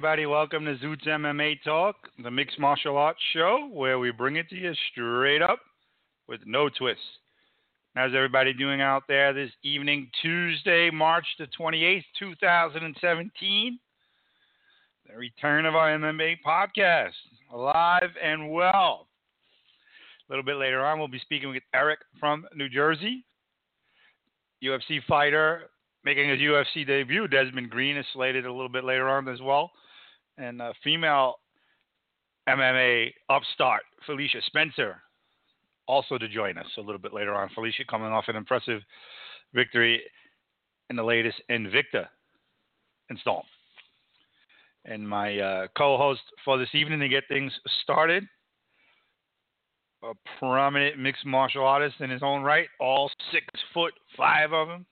everybody. Welcome to Zutes MMA Talk, the mixed martial arts show where we bring it to you straight up with no twists. How's everybody doing out there this evening, Tuesday, March the 28th, 2017? The return of our MMA podcast, alive and well. A little bit later on, we'll be speaking with Eric from New Jersey, UFC fighter making his UFC debut. Desmond Green is slated a little bit later on as well and uh, female MMA upstart Felicia Spencer also to join us a little bit later on. Felicia coming off an impressive victory in the latest Invicta installment. And my uh, co-host for this evening to get things started, a prominent mixed martial artist in his own right, all six foot five of them,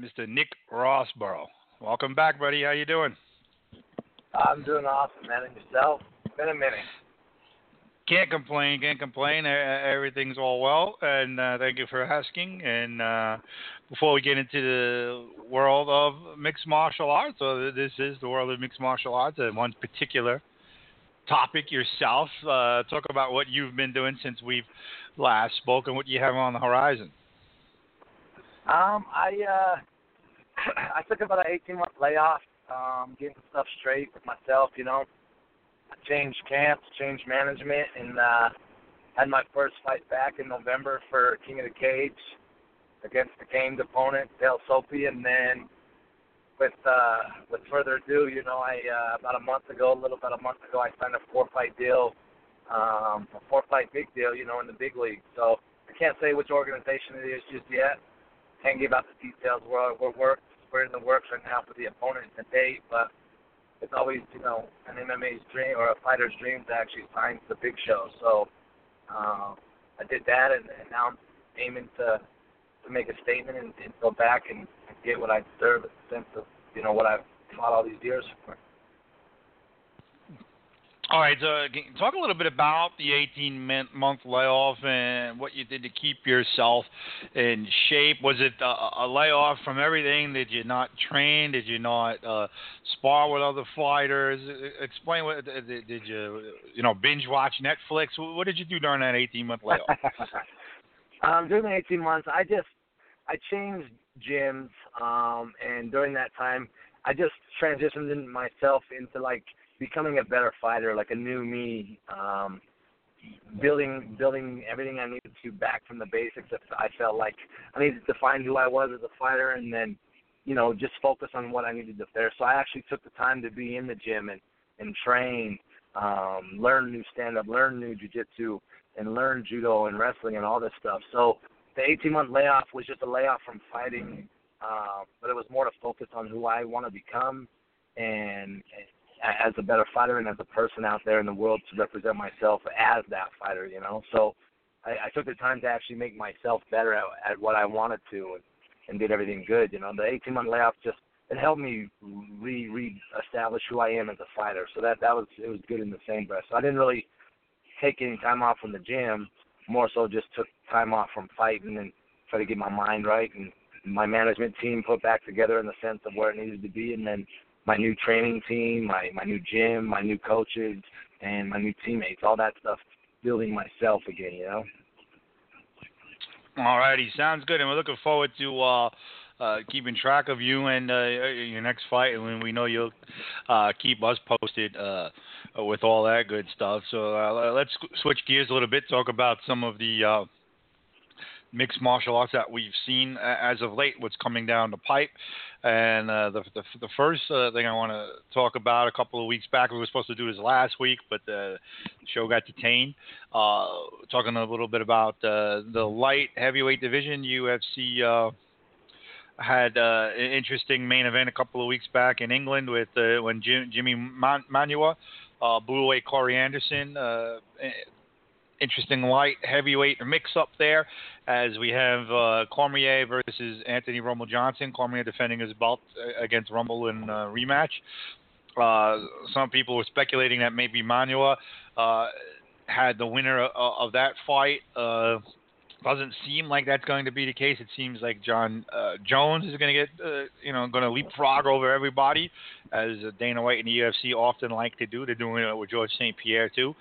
Mr. Nick Rossborough. Welcome back, buddy. How you doing? I'm doing awesome, man. And yourself? Been a minute. Can't complain. Can't complain. Everything's all well, and uh, thank you for asking. And uh, before we get into the world of mixed martial arts, so this is the world of mixed martial arts, and one particular topic yourself. Uh, talk about what you've been doing since we've last spoken. What you have on the horizon. Um, I uh, I took about an 18 month layoff, um, getting stuff straight with myself. You know, I changed camps, changed management, and uh, had my first fight back in November for King of the Cage against the gamed opponent Dale Soapy, and then with uh, with further ado, you know, I uh, about a month ago, a little about a month ago, I signed a four fight deal, um, a four fight big deal, you know, in the big league. So I can't say which organization it is just yet can't give out the details. We're we're work we're in the works right now for the opponent and date, but it's always you know an MMA's dream or a fighter's dream to actually sign the big show. So um, I did that, and, and now I'm aiming to to make a statement and, and go back and, and get what I deserve the sense of you know what I've fought all these years for. All right, so talk a little bit about the 18 month layoff and what you did to keep yourself in shape. Was it a, layoff from everything? Did you not train? Did you not uh, spar with other fighters? Explain what did, did you you know binge watch Netflix? What did you do during that 18 month layoff? um, during the 18 months, I just I changed gyms, um, and during that time, I just transitioned myself into like becoming a better fighter, like a new me, um, building building everything I needed to back from the basics. I felt like I needed to find who I was as a fighter, and then you know just focus on what I needed to there. So I actually took the time to be in the gym and and train, um, learn new stand up, learn new jujitsu, and learn judo and wrestling and all this stuff. So the 18 month layoff was just a layoff from fighting, uh, but it was more to focus on who I want to become and as a better fighter and as a person out there in the world to represent myself as that fighter. You know, so I, I took the time to actually make myself better at, at what I wanted to and, and did everything good. You know, the 18 month layoff just it helped me re re-establish who I am as a fighter. So that that was it was good in the same breath. So I didn't really take any time off from the gym. More so, just took time off from fighting and try to get my mind right and my management team put back together in the sense of where it needed to be, and then my new training team, my my new gym, my new coaches, and my new teammates, all that stuff, building myself again, you know. All righty, sounds good, and we're looking forward to uh, uh, keeping track of you and uh, your next fight, and we know you'll uh, keep us posted uh, with all that good stuff. So uh, let's switch gears a little bit, talk about some of the uh, mixed martial arts that we've seen as of late, what's coming down the pipe. And uh, the, the, the first uh, thing I want to talk about a couple of weeks back, we were supposed to do this last week, but the show got detained. Uh, talking a little bit about uh, the light heavyweight division, UFC uh, had uh, an interesting main event a couple of weeks back in England with when Jim, Jimmy Man- Manuwa blew away Corey Anderson interesting light heavyweight mix up there as we have uh, Cormier versus Anthony Rumble Johnson. Cormier defending his belt uh, against Rumble in uh, rematch. Uh, some people were speculating that maybe Manuwa uh, had the winner of, of that fight. Doesn't seem like that's going to be the case. It seems like Jon uh, Jones is going to get, uh, you know, going to leapfrog over everybody, as Dana White and the UFC often like to do. They're doing it with George St. Pierre too.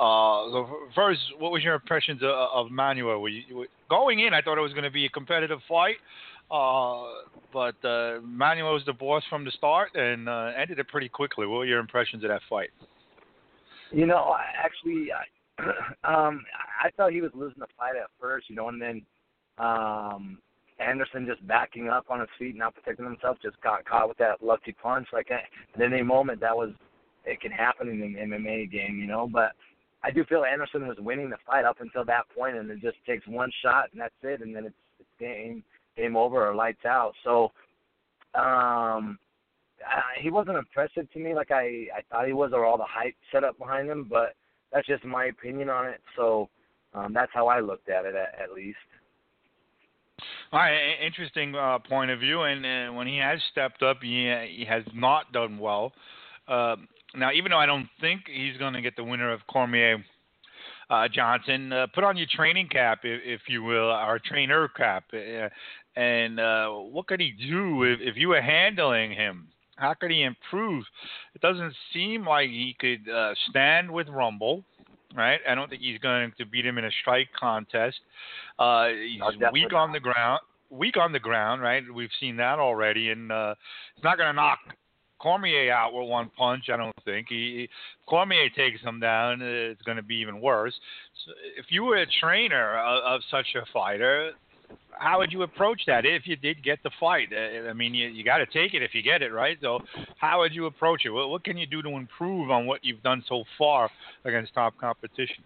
Uh, so first, what was your impressions of, of Manuwa? Were you, going in, I thought it was going to be a competitive fight, uh, but uh, Manuwa was the boss from the start and uh, ended it pretty quickly. What were your impressions of that fight? You know, actually, I, um, I thought he was losing the fight at first, you know, and then um, Anderson just backing up on his feet, not protecting himself, just got caught with that lucky punch. Like in any moment, that was it can happen in an MMA game, you know. But I do feel Anderson was winning the fight up until that point, and it just takes one shot and that's it, and then it's, it's game game over or lights out. So um, uh, he wasn't impressive to me like I I thought he was, or all the hype set up behind him, but that's just my opinion on it. So um, that's how I looked at it, at, at least. All right, interesting uh, point of view. And uh, when he has stepped up, he, he has not done well. Uh, now, even though I don't think he's going to get the winner of Cormier uh, Johnson, uh, put on your training cap, if, if you will, our trainer cap, uh, and uh, what could he do if, if you were handling him? How could he improve? It doesn't seem like he could uh, stand with Rumble, right? I don't think he's going to beat him in a strike contest. Uh, he's weak on the ground. Weak on the ground, right? We've seen that already, and uh, he's not going to knock Cormier out with one punch. I don't think he Cormier takes him down. It's going to be even worse. So if you were a trainer of, of such a fighter, how would you approach that if you did get the fight? Uh, I mean, you, you got to take it if you get it, right? So, how would you approach it? What, what can you do to improve on what you've done so far against top competition?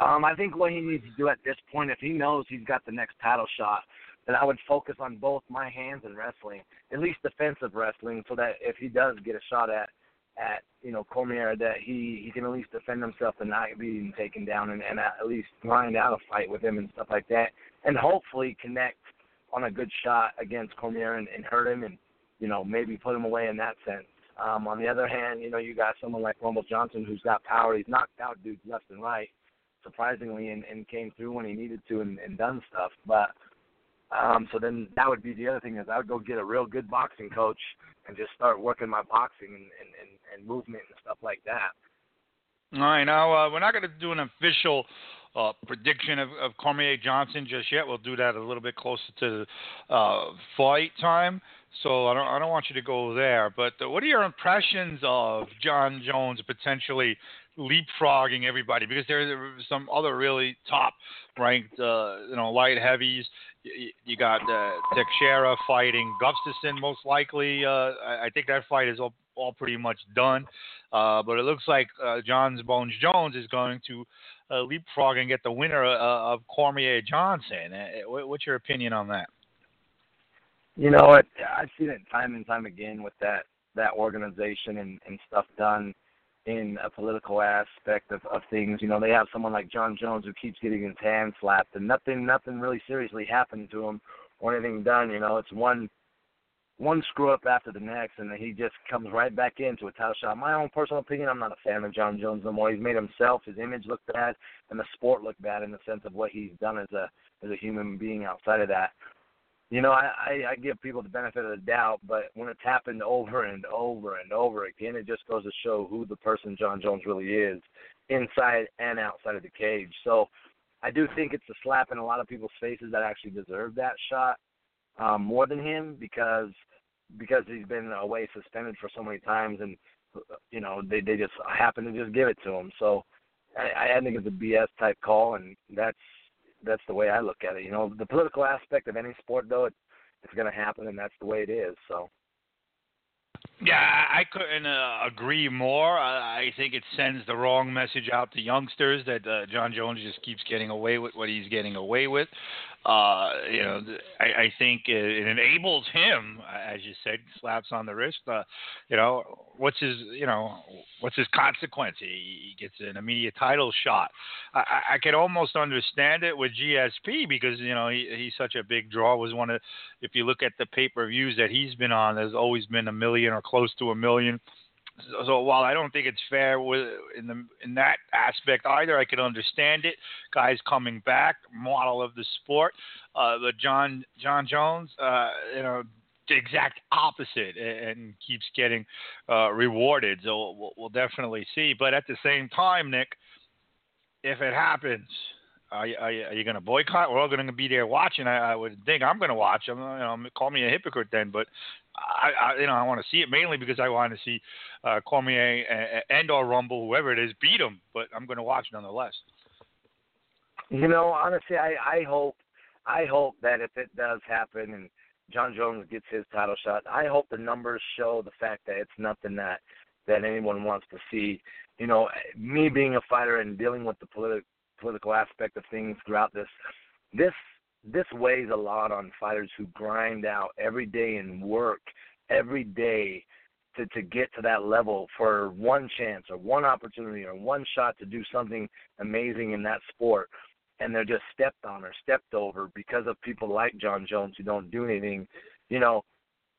Um, I think what he needs to do at this point, if he knows he's got the next title shot, then I would focus on both my hands and wrestling, at least defensive wrestling, so that if he does get a shot at at you know Cormier, that he he can at least defend himself and not be taken down, and, and at least grind out a fight with him and stuff like that and hopefully connect on a good shot against Cormier and, and hurt him and you know maybe put him away in that sense. Um, on the other hand, you know you got someone like Rumble Johnson who's got power. He's knocked out dudes left and right, surprisingly, and, and came through when he needed to and, and done stuff. But um, so then that would be the other thing is I would go get a real good boxing coach and just start working my boxing and, and, and, and movement and stuff like that. All right, now uh, we're not going to do an official uh, prediction of, of Cormier Johnson just yet. We'll do that a little bit closer to uh, fight time. So I don't I don't want you to go there. But uh, what are your impressions of Jon Jones potentially leapfrogging everybody? Because there are some other really top ranked uh, you know light heavies. You, got uh, Teixeira fighting Gustafsson most likely. Uh, I, I think that fight is all, all pretty much done. Uh, but it looks like uh, Jon Bones Jones is going to uh, leapfrog and get the winner uh, of Cormier Johnson. Uh, what's your opinion on that? You know what? I've seen it time and time again with that that organization and, and stuff done in a political aspect of, of things. You know, they have someone like Jon Jones who keeps getting his hand slapped and nothing nothing really seriously happened to him or anything done. You know, it's one one screw up after the next, and then he just comes right back into a title shot. My own personal opinion, I'm not a fan of Jon Jones no more. He's made himself, his image look bad, and the sport look bad in the sense of what he's done as a as a human being outside of that. You know, I, I, I give people the benefit of the doubt, but when it's happened over and over and over again, it just goes to show who the person Jon Jones really is, inside and outside of the cage. So, I do think it's a slap in a lot of people's faces that actually deserve that shot um, more than him because because he's been away suspended for so many times, and you know they they just happen to just give it to him. So I, I think it's a BS type call, and that's that's the way I look at it. You know, the political aspect of any sport, though, it, it's going to happen, and that's the way it is. So. Yeah, I couldn't uh, agree more. I, I think it sends the wrong message out to youngsters that uh, Jon Jones just keeps getting away with what he's getting away with. Uh, you know, I, I think it, it enables him, as you said, slaps on the wrist. Uh, you know, what's his, you know, what's his consequence? He, he gets an immediate title shot. I, I could almost understand it with GSP because you know he, he's such a big draw. Was one of, if you look at the pay per views that he's been on, there's always been a million or close to a million so while I don't think it's fair with in the in that aspect either, I can understand it. Guys coming back, model of the sport. Uh, but John Jon Jones, uh, you know, the exact opposite, and, keeps getting uh, rewarded. So we'll, we'll definitely see. But at the same time, Nick, if it happens, are, are, are you going to boycott? We're all going to be there watching. I, I would think I'm going to watch. I'm, you know, call me a hypocrite then, but I, I you know, I want to see it mainly because I want to see uh, Cormier and, and or Rumble, whoever it is, beat him. But I'm going to watch nonetheless. You know, honestly, I, I hope, I hope that if it does happen and Jon Jones gets his title shot, I hope the numbers show the fact that it's nothing that that anyone wants to see. You know, me being a fighter and dealing with the political political aspect of things throughout this. This this weighs a lot on fighters who grind out every day and work every day to to get to that level for one chance or one opportunity or one shot to do something amazing in that sport and they're just stepped on or stepped over because of people like Jon Jones who don't do anything. You know,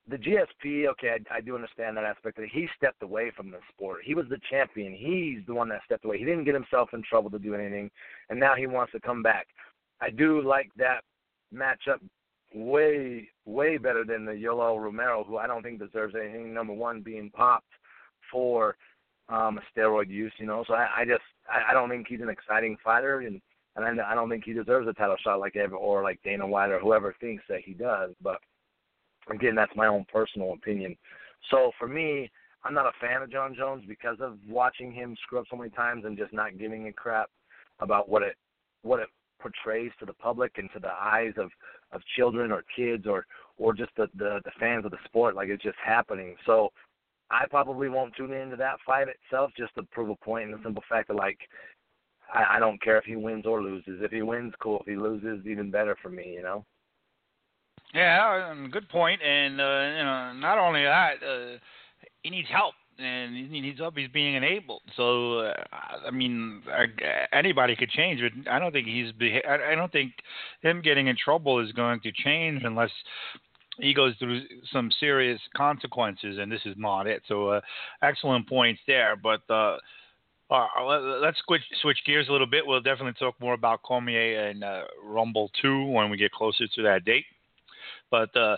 the GSP, okay, I, I do understand that aspect. That he stepped away from the sport. He was the champion. He's the one that stepped away. He didn't get himself in trouble to do anything, and now he wants to come back. I do like that matchup way, way better than the Yoel Romero, who I don't think deserves anything. Number one, being popped for um steroid use, you know. So I, I just, I, I don't think he's an exciting fighter, and and I, I don't think he deserves a title shot like ever or like Dana White or whoever thinks that he does, but Again, that's my own personal opinion. So for me, I'm not a fan of Jon Jones because of watching him screw up so many times and just not giving a crap about what it what it portrays to the public and to the eyes of of children or kids or or just the the, the fans of the sport like it's just happening. So I probably won't tune into that fight itself just to prove a point in the simple fact that like I, I don't care if he wins or loses. If he wins, cool. If he loses, even better for me, you know. Yeah, um, good point. And uh, you know, not only that, uh, he needs help, and he needs help. He's being enabled. So, uh, I mean, anybody could change, but I don't think he's. I don't think him getting in trouble is going to change unless he goes through some serious consequences, and this is not it. So, uh, excellent points there. But uh, uh, let's switch switch gears a little bit. We'll definitely talk more about Cormier and uh, Rumble Two when we get closer to that date. But uh,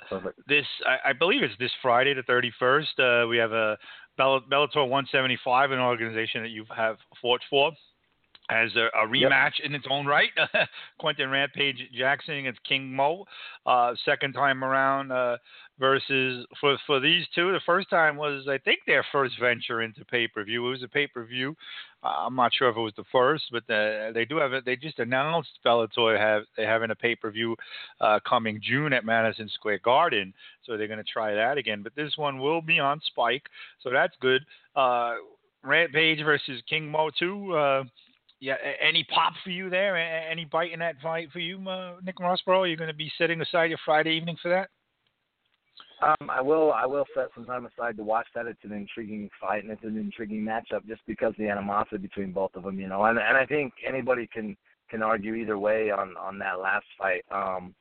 this, I, I, believe it's this Friday, the 31st. Uh, we have a Bellator 175, an organization that you have fought for, as a, a rematch yep. in its own right. Quinton Rampage Jackson against King Mo, uh, second time around. Versus for for these two, the first time was I think their first venture into pay per view. It was a pay per view. Uh, I'm not sure if it was the first, but the, they do have it. They just announced Bellator have they having a pay per view uh, coming June at Madison Square Garden, so they're going to try that again. But this one will be on Spike, so that's good. Uh, Rampage versus King Mo two. Uh, yeah, any pop for you there? Any bite in that fight for you, uh, Nick Rossborough? You're going to be setting aside your Friday evening for that? Um, I will. I will set some time aside to watch that. It's an intriguing fight and it's an intriguing matchup, just because the animosity between both of them. You know, and and I think anybody can can argue either way on on that last fight. Um,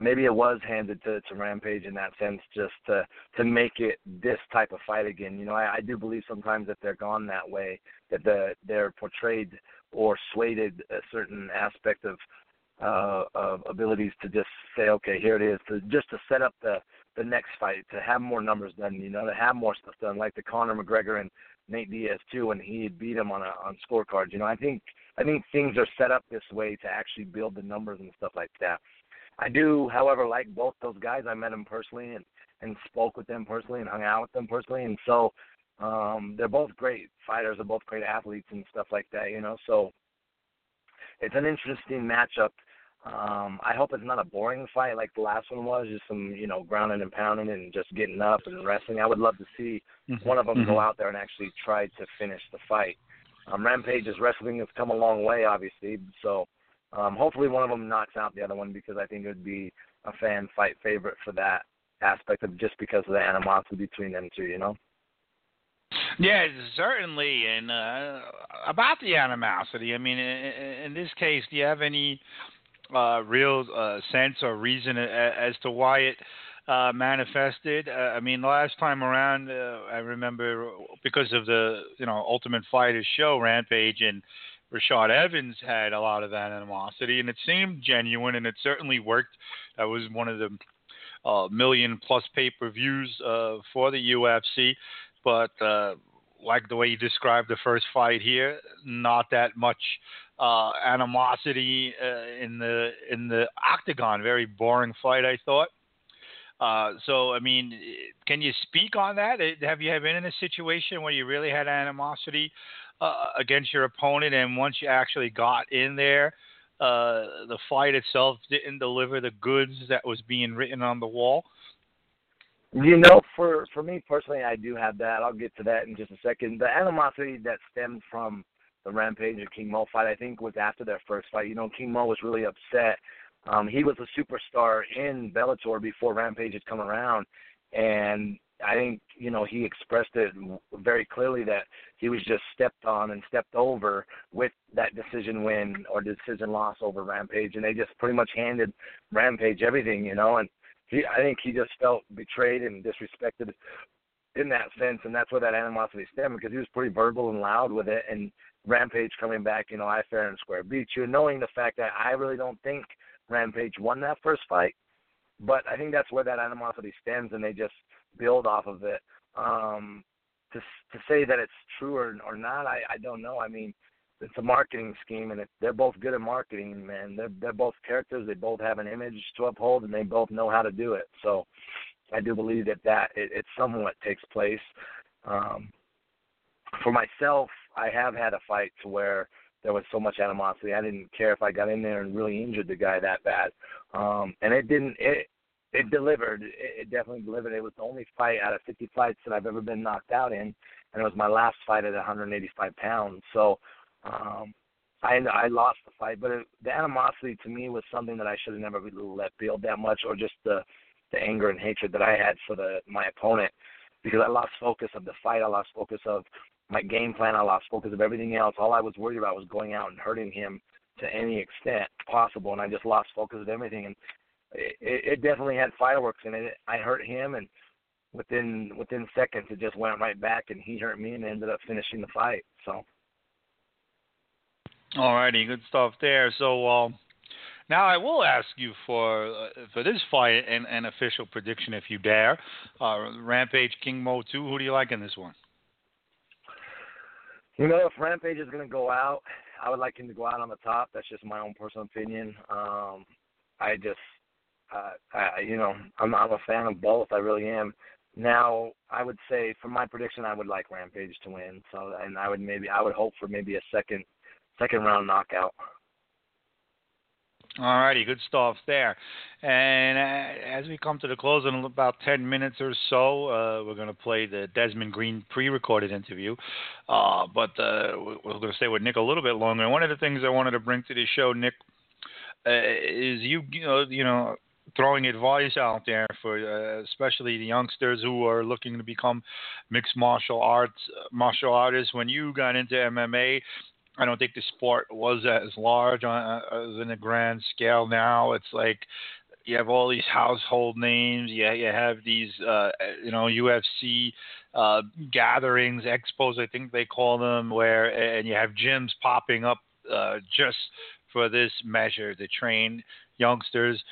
maybe it was handed to to Rampage in that sense, just to to make it this type of fight again. You know, I, I do believe sometimes that they're gone that way, that the they're portrayed or swayed a certain aspect of uh, of abilities to just say, okay, here it is, to just to set up the the next fight, to have more numbers done, you know, to have more stuff done, like the Conor McGregor and Nate Diaz two, when he beat him on a on scorecards. You know, I think I think things are set up this way to actually build the numbers and stuff like that. I do, however, like both those guys. I met them personally and and spoke with them personally and hung out with them personally, and so um, they're both great fighters. They're both great athletes and stuff like that. You know, so it's an interesting matchup. Um, I hope it's not a boring fight like the last one was, just some you know grounding and pounding and just getting up and wrestling. I would love to see mm-hmm. one of them mm-hmm. go out there and actually try to finish the fight. Um, Rampage's wrestling has come a long way, obviously, so um, hopefully one of them knocks out the other one because I think it would be a fan fight favorite for that aspect of just because of the animosity between them two, you know. Yeah, certainly. And uh, about the animosity, I mean, in, in this case, do you have any uh, real uh, sense or reason as to why it uh, manifested? Uh, I mean, last time around, uh, I remember because of the you know Ultimate Fighter show Rampage and Rashad Evans had a lot of that animosity, and it seemed genuine, and it certainly worked. That was one of the uh, million plus pay per views uh, for the UFC, but uh, like the way you described the first fight here, not that much uh, animosity uh, in the in the octagon. Very boring fight, I thought. Uh, so, I mean, can you speak on that? Have you ever been in a situation where you really had animosity uh, against your opponent, and once you actually got in there, uh, the fight itself didn't deliver the goods that was being written on the wall? You know, for for me personally, I do have that. I'll get to that in just a second. The animosity that stemmed from the Rampage and King Mo fight, I think, was after their first fight. You know, King Mo was really upset. Um, he was a superstar in Bellator before Rampage had come around, and I think you know he expressed it very clearly that he was just stepped on and stepped over with that decision win or decision loss over Rampage, and they just pretty much handed Rampage everything, you know. And he, I think he just felt betrayed and disrespected in that sense, and that's where that animosity stemmed because he was pretty verbal and loud with it. And Rampage coming back, you know, I fair and square beat you, knowing the fact that I really don't think Rampage won that first fight, but I think that's where that animosity stems, and they just build off of it. Um, to to say that it's true or or not, I I don't know. I mean, it's a marketing scheme, and it, they're both good at marketing, man. They're they're both characters. They both have an image to uphold, and they both know how to do it. So, I do believe that that it, it somewhat takes place. Um, for myself, I have had a fight to where there was so much animosity. I didn't care if I got in there and really injured the guy that bad. Um, and it didn't. It it delivered. It, it definitely delivered. It was the only fight out of 50 fights that I've ever been knocked out in, and it was my last fight at 185 pounds. So um, I I lost the fight, but it, the animosity to me was something that I should have never really let build that much, or just the the anger and hatred that I had for the my opponent because I lost focus of the fight. I lost focus of my game plan. I lost focus of everything else. All I was worried about was going out and hurting him to any extent possible, and I just lost focus of everything. And it, it definitely had fireworks in it. I hurt him, and within within seconds, it just went right back, and he hurt me, and ended up finishing the fight. So. All righty, good stuff there. So uh, now I will ask you for uh, for this fight an, an official prediction, if you dare. Uh, Rampage King Mo two. Who do you like in this one? You know, if Rampage is going to go out, I would like him to go out on the top. That's just my own personal opinion. Um, I just uh, I, you know, I'm, I'm a fan of both. I really am. Now, I would say for my prediction, I would like Rampage to win. So, and I would maybe, I would hope for maybe a second, second round knockout. All righty, good stuff there. And uh, as we come to the close in about 10 minutes or so, uh, we're going to play the Desmond Green pre recorded interview. Uh, but uh, we're going to stay with Nick a little bit longer. And one of the things I wanted to bring to the show, Nick, uh, is you, you know, you know throwing advice out there for uh, especially the youngsters who are looking to become mixed martial arts martial artists. When you got into MMA, I don't think the sport was as large on uh, in a grand scale. Now it's like you have all these household names. Yeah, you have these, uh, you know, UFC uh, gatherings, expos, I think they call them, where and you have gyms popping up uh, just for this measure to train youngsters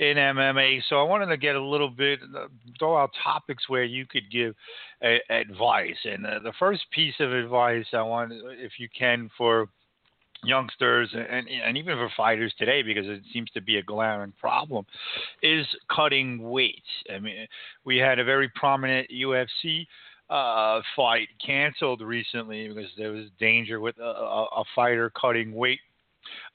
in MMA. So I wanted to get a little bit, uh, throw out topics where you could give a, advice. And uh, the first piece of advice I want, if you can, for youngsters and, and even for fighters today because it seems to be a glaring problem is cutting weight. I mean, we had a very prominent UFC uh, fight canceled recently because there was danger with a, a fighter cutting weight.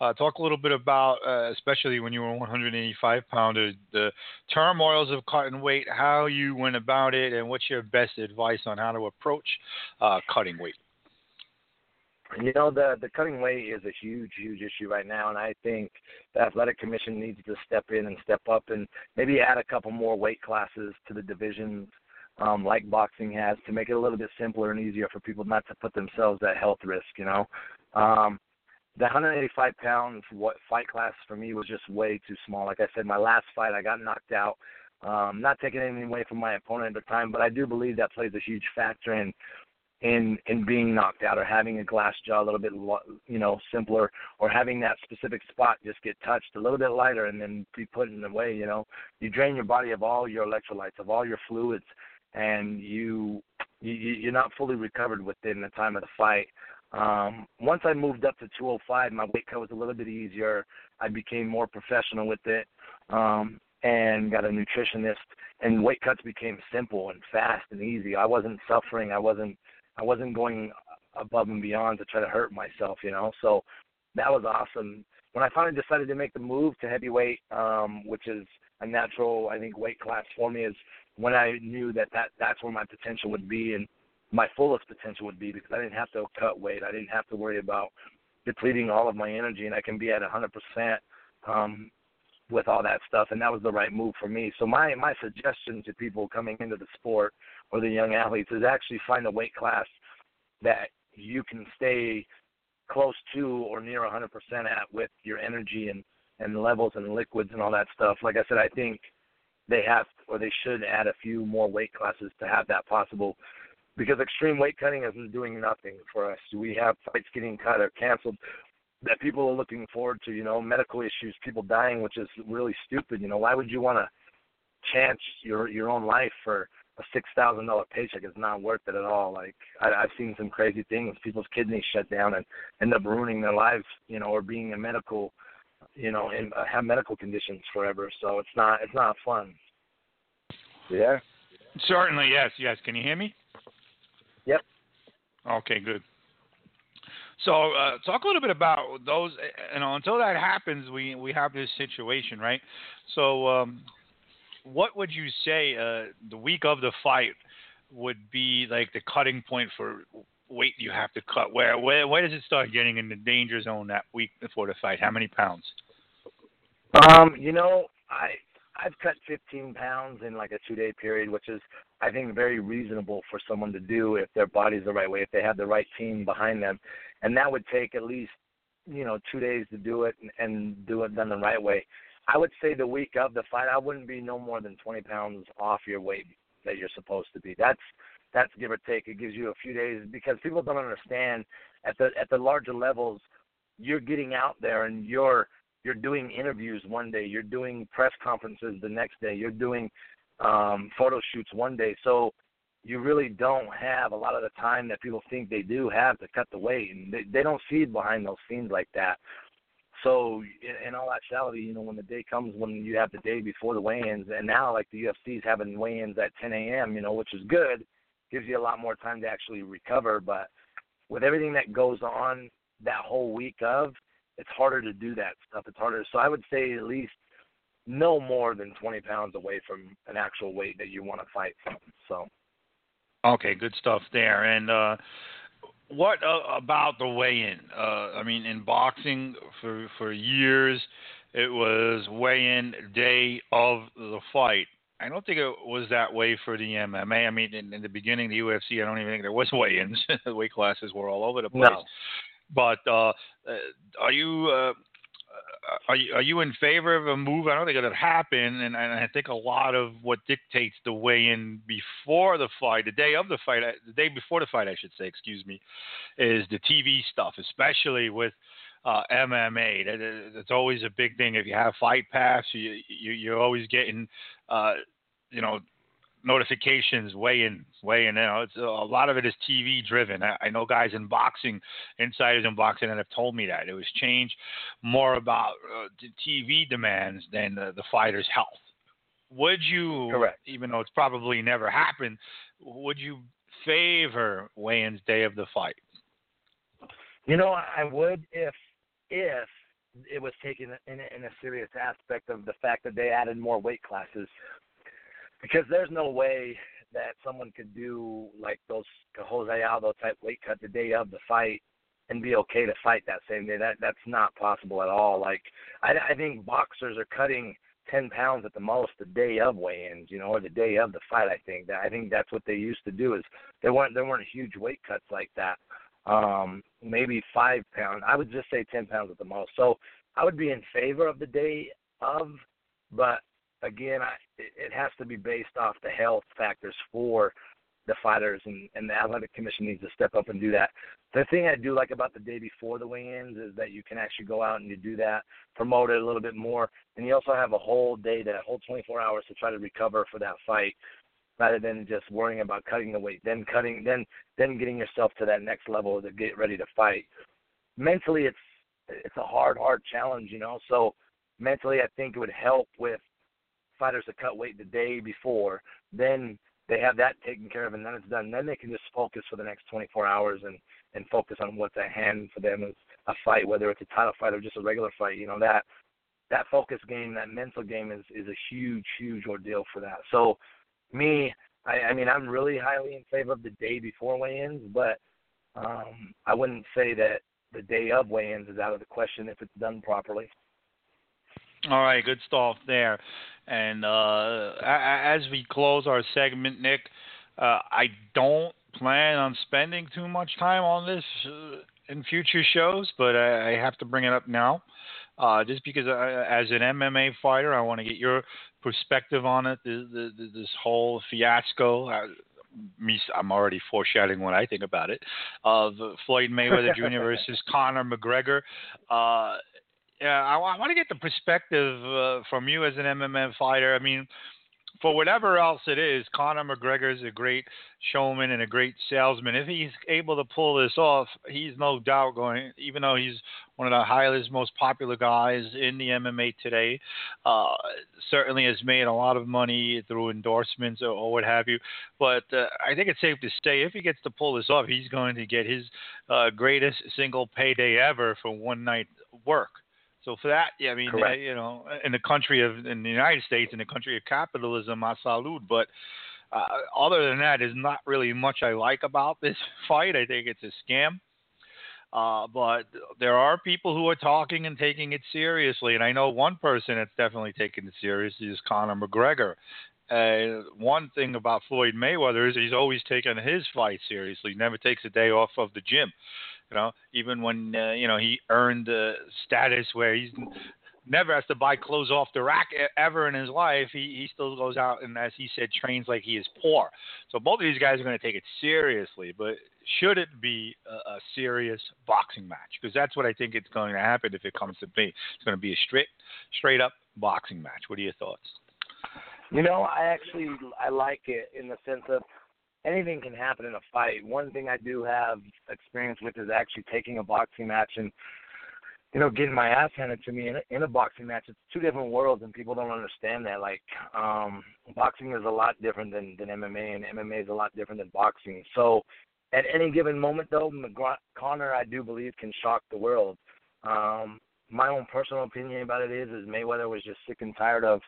Uh, talk a little bit about, uh, especially when you were 185 pounder, the turmoils of cutting weight, how you went about it, and what's your best advice on how to approach uh, cutting weight. You know, the the cutting weight is a huge, huge issue right now, and I think the athletic commission needs to step in and step up and maybe add a couple more weight classes to the divisions, um, like boxing has, to make it a little bit simpler and easier for people not to put themselves at health risk. You know, um, the 185 pounds what fight class for me was just way too small. Like I said, my last fight I got knocked out. Um, not taking anything away from my opponent at the time, but I do believe that plays a huge factor in in in being knocked out or having a glass jaw a little bit you know simpler or having that specific spot just get touched a little bit lighter and then be put in the way you know you drain your body of all your electrolytes of all your fluids and you, you you're not fully recovered within the time of the fight um once i moved up to 205 my weight cut was a little bit easier i became more professional with it um and got a nutritionist and weight cuts became simple and fast and easy i wasn't suffering i wasn't I wasn't going above and beyond to try to hurt myself, you know. So that was awesome. When I finally decided to make the move to heavyweight, um, which is a natural, I think, weight class for me, is when I knew that, that that's where my potential would be and my fullest potential would be because I didn't have to cut weight. I didn't have to worry about depleting all of my energy, and I can be at 100% um, with all that stuff. And that was the right move for me. So my my suggestion to people coming into the sport or the young athletes is actually find a weight class that you can stay close to or near 100% at with your energy and and levels and liquids and all that stuff. Like I said, I think they have or they should add a few more weight classes to have that possible because extreme weight cutting isn't doing nothing for us. We have fights getting cut or canceled that people are looking forward to, you know, medical issues, people dying, which is really stupid. You know, why would you want to chance your your own life for a six thousand dollar paycheck is not worth it at all. Like I, I've seen some crazy things. People's kidneys shut down and end up ruining their lives, you know, or being in medical, you know, and uh, have medical conditions forever. So it's not it's not fun. Yeah. Certainly, yes, yes. Can you hear me? Yep. Okay, good. So, uh, talk a little bit about those. You know, until that happens, we we have this situation, right? So, um, what would you say uh, the week of the fight would be like the cutting point for weight you have to cut? Where where where does it start getting in the danger zone that week before the fight? How many pounds? Um, you know, I I've cut 15 pounds in like a two day period, which is I think very reasonable for someone to do if their body's the right way, if they have the right team behind them, and that would take at least you know two days to do it and, and do it done the right way. I would say the week of the fight, I wouldn't be no more than 20 pounds off your weight that you're supposed to be. That's that's give or take. It gives you a few days because people don't understand at the at the larger levels, you're getting out there and you're you're doing interviews one day, you're doing press conferences the next day, you're doing um, photo shoots one day. So you really don't have a lot of the time that people think they do have to cut the weight, and they, they don't see behind those scenes like that. So in, in all actuality, you know, when the day comes when you have the day before the weigh-ins, and now like the UFC is having weigh-ins at 10 a.m., you know, which is good, gives you a lot more time to actually recover. But with everything that goes on that whole week of, it's harder to do that stuff. It's harder. So I would say at least no more than 20 pounds away from an actual weight that you want to fight from. So. Okay, good stuff there. And uh, what uh, about the weigh-in? Uh, I mean, in boxing for for years, it was weigh-in day of the fight. I don't think it was that way for the MMA. I mean, in, in the beginning, the UFC, I don't even think there was weigh-ins. the weight classes were all over the place. No. But uh, uh, are you uh, are you are you in favor of a move? I don't think it'll happen, and, and I think a lot of what dictates the weigh-in before the fight, the day of the fight, uh, the day before the fight, I should say, excuse me, is the TV stuff, especially with uh, MMA. That, that's always a big thing. If you have Fight Pass, you, you you're always getting, uh, you know, notifications weigh-in, weigh-in. You know, it's a lot of it is TV driven. I, I know guys in boxing, insiders in boxing, that have told me that it was changed more about uh, the TV demands than the, the fighter's health. Would you, Correct. even though it's probably never happened, would you favor weigh-ins day of the fight? You know, I would if if it was taken in in a serious aspect of the fact that they added more weight classes, because there's no way that someone could do like those Jose Aldo type weight cut the day of the fight and be okay to fight that same day. That that's not possible at all. Like I, I think boxers are cutting ten pounds at the most the day of weigh-ins, you know, or the day of the fight. I think that I think that's what they used to do. Is there weren't there weren't huge weight cuts like that um, maybe five pounds. I would just say ten pounds at the most. So I would be in favor of the day of, but again, I, it has to be based off the health factors for the fighters, and, and the athletic commission needs to step up and do that. The thing I do like about the day before the weigh-ins is that you can actually go out and you do that, promote it a little bit more, and you also have a whole day, that whole 24 hours to try to recover for that fight rather than just worrying about cutting the weight, then cutting, then then getting yourself to that next level to get ready to fight. Mentally, it's it's a hard, hard challenge, you know. So mentally, I think it would help with fighters to cut weight the day before. Then they have that taken care of, and then it's done. Then they can just focus for the next 24 hours and and focus on what's at hand for them as a fight, whether it's a title fight or just a regular fight. You know that that focus game, that mental game is is a huge, huge ordeal for that. So me, I, I mean, I'm really highly in favor of the day before weigh-ins, but um, I wouldn't say that the day of weigh-ins is out of the question if it's done properly. All right, good stuff there. And uh, as we close our segment, Nick, uh, I don't plan on spending too much time on this uh, in future shows, but I, have to bring it up now. Uh, just because I, as an MMA fighter, I want to get your perspective on it. This, this, this whole fiasco. I, I'm already foreshadowing what I think about it. Of Floyd Mayweather Jr. versus Conor McGregor. Uh, yeah, I, I want to get the perspective uh, from you as an MMA fighter. I mean, for whatever else it is, Conor McGregor is a great showman and a great salesman. If he's able to pull this off, he's no doubt going. Even though he's one of the highest, most popular guys in the MMA today, uh, certainly has made a lot of money through endorsements or, or what have you. But uh, I think it's safe to say if he gets to pull this off, he's going to get his uh, greatest single payday ever for one night work. So for that, yeah, I mean, uh, you know, in the country of in the United States, in the country of capitalism, I salute. But uh, other than that, there's not really much I like about this fight. I think it's a scam. Uh, but there are people who are talking and taking it seriously, and I know one person that's definitely taking it seriously is Conor McGregor. Uh, one thing about Floyd Mayweather is he's always taken his fight seriously. He never takes a day off of the gym. You know, even when uh, you know he earned the status where he's never has to buy clothes off the rack ever in his life, he he still goes out and, as he said, trains like he is poor. So both of these guys are going to take it seriously. But should it be a, a serious boxing match? Because that's what I think it's going to happen if it comes to be. It's going to be a straight straight up boxing match. What are your thoughts? You know, I actually I like it in the sense of anything can happen in a fight. One thing I do have experience with is actually taking a boxing match and you know getting my ass handed to me in a, in a boxing match. It's two different worlds, and people don't understand that. Like um boxing is a lot different than than MMA, and MMA is a lot different than boxing. So at any given moment, though, McGr- Conor, I do believe, can shock the world. Um, my own personal opinion about it is, is Mayweather was just sick and tired of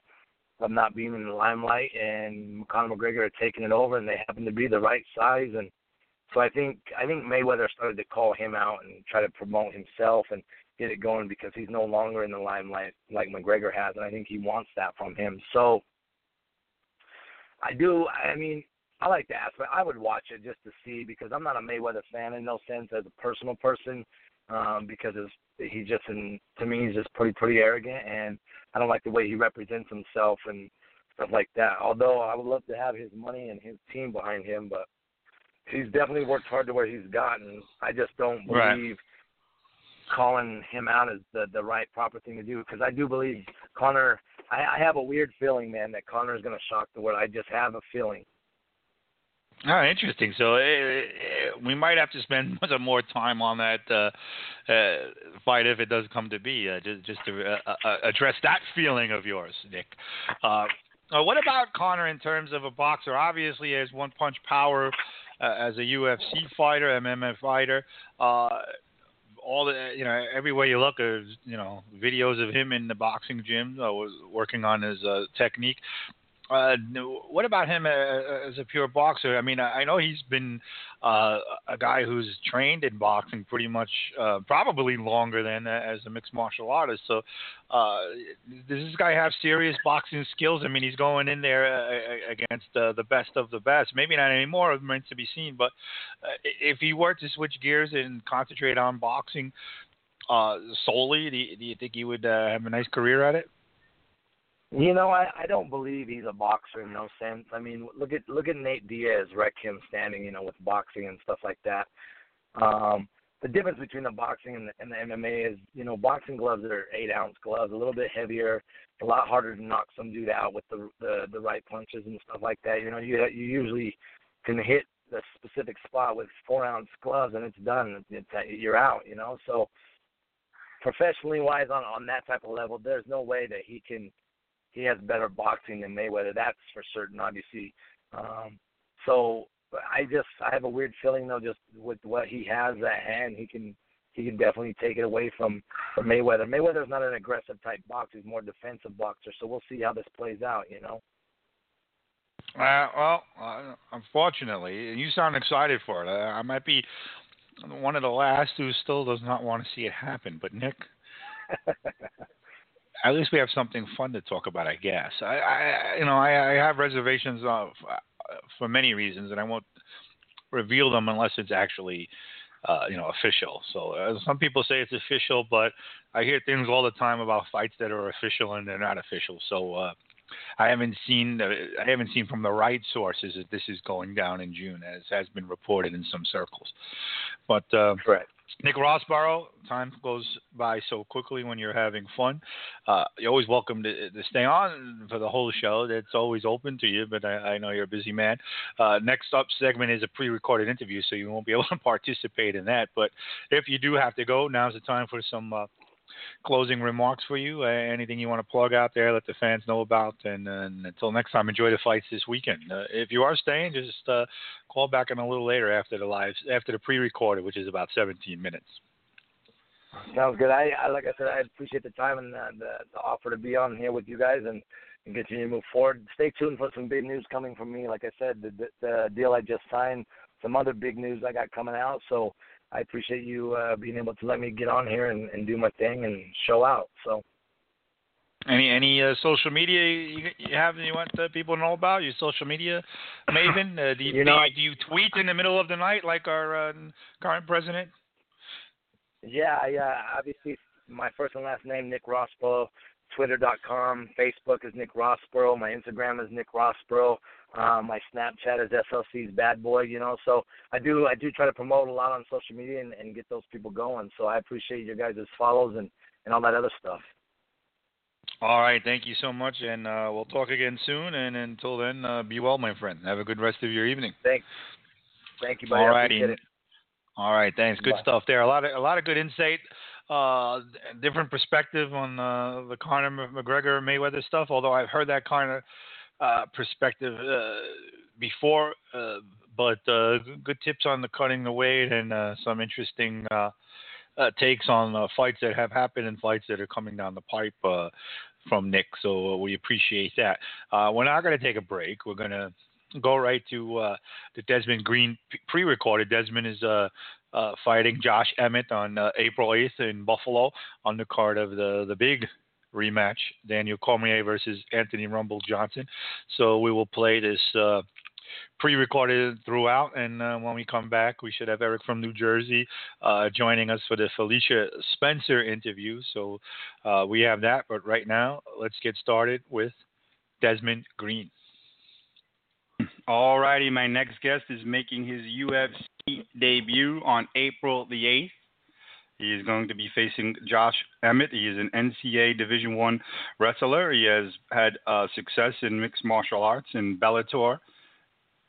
of not being in the limelight, and Conor McGregor had taken it over, and they happened to be the right size, and so I think I think Mayweather started to call him out and try to promote himself, and get it going because he's no longer in the limelight like McGregor has, and I think he wants that from him. So I do. I mean, I like to ask, but I would watch it just to see because I'm not a Mayweather fan in no sense as a personal person. Um, because it's, he's just in, to me he's just pretty pretty arrogant and I don't like the way he represents himself and stuff like that. Although I would love to have his money and his team behind him, but he's definitely worked hard to where he's gotten. I just don't believe right. calling him out is the the right proper thing to do because I do believe Conor. I, I have a weird feeling, man, that Conor is going to shock the world. I just have a feeling. Oh, interesting. So uh, we might have to spend some more time on that uh, uh, fight if it does come to be, uh, just, just to uh, address that feeling of yours, Nick. what about Conor in terms of a boxer? Obviously, has one punch power as a UFC fighter, MMA fighter all the you know everywhere you look there's you know videos of him in the boxing gym uh, working on his uh, technique uh, what about him uh, uh, as a pure boxer? I mean, I know he's been uh, a guy who's trained in boxing pretty much, uh, probably longer than uh, as a mixed martial artist. So, does this guy have serious boxing skills? I mean, he's going in there against the best of the best. Maybe not anymore, remains to be seen. But if he were to switch gears and concentrate on boxing solely, do you, do you think he would have a nice career at it? You know, I I don't believe he's a boxer in no sense. I mean, look at look at Nate Diaz wreck him standing, you know, with boxing and stuff like that. Um, the difference between the boxing and the, and the MMA is, you know, boxing gloves are eight ounce gloves, a little bit heavier, a lot harder to knock some dude out with the the, the right punches and stuff like that. You know, you you usually can hit the specific spot with four ounce gloves and it's done. It's, you're out. You know, so professionally wise on on that type of level, there's no way that he can he has better boxing than Mayweather. That's for certain, obviously. Um, so I just I have a weird feeling though, just with what he has at hand, he can he can definitely take it away from, from Mayweather. Mayweather's not an aggressive type boxer; he's more defensive boxer. So we'll see how this plays out. You know. Uh, well, uh, unfortunately, you sound excited for it. I, I might be one of the last who still does not want to see it happen. But Nick, at least we have something fun to talk about, I guess. I, I you know, I, I have reservations of, uh, for many reasons, and I won't reveal them unless it's actually, uh, you know, official. So uh, some people say it's official, but I hear things all the time about fights that are official and they're not official. So uh, I haven't seen, I haven't seen from the right sources that this is going down in June, as has been reported in some circles. But uh. Nick Rossborough, time goes by so quickly when you're having fun. Uh, you're always welcome to, to, stay on for the whole show. That's always open to you, but I, I know you're a busy man. Uh, next up segment is a pre-recorded interview, so you won't be able to participate in that. But if you do have to go, now's the time for some uh, closing remarks for you? Uh, anything you want to plug out there, let the fans know about, and, and until next time, enjoy the fights this weekend. Uh, if you are staying, just uh, call back in a little later after the live, after the pre-recorded, which is about 17 minutes. Sounds good. I, I like I said, I appreciate the time and the, the, the offer to be on here with you guys and, and continue to move forward. Stay tuned for some big news coming from me. Like I said, the, the, the deal I just signed, some other big news I got coming out. So I appreciate you uh, being able to let me get on here and, and do my thing and show out. So. Any any uh, social media you, you have that you want uh, people to know about? Your social media, Maven? Uh, do you, you know, do, do you tweet in the middle of the night like our uh, current president? Yeah, I uh, obviously my first and last name Nick Rossborough. Twitter.com, Facebook is Nick Rossborough, my Instagram is Nick Rossborough. Uh, my Snapchat is SLC's Bad Boy, you know. So I do I do try to promote a lot on social media and, and get those people going. So I appreciate your guys' follows and and all that other stuff. All right, thank you so much, and uh, we'll talk again soon. And until then, uh, be well, my friend. Have a good rest of your evening. Thanks. Thank you, buddy. All righty. All right, thanks. Good Bye. stuff there. A lot of a lot of good insight, uh, different perspective on uh, the Conor McGregor Mayweather stuff. Although I've heard that kind of uh, perspective uh, before, uh, but uh, good tips on the cutting the weight and uh, some interesting takes on fights that have happened and fights that are coming down the pipe uh, from Nick. So we appreciate that. Uh, we're not going to take a break. We're going to go right to uh, the Desmond Green pre-recorded. Desmond is uh, uh, fighting Josh Emmett on uh, April 8th in Buffalo on the card of the the big rematch, Daniel Cormier versus Anthony Rumble Johnson. So we will play this uh, pre-recorded throughout, and uh, when we come back, we should have Eric from New Jersey uh, joining us for the Felicia Spencer interview. So uh, we have that, but right now, let's get started with Desmond Green. All righty, my next guest is making his UFC debut on April the 8th. He is going to be facing Josh Emmett. He is an NCAA Division One wrestler. He has had uh, success in mixed martial arts in Bellator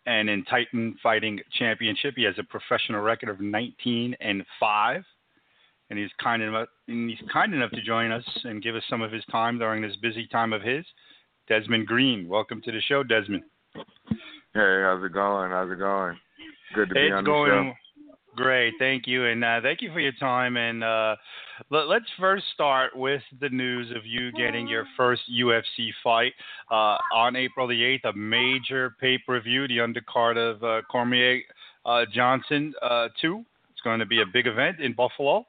and in Titan Fighting Championship. He has a professional record of 19 and five, and he's kind enough and he's kind enough to join us and give us some of his time during this busy time of his. Desmond Green, welcome to the show, Desmond. Hey, how's it going? How's it going? Good to it's be on the going, show. Great, thank you, and uh, thank you for your time. And uh, let, us first start with the news of you getting your first UFC fight uh, on April the eighth, a major pay-per-view, the undercard of uh, Cormier uh, Johnson uh, two. It's going to be a big event in Buffalo.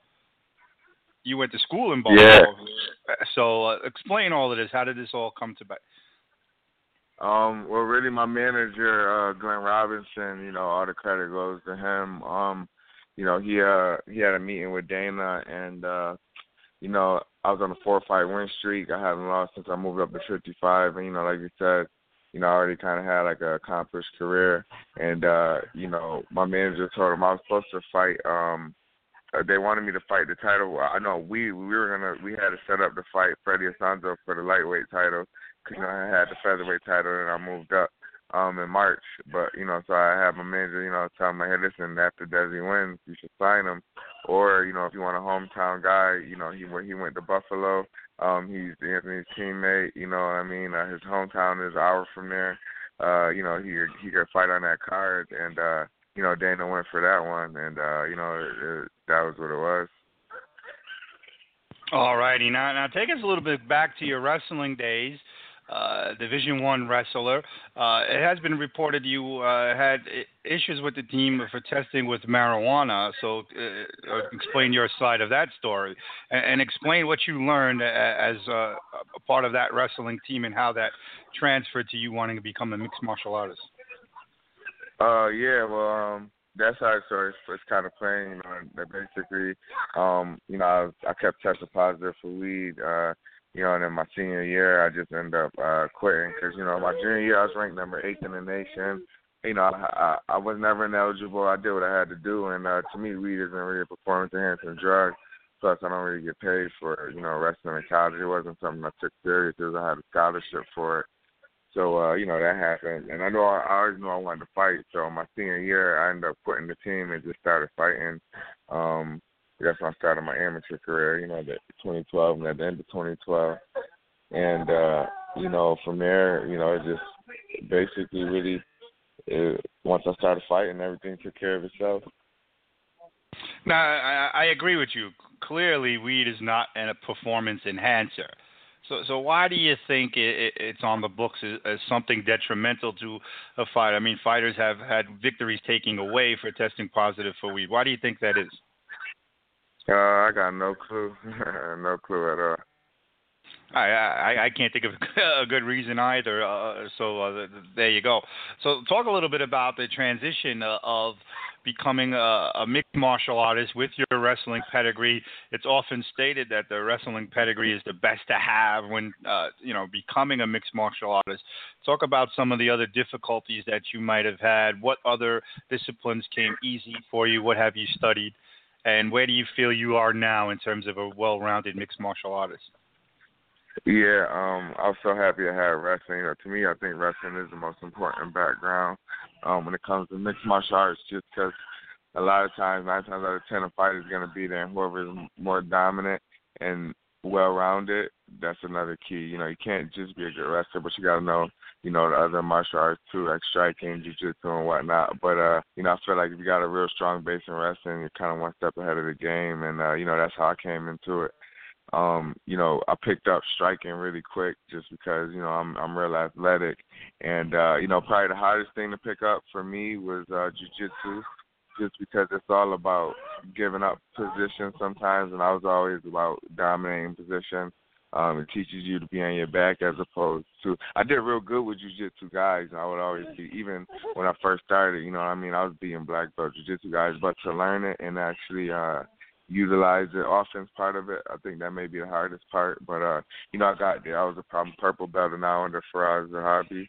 You went to school in Buffalo, yeah. so explain all of this. How did this all come to be? Um, well, really, my manager, uh, Glenn Robinson, you know, all the credit goes to him. Um, you know, he uh he had a meeting with Dana and uh you know, I was on a four fight win streak. I haven't lost since I moved up to fifty five and you know, like you said, you know, I already kinda had like a accomplished career and uh, you know, my manager told him I was supposed to fight um uh, they wanted me to fight the title. I know we we were gonna we had to set up to fight Freddie Assunção for the lightweight title because I had the featherweight title and I moved up um in March. But you know, so I had my manager, you know, tell me, hey, listen, after Desi wins, you should sign him. Or you know, if you want a hometown guy, you know, he went he went to Buffalo. Um, he's Anthony's teammate. You know, what I mean, uh, his hometown is an hour from there. Uh, you know, he he could fight on that card, and uh, you know, Dana went for that one, and uh, you know, it, it, that was what it was. All righty, now now take us a little bit back to your wrestling days uh, Division One wrestler. Uh, it has been reported you uh, had issues with the team for testing with marijuana. So, uh, uh, explain your side of that story, and, and explain what you learned as uh, a part of that wrestling team and how that transferred to you wanting to become a mixed martial artist. Uh, yeah, well, um, that's how it started. It's kind of plain, you know. Basically, um, you know, I, I kept testing positive for weed. Uh, you know, and in my senior year, I just ended up uh, quitting because, you know, my junior year, I was ranked number eighth in the nation. You know, I, I, I was never ineligible. I did what I had to do, and uh, to me, weed isn't really a performance-enhancing drug. Plus, I don't really get paid for, you know, wrestling in college. It wasn't something I took serious because I had a scholarship for it. So, uh, you know, that happened. And I know I, I always knew I wanted to fight. So my senior year, I ended up quitting the team and just started fighting. Um, that's when I started my amateur career, you know, the 2012 and at the end of 2012. And, uh, you know, from there, you know, it just basically really, it, once I started fighting, everything took care of itself. Now, I, I agree with you. Clearly, weed is not a performance enhancer. So, so why do you think it, it's on the books as, as something detrimental to a fight? I mean, fighters have had victories taking away for testing positive for weed. Why do you think that is? Uh, I got no clue, no clue at all. I, I I can't think of a good reason either. Uh, so uh, there you go. So talk a little bit about the transition uh, of becoming a, a mixed martial artist with your wrestling pedigree. It's often stated that the wrestling pedigree is the best to have when uh, you know becoming a mixed martial artist. Talk about some of the other difficulties that you might have had. What other disciplines came easy for you? What have you studied? And where do you feel you are now in terms of a well-rounded mixed martial artist? Yeah, um, I was so happy to have wrestling. You know, to me, I think wrestling is the most important background um, when it comes to mixed martial arts, just because a lot of times, nine times out of ten, a fight is going to be there, and whoever is more dominant and well-rounded, that's another key. You know, you can't just be a good wrestler, but you got to know you know, the other martial arts too, like striking, jiu-jitsu, and whatnot. But, uh, you know, I feel like if you got a real strong base in wrestling, you're kind of one step ahead of the game. And, uh, you know, that's how I came into it. Um, you know, I picked up striking really quick just because, you know, I'm I'm real athletic. And, uh, you know, probably the hardest thing to pick up for me was uh jiu-jitsu just because it's all about giving up position sometimes, and I was always about dominating position. Um, it teaches you to be on your back as opposed to. I did real good with jujitsu guys. I would always be even when I first started. You know, what I mean, I was beating black belt jujitsu guys, but to learn it and actually uh utilize the offense part of it, I think that may be the hardest part. But uh, you know, I got there. I was a problem purple belt and now under Firas Zahabi,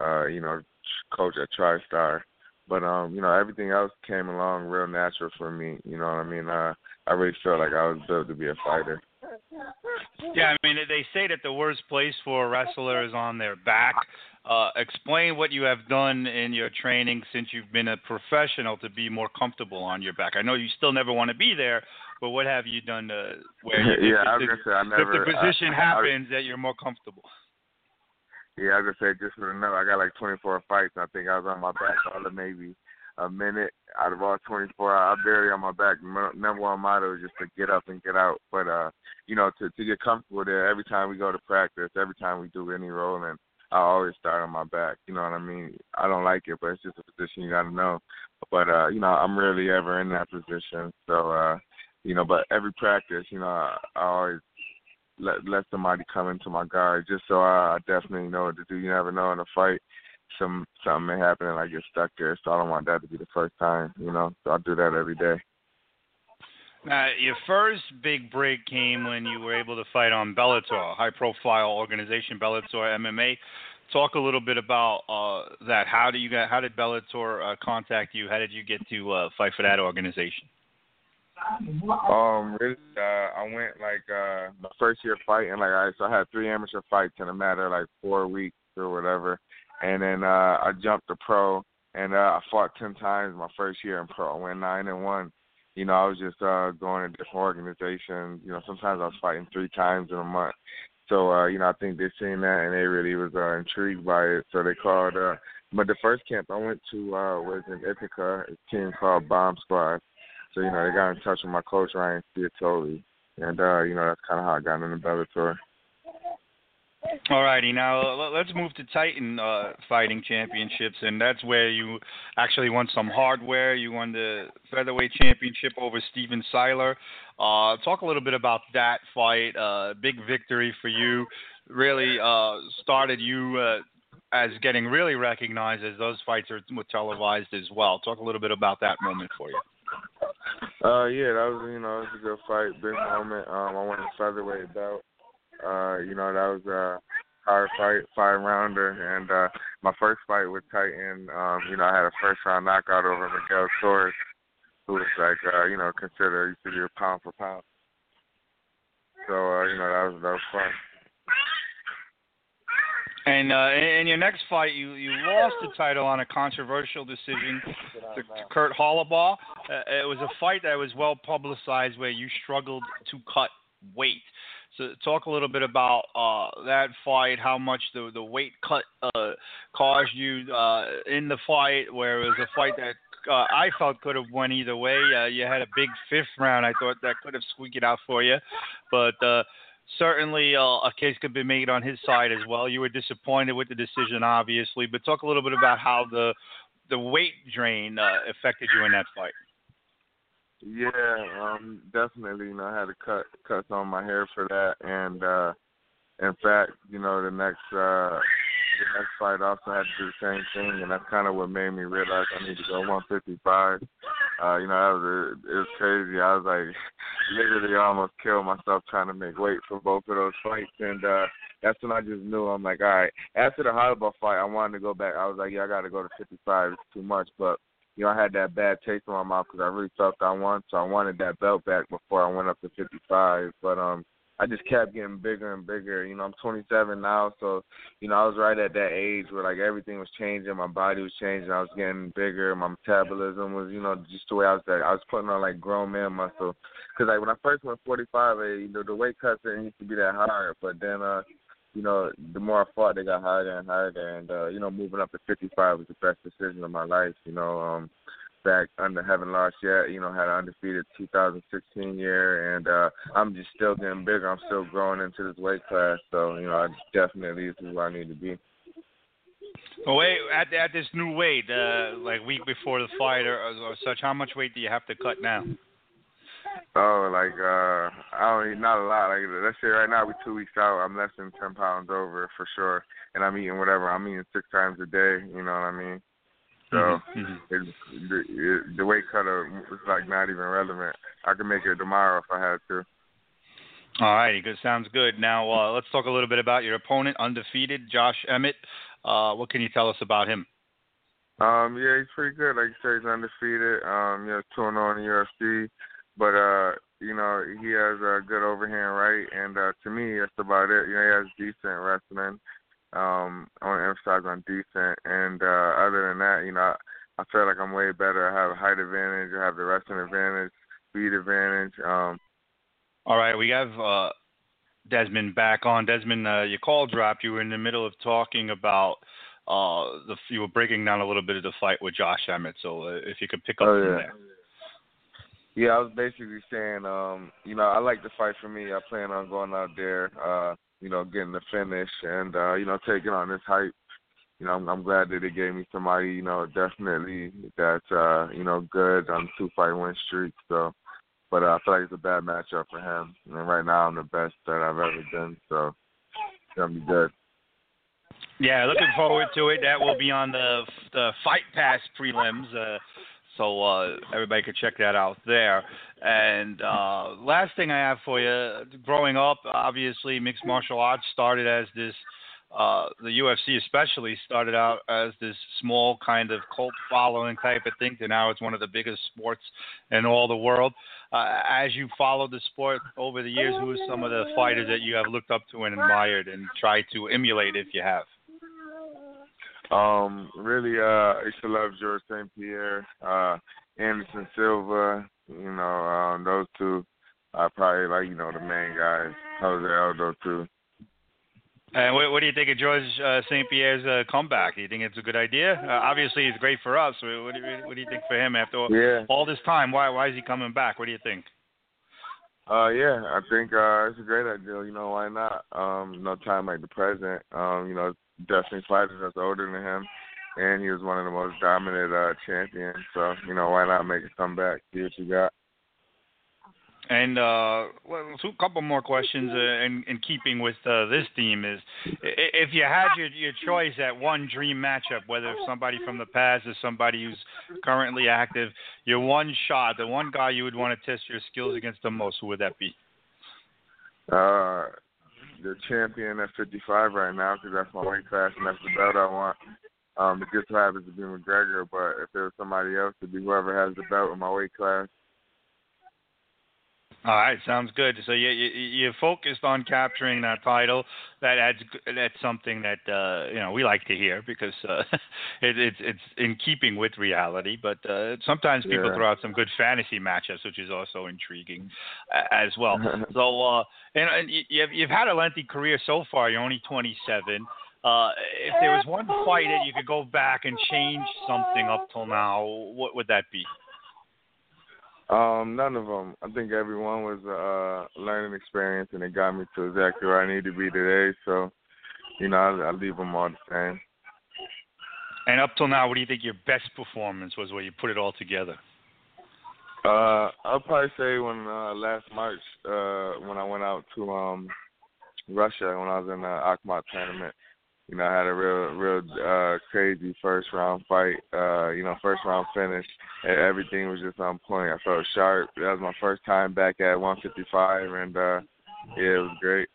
uh, you know, coach at TriStar. But um, you know, everything else came along real natural for me. You know what I mean? Uh, I really felt like I was built to be a fighter. Yeah, I mean, they say that the worst place for a wrestler is on their back. Uh, explain what you have done in your training since you've been a professional to be more comfortable on your back. I know you still never want to be there, but what have you done to where you, yeah, if, I was the, say, I never, if the position I, happens I, that you're more comfortable? Yeah, I gonna say just for the note, I got like 24 fights. I think I was on my back all of maybe a minute out of all 24. I barely on my back. Number one motto is just to get up and get out. But uh, you know, to to get comfortable there, every time we go to practice, every time we do any rolling, I always start on my back. You know what I mean? I don't like it, but it's just a position you got to know. But uh, you know, I'm rarely ever in that position. So uh, you know, but every practice, you know, I, I always let let somebody come into my guard just so I, I definitely know what to do. You never know in a fight some something may happen and I get stuck there. So I don't want that to be the first time, you know. So I do that every day. Now, your first big break came when you were able to fight on Bellator, high-profile organization, Bellator MMA. Talk a little bit about uh, that. How do you get? How did Bellator uh, contact you? How did you get to uh, fight for that organization? Um, really, uh, I went like uh my first year fighting. Like I, so I had three amateur fights in a matter of like four weeks or whatever and then uh I jumped to pro and uh I fought ten times my first year in pro. I went nine and one. You know, I was just uh going to different organizations. You know, sometimes I was fighting three times in a month. So, uh, you know, I think they seen that and they really was uh, intrigued by it. So they called uh but the first camp I went to uh was in Ithaca, a team called Bomb Squad. So, you know, they got in touch with my coach Ryan Spiatoli. And uh, you know, that's kinda how I got into Bellator. All righty, now let's move to Titan uh, Fighting Championships, and that's where you actually won some hardware. You won the featherweight championship over Steven Siler. Uh, talk a little bit about that fight. Uh, big victory for you. Really uh, started you uh, as getting really recognized as those fights are, were televised as well. Talk a little bit about that moment for you. Uh, yeah, that was you know it was a good fight, big moment. Um, I won the featherweight belt. Uh, you know, that was a hard fight, five rounder, and uh, my first fight with Titan, um, you know, I had a first round knockout over Miguel Torres, who was like, uh, you know, considered used to be a pound for pound. So, uh, you know, that was that was fun. And uh, in your next fight, you you lost the title on a controversial decision to, to Kurt Holobaugh. Uh, it was a fight that was well publicized, where you struggled to cut weight. So talk a little bit about uh, that fight, how much the the weight cut uh, caused you uh, in the fight, where it was a fight that uh, I felt could have went either way. Uh, you had a big fifth round. I thought that could have squeaked it out for you, but uh, certainly uh, a case could be made on his side as well. You were disappointed with the decision, obviously, but talk a little bit about how the the weight drain uh, affected you in that fight. Yeah, um, definitely. You know, I had to cut cuts on my hair for that, and uh, in fact, you know, the next uh, the next fight also had to do the same thing, and that's kind of what made me realize I need to go 155. Uh, you know, that was it was crazy. I was like, literally almost killed myself trying to make weight for both of those fights, and uh, that's when I just knew I'm like, all right. After the Holobaugh fight, I wanted to go back. I was like, yeah, I got to go to 55. It's too much, but you know, I had that bad taste in my mouth because I really felt I won, so I wanted that belt back before I went up to 55. But um, I just kept getting bigger and bigger. You know, I'm 27 now, so you know, I was right at that age where like everything was changing, my body was changing, I was getting bigger, my metabolism was, you know, just the way I was. Like, I was putting on like grown man muscle. Because like when I first went 45, eh, you know, the weight cuts didn't used to be that hard, but then uh you know, the more I fought, they got harder and harder. And uh, you know, moving up to 55 was the best decision of my life. You know, um, back under haven't lost yet. You know, had an undefeated 2016 year, and uh, I'm just still getting bigger. I'm still growing into this weight class. So you know, I definitely this is where I need to be. Well, wait, at at this new weight, uh, like week before the fight or, or such, how much weight do you have to cut now? Oh, like uh, I don't eat not a lot. Like let's say right now we two weeks out, I'm less than ten pounds over for sure, and I'm eating whatever. I'm eating six times a day. You know what I mean? So Mm-hmm. mhm. it's, the, it, the weight cutter is like not even relevant. I could make it tomorrow if I had to. All righty, good. Sounds good. Now uh, let's talk a little bit about your opponent, undefeated Josh Emmett. Uh, what can you tell us about him? Um, yeah, he's pretty good. Like you said, he's undefeated. Um, you know, two and zero in the UFC, but uh, you know, he has a good overhand right, and uh, to me, that's about it. You know, he has decent wrestling. Um, I want to emphasize on decent, and uh, other than that, you know, I, I feel like I'm way better. I have a height advantage. I have the wrestling advantage, speed advantage. Um, All right, we have uh, Desmond back on. Desmond, uh, your call dropped. You were in the middle of talking about uh, the you were breaking down a little bit of the fight with Josh Emmett. So uh, if you could pick up Oh, from yeah. there. Yeah, I was basically saying, um, you know, I like the fight for me. I plan on going out there, uh, you know, getting the finish and uh, you know, taking on this hype. You know, I'm, I'm glad that they gave me somebody, you know, definitely that's uh, you know, good on two fight win streak. So but uh, I feel like it's a bad matchup for him. And right now I'm the best that I've ever been, so it's gonna be good. Yeah, looking forward to it. That will be on the the Fight Pass prelims. Uh, so uh, everybody could check that out there. And uh, last thing I have for you, growing up, obviously mixed martial arts started as this. Uh, the UFC especially started out as this small kind of cult following type of thing, to now it's one of the biggest sports in all the world. Uh, as you followed the sport over the years, who are some of the fighters that you have looked up to and admired and tried to emulate, if you have? Um, really, uh, I used to love George St. Pierre, uh, Anderson Silva. You know, um, those two. I probably like you know the main guys, Jose Aldo too. And what, what do you think of George uh, St. Pierre's uh, comeback? Do you think it's a good idea? Uh, obviously, it's great for us. What, do you, what do you think for him after all, Yeah. all this time? Why why is he coming back? What do you think? Uh, yeah, I think uh, it's a great idea. You know, why not? Um, no time like the present. Um, you know, definitely fighters that's older than him, and he was one of the most dominant uh, champions. So, you know, why not make a comeback? See what you got. And uh, well, two couple more questions uh, in, in keeping with uh, this theme is, if you had your your choice at one dream matchup, whether it's somebody from the past or somebody who's currently active, your one shot, the one guy you would want to test your skills against the most, who would that be? Uh, the champion at 55 right now because that's my weight class and that's the belt I want. Um, it just so happens to be McGregor, but if there was somebody else, it'd be whoever has the belt in my weight class. All right, sounds good. So you, you you're focused on capturing that title. That adds that's something that uh, you know we like to hear because uh, it, it's it's in keeping with reality. But uh, sometimes people Yeah. throw out some good fantasy matchups, which is also intriguing uh, as well. so uh, and, and you- you've you've had a lengthy career so far. You're only 27. Uh, if there was one fight that you could go back and change something up till now, what would that be? Um, none of them. I think everyone was a uh, learning experience, and it got me to exactly where I need to be today. So, you know, I, I leave them all the same. And up till now, what do you think your best performance was where you put it all together? Uh, I'll probably say when uh, last March, uh, when I went out to um Russia when I was in the Akhmat tournament. You know, I had a real, real uh crazy first round fight. Uh, you know, first round finish. And everything was just on point. I felt sharp. That was my first time back at 155, and uh, yeah, it was great.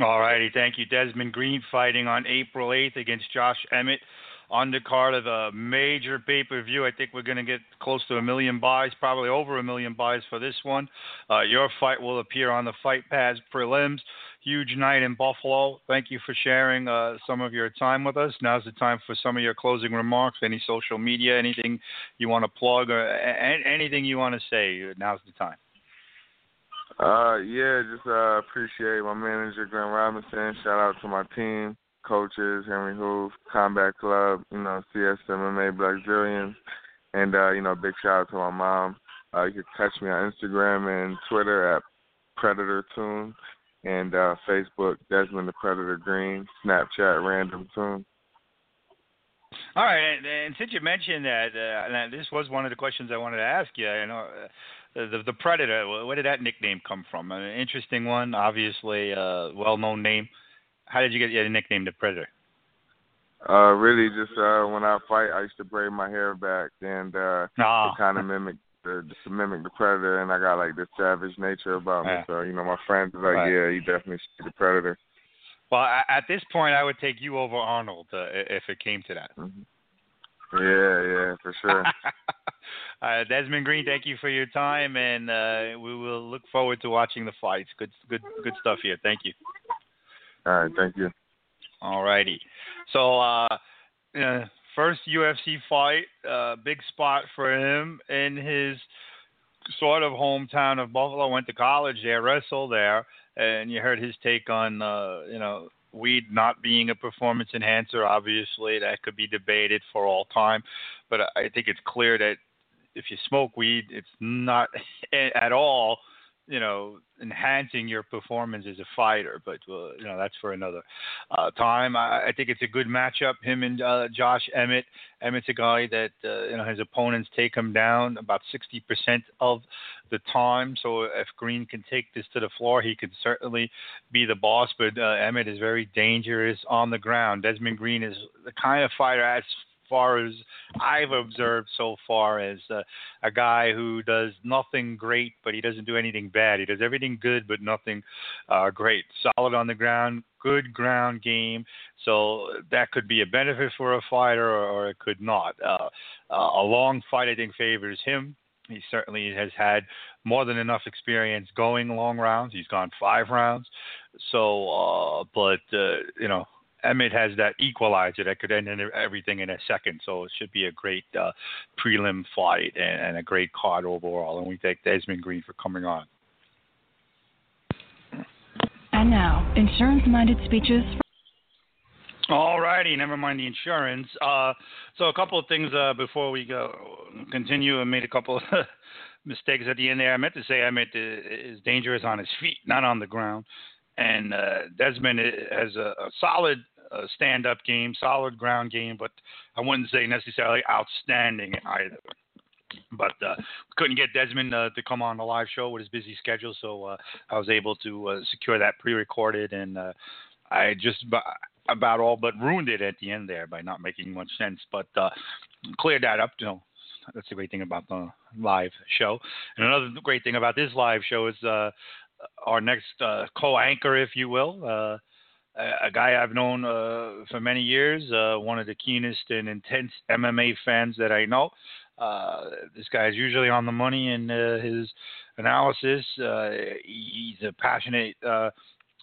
All righty, thank you. Desmond Green fighting on April 8th against Josh Emmett on the card of a major pay per view. I think we're going to get close to a million buys, probably over a million buys for this one. Uh, your fight will appear on the Fight Pass prelims. Huge night in Buffalo. Thank you for sharing uh, some of your time with us. Now's the time for some of your closing remarks. Any social media, anything you want to plug, or a- anything you want to say. Now's the time. Uh, yeah, just uh, appreciate my manager Glenn Robinson. Shout out to my team, coaches Henri Hooft, Combat Club, you know CSMMA Black Zillions, and uh, you know big shout out to my mom. Uh, you can catch me on Instagram and Twitter at Predator Tune, and uh, Facebook Desmond the Predator Green, Snapchat Random Tune. All right, and, and since you mentioned that, uh, and this was one of the questions I wanted to ask you. You know, uh, the the Predator. Where did that nickname come from? An interesting one, obviously, uh, well-known name. How did you get your nickname, the Predator? Uh, really, just uh, when I fight, I used to braid my hair back, and uh, oh. it kind of mimic the just mimic the Predator, and I got like this savage nature about me. Yeah. So you know, my friends was like, Right. yeah, you definitely see the Predator. Well, a- at this point, I would take you over Arnold uh, if it came to that. hmm Yeah, yeah, for sure. uh, Desmond Green, thank you for your time, and uh, we will look forward to watching the fights. Good, good, good stuff here. Thank you. All right, thank you. All righty. So, uh, uh, first UFC fight, uh, big spot for him in his sort of hometown of Buffalo. Went to college there, wrestled there, and you heard his take on, uh, you know, weed not being a performance enhancer. Obviously, that could be debated for all time, but I think it's clear that if you smoke weed, it's not at all you know, enhancing your performance as a fighter. But uh, you know, that's for another uh, time. I, I think it's a good matchup. Him and uh, Josh Emmett. Emmett's a guy that uh, you know his opponents take him down about 60% of the time. So if Green can take this to the floor, he could certainly be the boss. But uh, Emmett is very dangerous on the ground. Desmond Green is the kind of fighter as far as I've observed so far as uh, a guy who does nothing great, but he doesn't do anything bad. He does everything good, but nothing uh, great. Solid on the ground, good ground game. So that could be a benefit for a fighter, or, or it could not. Uh, uh, a long fight, I think, favors him. He certainly has had more than enough experience going long rounds. He's gone five rounds. So, uh, but you know, Emmett has that equalizer that could end everything in a second. So it should be a great uh, prelim fight and, and a great card overall. And we thank Desmond Green for coming on. And now, insurance minded speeches. All righty, never mind the insurance. Uh, so a couple of things uh, before we go continue. I made a couple of mistakes at the end there. I meant to say Emmett is dangerous on his feet, not on the ground. And uh, Desmond has a, a solid uh, stand-up game, solid ground game, but I wouldn't say necessarily outstanding either. But uh, couldn't get Desmond uh, to come on the live show with his busy schedule, so uh, I was able to uh, secure that pre-recorded, and uh, I just about all but ruined it at the end there by not making much sense. But uh, cleared that up. You know, that's the great thing about the live show. And another great thing about this live show is our next uh, co-anchor, if you will. A guy I've known uh, for many years, uh, one of the keenest and intense MMA fans that I know. Uh, this guy is usually on the money in uh, his analysis. Uh, he's a passionate uh,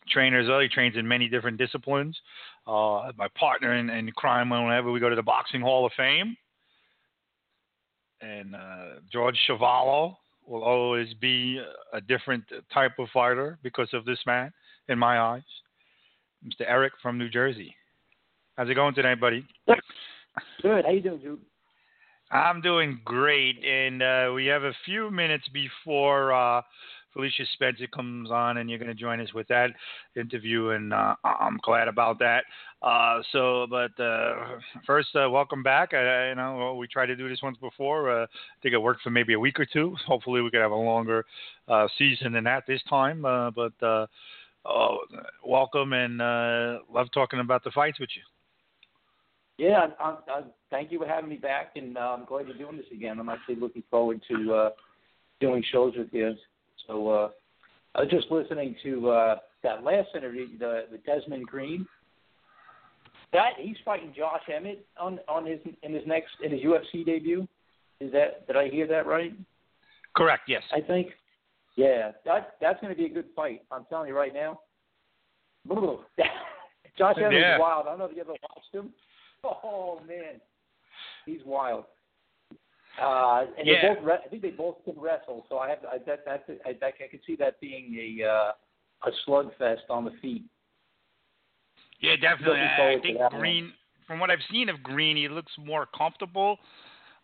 trainer as well. He trains in many different disciplines. My partner in, in crime whenever we go to the Boxing Hall of Fame. And George Chuvalo will always be a different type of fighter because of this man, in my eyes. Mr. Eric from New Jersey. How's it going today, buddy? Good. How you doing, dude? I'm doing great, and uh, we have a few minutes before uh, Felicia Spencer comes on, and you're going to join us with that interview, and uh, I'm glad about that. Uh, so, but uh, first, uh, welcome back. I, you know, we tried to do this once before. Uh, I think it worked for maybe a week or two. Hopefully, we could have a longer uh, season than that this time. Uh, but uh, oh, welcome, and uh, love talking about the fights with you. Yeah, I, I, thank you for having me back, and uh, I'm glad you're doing this again. I'm actually looking forward to uh, doing shows with you. So uh, I was just listening to uh, that last interview, the, the Desmond Green. That he's fighting Josh Emmett on on his in his next in his UFC debut. Is that did I hear that right? Correct. Yes. I think. Yeah, that that's going to be a good fight. I'm telling you right now. Josh Emmett Yeah. is wild. I don't know if you ever watched him. Oh man, he's wild. Uh, and Yeah. they both, re- I think they both can wrestle. So I have, I, that, that's, I, that, I could see that being a, uh, a slugfest on the feet. Yeah, definitely. Looking I think one. Green, from what I've seen of Green, he looks more comfortable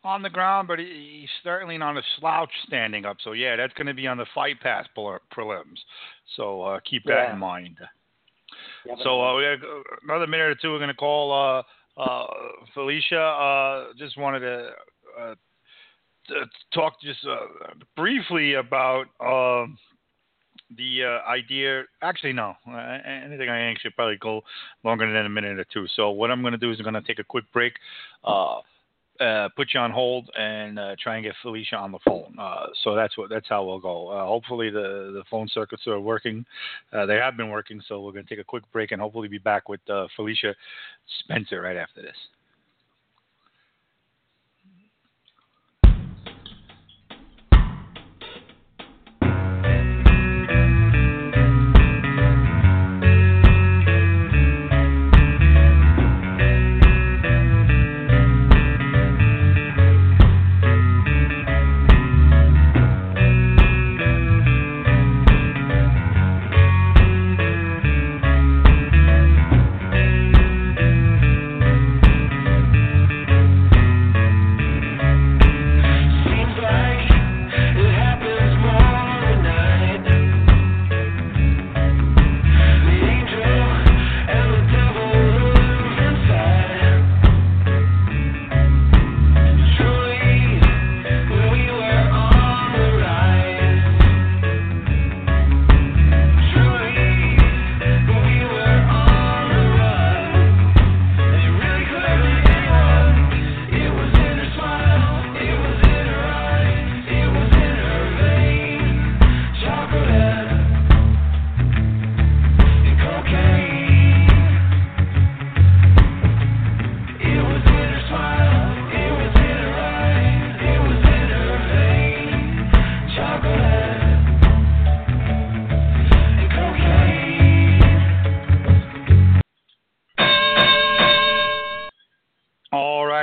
on the ground, but he- he's certainly not a slouch standing up. So yeah, that's going to be on the Fight Pass prel- prelims. So uh, keep that Yeah. in mind. Yeah, So uh, we have another minute or two. We're going to call uh, uh, Felicia, uh, just wanted to, uh, to talk just uh, briefly about um, the uh, idea. Actually, no. Uh, anything I think should probably go longer than a minute or two. So what I'm going to do is I'm going to take a quick break. Uh, put you on hold and uh, try and get Felicia on the phone. Uh, so that's what that's how we'll go. Uh, hopefully the the phone circuits are working. Uh, they have been working, so we're going to take a quick break and hopefully be back with uh, Felicia Spencer right after this.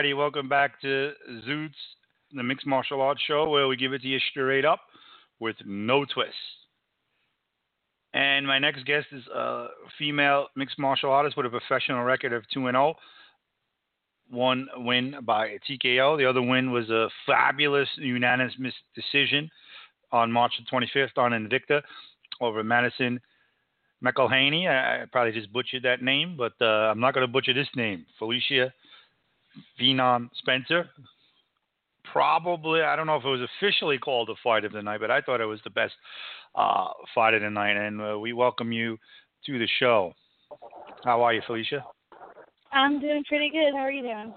Welcome back to Zutes, the Mixed Martial Arts Show, where we give it to you straight up with no twists. And my next guest is a female mixed martial artist with a professional record of 2 0. One win by TKO. The other win was a fabulous unanimous decision on March the 25th on Invicta over Madison McElhaney. I, I probably just butchered that name, but uh, I'm not going to butcher this name. Felicia Phenom Spencer. Probably, I don't know if it was officially called the fight of the night, but I thought it was the best uh, fight of the night. And uh, we welcome you to the show. How are you, Felicia? I'm doing pretty good. How are you doing?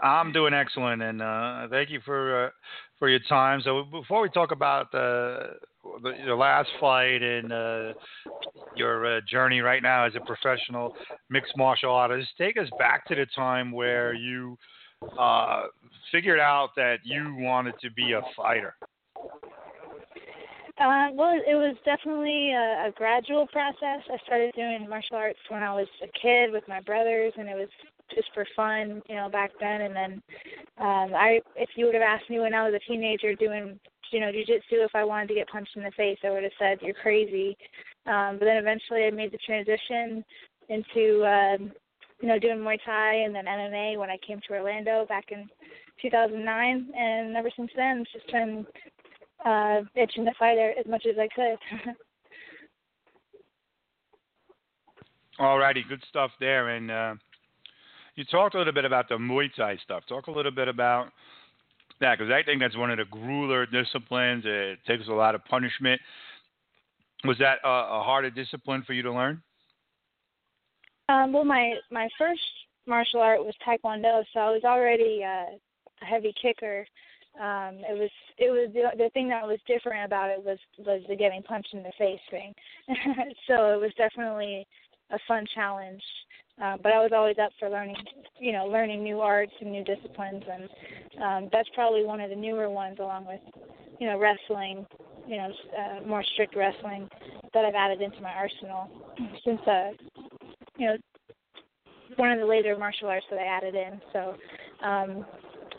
I'm doing excellent, and uh, thank you for uh, for your time. So before we talk about uh, the, your last fight and uh, your uh, journey right now as a professional mixed martial artist, take us back to the time where you uh, figured out that you wanted to be a fighter. Uh, well, it was definitely a, a gradual process. I started doing martial arts when I was a kid with my brothers, and it was just for fun, you know, back then. And then, um, I, if you would have asked me when I was a teenager doing, you know, jujitsu, if I wanted to get punched in the face, I would have said you're crazy. Um, but then eventually, I made the transition into, um, you know, doing Muay Thai and then MMA when I came to Orlando back in 2009. And ever since then, it's just been uh, itching to fight as much as I could. Alrighty, good stuff there. And uh, you talked a little bit about the Muay Thai stuff. Talk a little bit about that because I think that's one of the grueler disciplines. It takes a lot of punishment. Was that a, a harder discipline for you to learn? Um, well, my my first martial art was Taekwondo, so I was already uh, a heavy kicker. Um, it was it was the, the thing that was different about it was was the getting punched in the face thing. so it was definitely a fun challenge. Uh, but I was always up for learning, you know, learning new arts and new disciplines, and um, that's probably one of the newer ones, along with, you know, wrestling, you know, uh, more strict wrestling that I've added into my arsenal since, uh, you know, one of the later martial arts that I added in. So, um,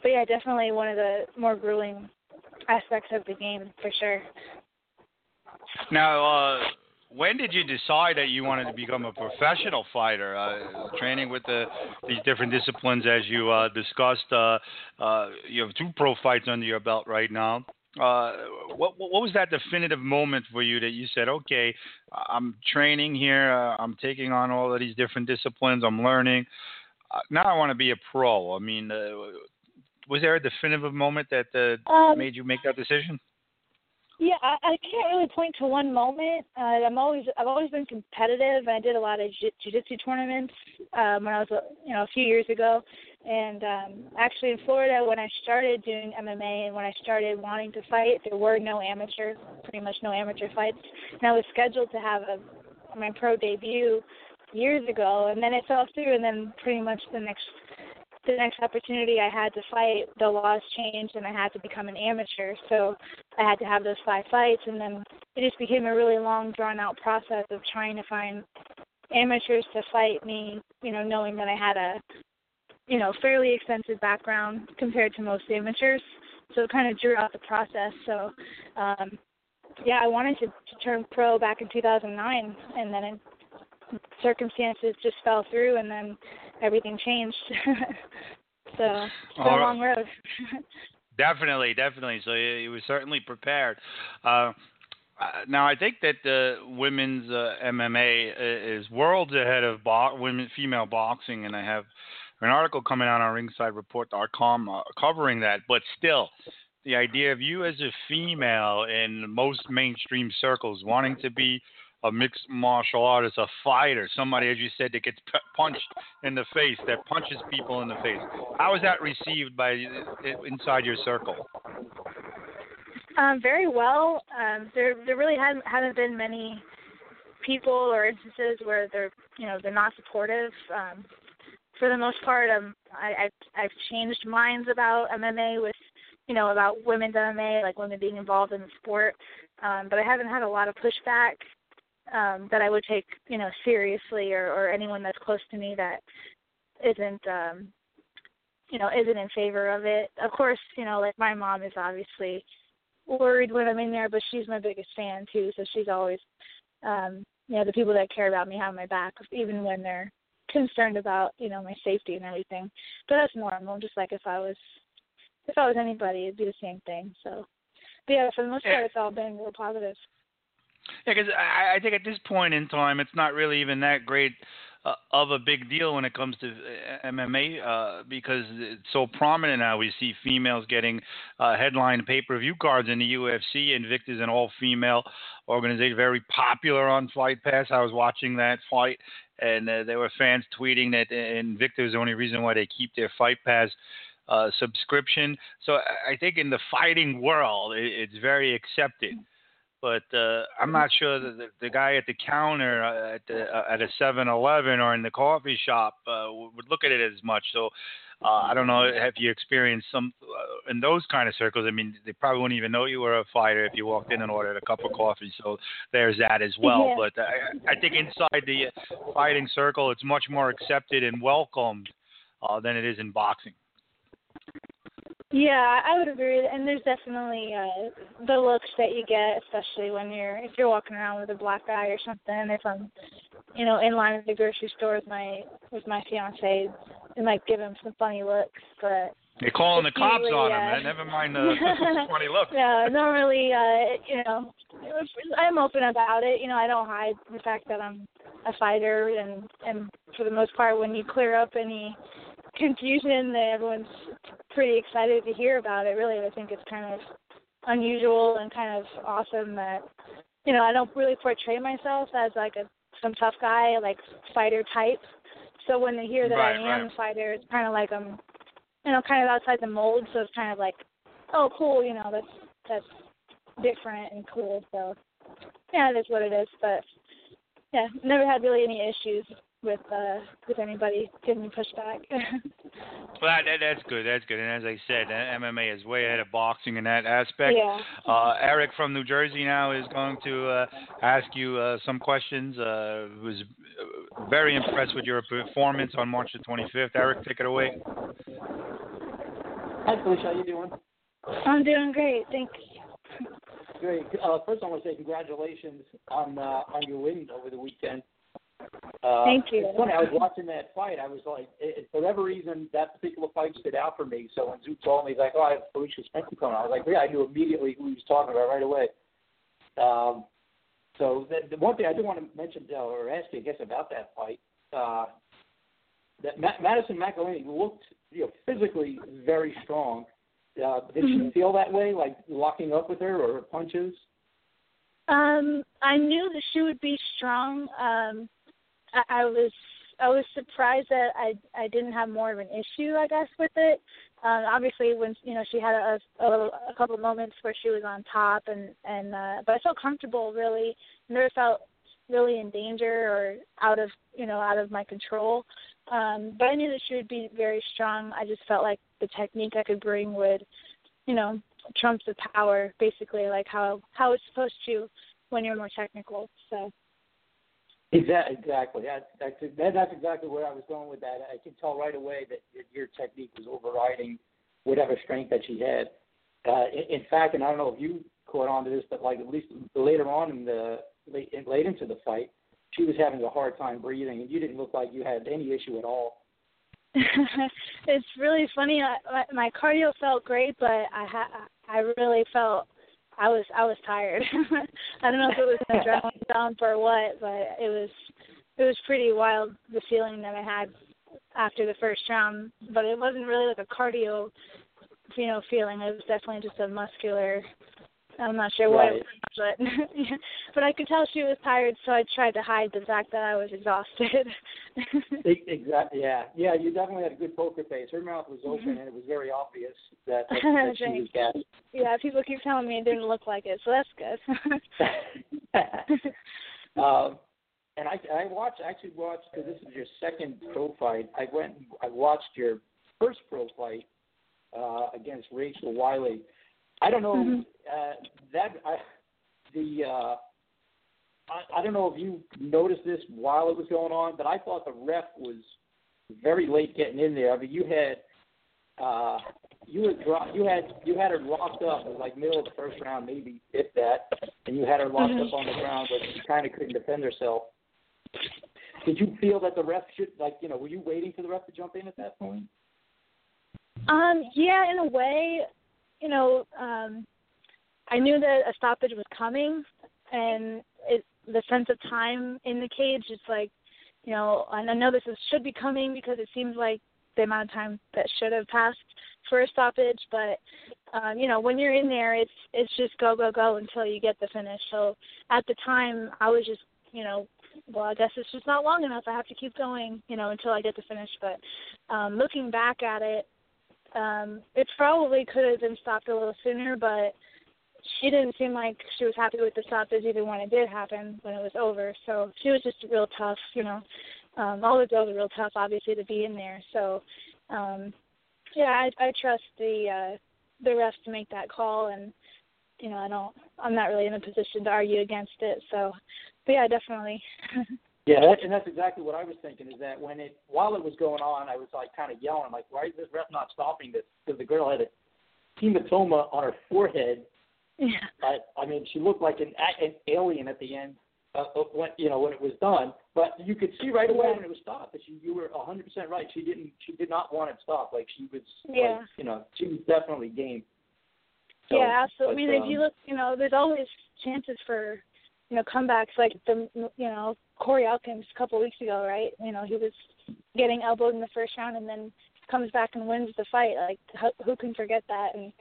but yeah, definitely one of the more grueling aspects of the game for sure. Now, uh, when did you decide that you wanted to become a professional fighter? Uh, training with the, these different disciplines, as you uh, discussed, uh, uh you have two pro fights under your belt right now. Uh, what, what was that definitive moment for you that you said, okay, I'm training here, uh, I'm taking on all of these different disciplines, I'm learning. uh, now I want to be a pro. I mean, uh, was there a definitive moment that uh, Um, made you make that decision? Yeah, I, I can't really point to one moment. Uh, I'm always I've always been competitive, and I did a lot of jiu- jiu-jitsu tournaments um, when I was you know a few years ago. And um, actually, in Florida, when I started doing MMA and when I started wanting to fight, there were no amateur, pretty much no amateur fights. And I was scheduled to have a my pro debut years ago, and then it fell through. And then pretty much the next the next opportunity I had to fight, the laws changed and I had to become an amateur. So I had to have those five fights, and then it just became a really long, drawn out process of trying to find amateurs to fight me. You know, knowing that I had a you know fairly extensive background compared to most amateurs, so it kind of drew out the process. So um, yeah, I wanted to, to turn pro back in 2009, and then it, circumstances just fell through, and then everything changed. so it's been a right. long road. Definitely, definitely. So you, you were certainly prepared. Uh, uh, now I think that uh, women's uh, MMA is worlds ahead of bo- women female boxing, and I have an article coming out on RingsideReport.com uh, covering that. But still, the idea of you as a female in most mainstream circles wanting to be a mixed martial artist, a fighter, somebody, as you said, that gets p- punched in the face, that punches people in the face. How is that received by inside your circle? Um, very well. Um, there there really haven't haven't been many people or instances where they're you know they're not supportive. Um, for the most part, um, I, I've I've changed minds about MMA with you know about women's MMA, like women being involved in the sport. Um, but I haven't had a lot of pushback um, that I would take you know seriously, or or anyone that's close to me that isn't um, you know isn't in favor of it. Of course, you know like my mom is obviously worried when I'm in there, but she's my biggest fan too. So she's always, um, you know, the people that care about me have my back, even when they're concerned about, you know, my safety and everything. But that's normal. Just like if I was, if I was anybody, it'd be the same thing. So, but yeah, for the most part, it's all been real positive. Yeah, because I, I think at this point in time, it's not really even that great uh, of a big deal when it comes to uh, MMA uh, because it's so prominent now. We see females getting uh, headline pay-per-view cards in the UFC. Invictus is an all-female organization, very popular on Fight Pass. I was watching that fight, and uh, there were fans tweeting that Invictus is the only reason why they keep their Fight Pass. Uh, subscription. So I I think in the fighting world, it, it's very accepted but uh, I'm not sure that the, the guy at the counter uh, at the, uh, at a 7-Eleven or in the coffee shop uh, would look at it as much. So uh, I don't know. Have you experienced some uh, in those kind of circles? I mean, they probably wouldn't even know you were a fighter if you walked in and ordered a cup of coffee. So there's that as well. Yeah. But I, I think inside the fighting circle, it's much more accepted and welcomed uh, than it is in boxing. Yeah, I would agree. And there's definitely uh the looks that you get, especially when you're if you're walking around with a black guy or something. If I'm, you know, in line at the grocery store with my with my fiance, it might give him some funny looks. But They're calling the cops usually, on him, uh, man. Never mind the funny look. yeah, normally, uh, you know, I'm open about it. You know, I don't hide the fact that I'm a fighter, and and for the most part, when you clear up any confusion, that everyone's pretty excited to hear about it. Really, I think it's kind of unusual and kind of awesome that you know I don't really portray myself as like a some tough guy, like fighter type. So when they hear that Right, I am right. a fighter, it's kind of like I'm, you know, kind of outside the mold. So it's kind of like, oh, cool, you know, that's that's different and cool. So yeah, it is what it is. But yeah, never had really any issues with uh with anybody giving me pushback. Well, that, that, that's good. That's good. And as I said, uh, MMA is way ahead of boxing in that aspect. yeah. Uh, Eric from New Jersey now is going to uh, ask you uh, some questions. Uh, was uh, very impressed with your performance on March the 25th. Eric, take it away. Hi, Felicia. How you doing? I'm doing great, thanks. Great. Uh, first, I want to say congratulations on uh, on your win over the weekend. Uh, Thank you. It's funny. I was watching that fight. I was like, it, for whatever reason, that particular fight stood out for me. So when Zute told me, he's like, "Oh, I have Felicia Spencer coming," I was like, "Yeah." I knew immediately who he was talking about right away. Um, so the, the one thing I do want to mention uh, or ask you, I guess, about that fight. Uh, that Ma- Madison McElhaney looked you know physically very strong. Uh, did Mhm. she feel that way, like locking up with her or her punches? Um, I knew that she would be strong. Um, I, I was I was surprised that I I didn't have more of an issue, I guess, with it. Um, obviously, when you know she had a, a, a couple of moments where she was on top, and and uh, but I felt comfortable. Really, never felt really in danger or out of you know out of my control. Um, but I knew that she would be very strong. I just felt like the technique I could bring would, you know, trump the power, basically, like how how it's supposed to when you're more technical. So. Exactly. Exactly. That, that's that's exactly where I was going with that. I could tell right away that, your technique was overriding whatever strength that she had. Uh, in, in fact, and I don't know if you caught on to this, but like at least later on in the late, late into the fight, she was having a hard time breathing, and you didn't look like you had any issue at all. it's really funny. I, my, my cardio felt great, but I ha- I really felt I was I was tired. I don't know if it was an adrenaline dump or what, but it was it was pretty wild the feeling that I had after the first round. But it wasn't really like a cardio, you know, feeling. It was definitely just a muscular. I'm not sure what Right. it was, but but I could tell she was tired, so I tried to hide the fact that I was exhausted. Exactly. Yeah. Yeah. You definitely had a good poker face. Her mouth was open, and it was very obvious that, that, that she was gassed. yeah, people keep telling me it didn't look like it, so that's good. um, and I I watched actually watched because this is your second pro fight. I went I watched your first pro fight uh, against Rachel Wiley. I don't know Mhm. uh, that I, the uh, I, I don't know if you noticed this while it was going on, but I thought the ref was very late getting in there. I mean, you had uh, you had dro- you had you had her locked up it was like middle of the first round, maybe if that, and you had her locked Mhm. up on the ground, but she kind of couldn't defend herself. Did you feel that the ref should like you know were you waiting for the ref to jump in at that point? Um, yeah, in a way, you know, um, I knew that a stoppage was coming, and it, the sense of time in the cage is like, you know, and I know this is, should be coming because it seems like the amount of time that should have passed for a stoppage, but um, you know, when you're in there, it's it's just go go go until you get the finish. So at the time, I was just, you know, well, I guess it's just not long enough. I have to keep going, you know, until I get the finish. But um, looking back at it, um, it probably could have been stopped a little sooner, but she didn't seem like she was happy with the stoppage even when it did happen, when it was over. So she was just real tough, you know. Um, all the girls are real tough, obviously, to be in there. So, um, yeah, I, I trust the uh, the refs to make that call, and you know, I don't, I'm not really in a position to argue against it. So, but yeah, definitely. Yeah, that, and that's exactly what I was thinking. Is that when it while it was going on, I was like kind of yelling, like, "Why is this ref not stopping this?" Because the girl had a hematoma on her forehead. yeah. I, I mean, she looked like an, an alien at the end. Uh, when you know when it was done, but you could see right away when it was stopped that she, you were a 100% right. She didn't, she did not want it stopped. Like she was, Yeah. like, you know, she was definitely game. So, yeah, absolutely. I mean, um, if you look, you know, there's always chances for, you know, comebacks like the, you know, Corey Elkins a couple of weeks ago, right? You know, he was getting elbowed in the first round and then comes back and wins the fight. Like, who, can forget that? And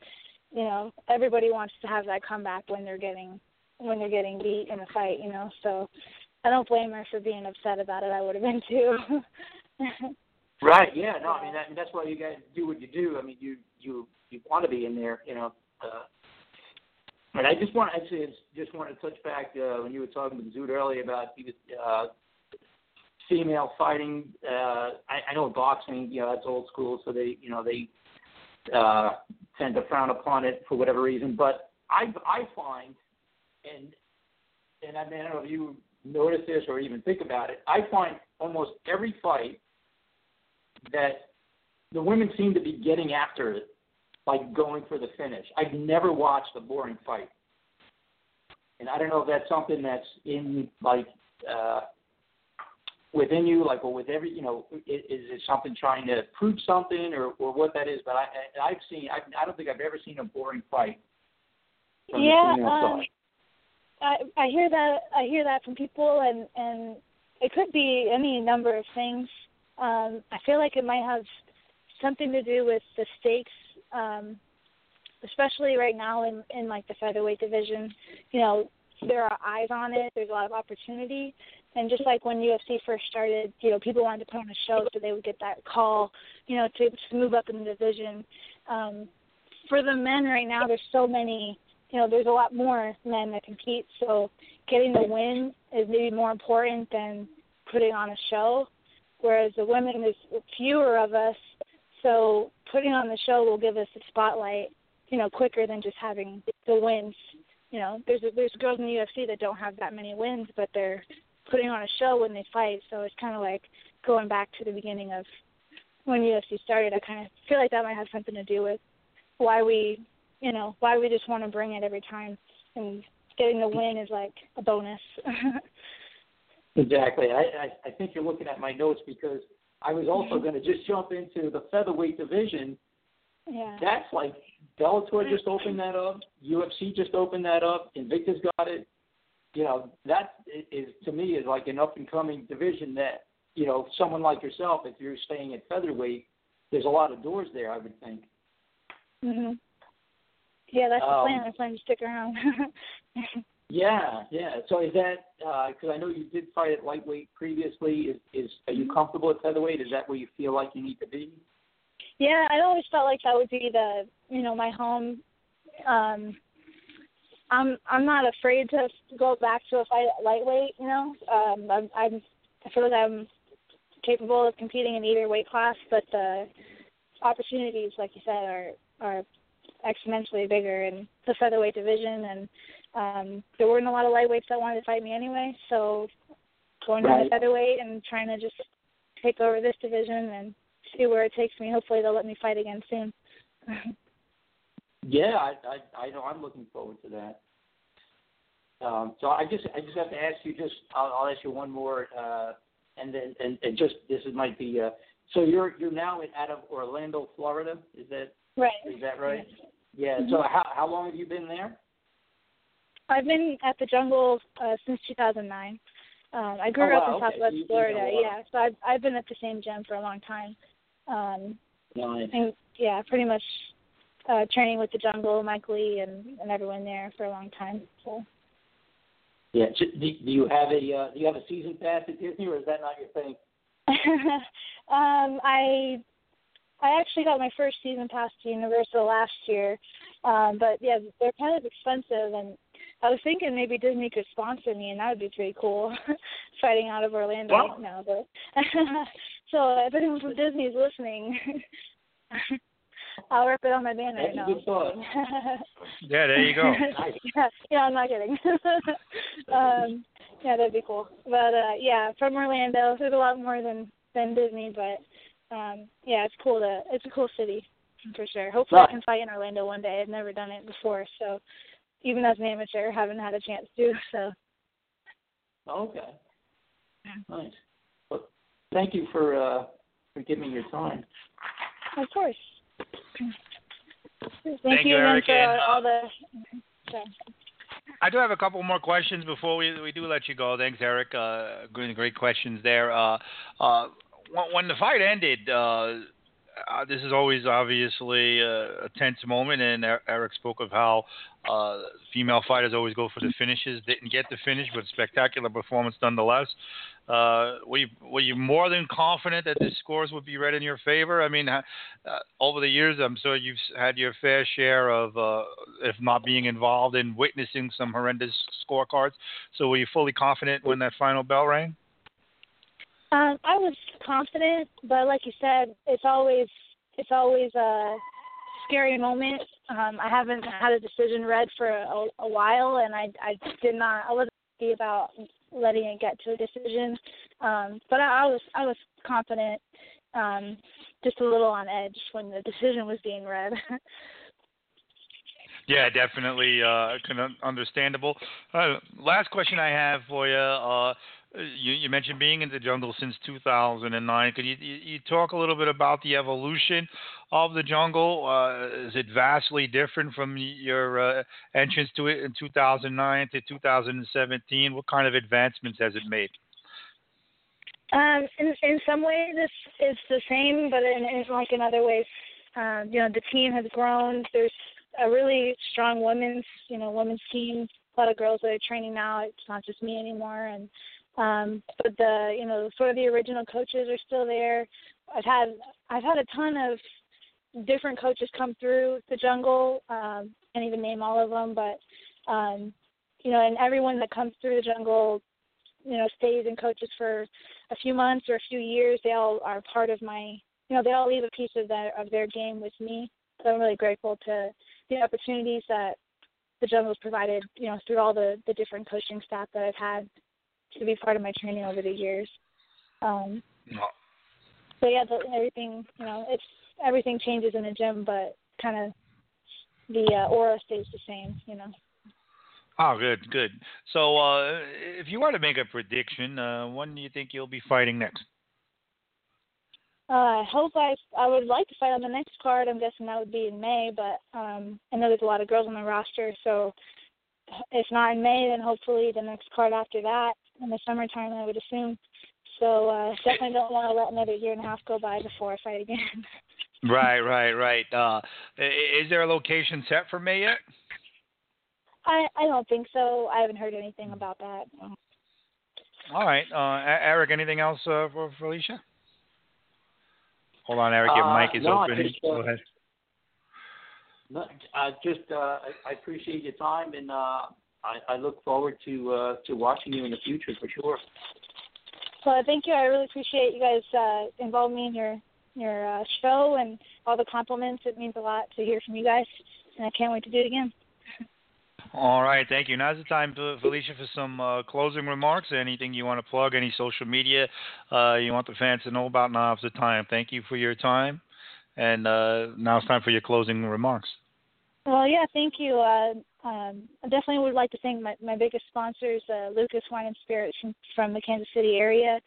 you know, everybody wants to have that comeback when they're getting when they're getting beat in a fight. You know, so I don't blame her for being upset about it. I would have been too. Right. Yeah. No. I mean, that, that's why you guys do what you do. I mean, you you you want to be in there. You know. Uh, and I just want to actually just wanted to touch back uh, when you were talking with Zute earlier about uh, female fighting. Uh, I, I know boxing, you know, that's old school, so they you know they uh, tend to frown upon it for whatever reason. But I I find and and I, mean, I don't know if you notice this or even think about it. I find almost every fight that the women seem to be getting after it, like going for the finish. I've never watched a boring fight, and I don't know if that's something that's in like uh, within you, like or with every you know, is, is it something trying to prove something or or what that is? But I I- I've seen I I don't think I've ever seen a boring fight. Yeah, um. I I hear that I hear that from people, and and it could be any number of things. Um, I feel like it might have something to do with the stakes, um, especially right now in in like the featherweight division. You know, there are eyes on it. There's a lot of opportunity, and just like when UFC first started, you know, people wanted to put on a show so they would get that call, you know, to, to move up in the division. Um, for the men right now, there's so many, you know, there's a lot more men that compete. So getting the win is maybe more important than putting on a show. Whereas the women, there's fewer of us, so putting on the show will give us the spotlight, you know, quicker than just having the wins. You know, there's there's girls in the UFC that don't have that many wins, but they're putting on a show when they fight. So it's kind of like going back to the beginning of when UFC started. I kind of feel like that might have something to do with why we, you know, why we just want to bring it every time, and getting the win is like a bonus. exactly. I, I I think you're looking at my notes because I was also Mm-hmm. going to just jump into the featherweight division. yeah. That's like Bellator just opened that up, UFC just opened that up, Invictus got it. You know, that is to me is like an up and coming division that you know someone like yourself, if you're staying at featherweight, there's a lot of doors there. I would think. Mhm. Yeah, that's the Um, plan. I plan to stick around. Yeah, yeah. So is that because I know you did fight at lightweight previously? Is is are you comfortable at featherweight? Is that where you feel like you need to be? Yeah, I always felt like that would be the you know my home. Um, I'm I'm not afraid to go back to a fight at lightweight. You know, um, I'm, I'm I feel like I'm capable of competing in either weight class, but the opportunities, like you said, are are exponentially bigger in the featherweight division, and um, there weren't a lot of lightweights that wanted to fight me anyway. So going down to Right. featherweight and trying to just take over this division and see where it takes me. Hopefully, they'll let me fight again soon. Yeah, I I, I know I'm looking forward to that. Um, so I just I just have to ask you just I'll, I'll ask you one more uh, and then and, and just this is might be uh, so you're you're now in, out of Orlando, Florida. Is that right. is that right? Yeah. So how how long have you been there? I've been at the jungle uh, since 2009. Um, I grew Oh, up wow, in okay. Southwest you've been there Florida. Yeah, so I've I've been at the same gym for a long time. Um, Nice. and yeah, pretty much uh, training with the jungle, Mike Lee, and and everyone there for a long time. So. Yeah. Do, do you have a uh, do you have a season pass at Disney, or is that not your thing? um, I I actually got my first season pass to Universal last year, um, but yeah, they're kind of expensive, and I was thinking maybe Disney could sponsor me, and that would be pretty cool, fighting out of Orlando. Wow. No, but so if anyone from Disney is listening, I'll rip it on my banner. That's a no. good thought. Yeah, there you go. yeah, yeah, I'm not kidding. um, yeah, that'd be cool. But uh yeah, from Orlando, there's a lot more than than Disney, but um yeah, it's cool to it's a cool city for sure. Hopefully Right. I can fight in Orlando one day. I've never done it before, so even as an amateur, haven't had a chance to. So Okay. Nice. Well, thank you for uh, for giving me your time. of course. Thank, Thank you you, Eric, for and, uh, all the. So. I do have a couple more questions before we we do let you go. Thanks, Eric. Uh, great, great questions there. Uh, uh, when, when the fight ended, uh, uh, this is always obviously a, a tense moment, and Er- Eric spoke of how uh, female fighters always go for the finishes. Didn't get the finish, but spectacular performance nonetheless. Uh, were you were you more than confident that the scores would be read in your favor? I mean, uh, over the years, I'm sure you've had your fair share of, uh, if not being involved in witnessing some horrendous scorecards. So, were you fully confident when that final bell rang? Um, I was confident, but like you said, it's always it's always a scary moment. Um, I haven't had a decision read for a, a while, and I I did not I wasn't happy about letting it get to a decision. Um, but I, I was I was confident, um, just a little on edge when the decision was being read. Yeah, definitely uh, understandable. Uh, last question I have for you. Uh, you, you mentioned being in the jungle since 2009. Could you, you, you talk a little bit about the evolution of the jungle? Uh, is it vastly different from your uh, entrance to it in 2009 to 2017? What kind of advancements has it made? Um, in in some ways, it's it's the same, but in, in like in other ways, um, you know, the team has grown. There's a really strong women's, you know, women's team. A lot of girls that are training now. It's not just me anymore, and um, but the you know sort of the original coaches are still there. I've had I've had a ton of different coaches come through the jungle. Um, can't even name all of them, but um, you know, and everyone that comes through the jungle, you know, stays and coaches for a few months or a few years. They all are part of my, you know, they all leave a piece of their of their game with me. So I'm really grateful to the opportunities that the jungle has provided, you know, through all the the different coaching staff that I've had to be part of my training over the years. Um, so yeah, the, everything, you know, it's everything changes in the gym, but kind of the uh, aura stays the same, you know. Oh, good, good. So, uh, if you were to make a prediction, uh, when do you think you'll be fighting next? Uh, I hope I I would like to fight on the next card. I'm guessing that would be in May, but um, I know there's a lot of girls on the roster, so if not in May, then hopefully the next card after that in the summertime, I would assume. So uh, definitely don't want to let another year and a half go by before I fight again. right, right, right. Uh, is there a location set for May yet? I I don't think so. I haven't heard anything about that. All right, uh, Eric. Anything else uh, for Felicia? Hold on, Eric. Your uh, mic is no, open. Just, Go ahead. No, I just uh, I, I appreciate your time, and uh, I, I look forward to uh, to watching you in the future for sure. Well, thank you. I really appreciate you guys uh, involving me in your your uh, show and all the compliments. It means a lot to hear from you guys, and I can't wait to do it again. All right, thank you. Now's the time, Felicia, for some uh, closing remarks. Anything you want to plug? Any social media uh, you want the fans to know about? Now's the time. Thank you for your time, and uh, now it's time for your closing remarks. Well, yeah, thank you. Um, I definitely would like to thank my, my biggest sponsors, uh, Lucas Wine and Spirits from, from the Kansas City area,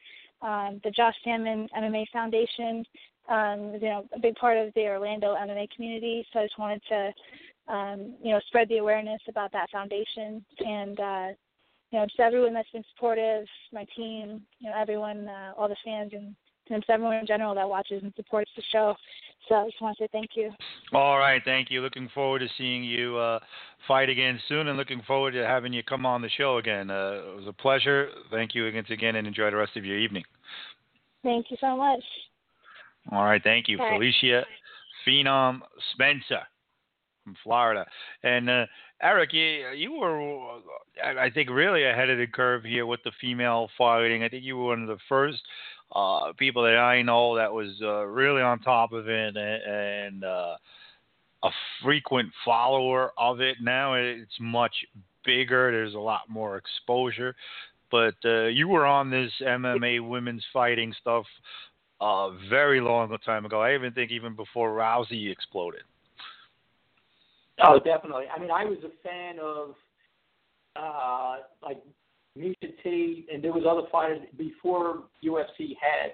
um, the Josh Samman MMA Foundation, um, you know, a big part of the Orlando MMA community. So I just wanted to, um, you know, spread the awareness about that foundation and, uh, you know, just everyone that's been supportive, my team, you know, everyone, uh, all the fans and, and everyone in general that watches and supports the show. So I just want to say thank you. All right, thank you. Looking forward to seeing you uh, fight again soon, and looking forward to having you come on the show again. Uh, it was a pleasure. Thank you once again, and enjoy the rest of your evening. Thank you so much. All right, thank you. Felicia Phenom Spencer from Florida, and uh, Eric, you, you were, I think, really ahead of the curve here with the female fighting. I think you were one of the first uh, people that I know that was uh, really on top of it and, and uh, a frequent follower of it. Now it's much bigger. There's a lot more exposure. But uh, you were on this MMA women's fighting stuff a very long time ago. I even think even before Rousey exploded. Oh, definitely. I mean, I was a fan of uh, like Miesha Tate, and there was other fighters before UFC had,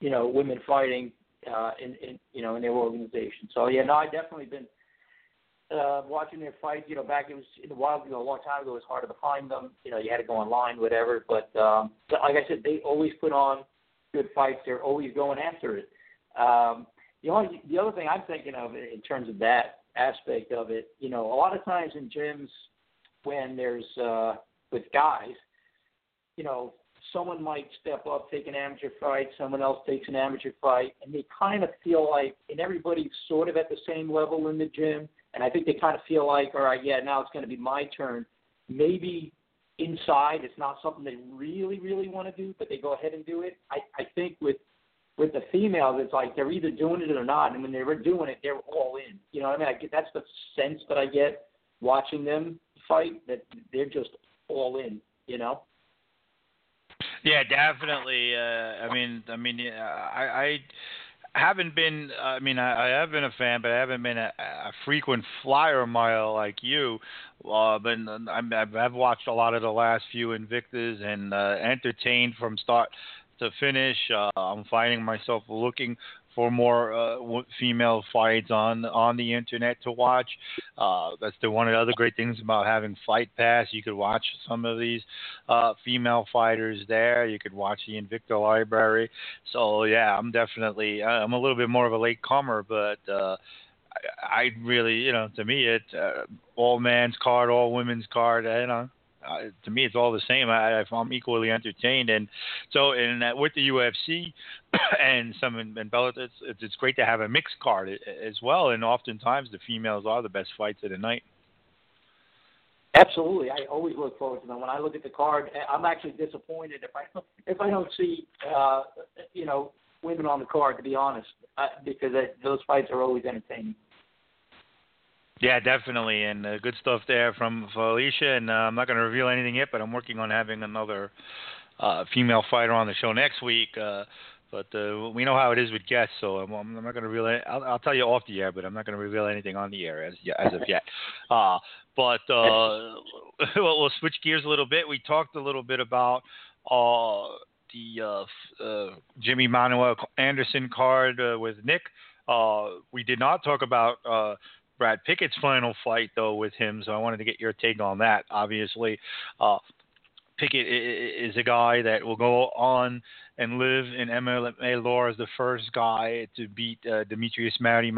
you know, women fighting uh, in, in you know in their organization. So yeah, no, I definitely been uh, watching their fights. You know, back it was in the wild, you know, a long time ago. It was harder to find them. You know, you had to go online, whatever. But um, like I said, they always put on good fights. They're always going after it. Um, the only the other thing I'm thinking of in terms of that aspect of it, you know, a lot of times in gyms when there's uh, with guys, you know, someone might step up, take an amateur fight, someone else takes an amateur fight, and they kind of feel like, and everybody's sort of at the same level in the gym, and I think they kind of feel like, all right, yeah, now it's going to be my turn. Maybe inside it's not something they really, really want to do, but they go ahead and do it. I, I think with with the females, it's like they're either doing it or not, and when they're doing it, they're all in. You know what I mean? I get, that's the sense that I get watching them fight that they're just all in. You know. Yeah, definitely. Uh, I mean, I mean, I, I haven't been. I mean, I, I have been a fan, but I haven't been a, a frequent flyer mile like you. Uh, but I'm, I've watched a lot of the last few Invictus and uh, entertained from start to finish. Uh, I'm finding myself looking for more uh, female fights on on the internet to watch. Uh, that's the one of the other great things about having Fight Pass. You could watch some of these uh, female fighters there. You could watch the Invicta library. So yeah, I'm definitely I'm a little bit more of a late comer, but. Uh, I, really, you know, to me, it's uh, all men's card, all women's card. You know, to me, it's all the same. I, I'm equally entertained, and so and uh, with the UFC and some in, in Bellator, it's, it's great to have a mixed card as well. And oftentimes, the females are the best fights of the night. Absolutely, I always look forward to them. When I look at the card, I'm actually disappointed if I if I don't see uh, you know women on the card. To be honest, uh, because I, those fights are always entertaining. Yeah, definitely, and uh, good stuff there from Felicia. And uh, I'm not going to reveal anything yet, but I'm working on having another uh, female fighter on the show next week. Uh, but uh, we know how it is with guests, so I'm, I'm not going to reveal. It. I'll, I'll tell you off the air, but I'm not going to reveal anything on the air as as of yet. Uh, but uh, we'll, we'll switch gears a little bit. We talked a little bit about uh, the uh, uh, Jimi Manuwa Anderson card uh, with Nick. Uh, we did not talk about uh, Brad Pickett's final fight though with him, so I wanted to get your take on that. Obviously, uh, Pickett is a guy that will go on and live in MMA lore as the first guy to beat uh, Demetrious Matty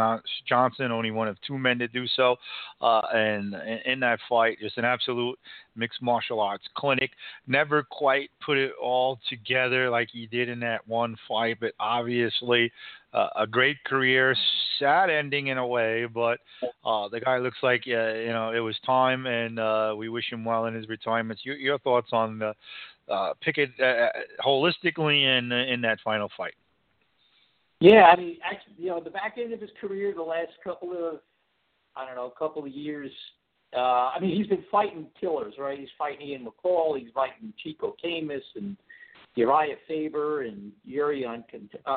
Johnson, only one of two men to do so. Uh, and in that fight, just an absolute mixed martial arts clinic. Never quite put it all together like he did in that one fight, but obviously a great career, sad ending in a way, but uh, the guy looks like uh, you know it was time, and uh, we wish him well in his retirement. Your, your thoughts on the uh, Pickett uh, holistically in in that final fight? Yeah, I mean, actually, you know, the back end of his career, the last couple of, I don't know, couple of years. Uh, I mean, he's been fighting killers, right? He's fighting Ian McCall, he's fighting Chico Camus and Urijah Faber and Iuri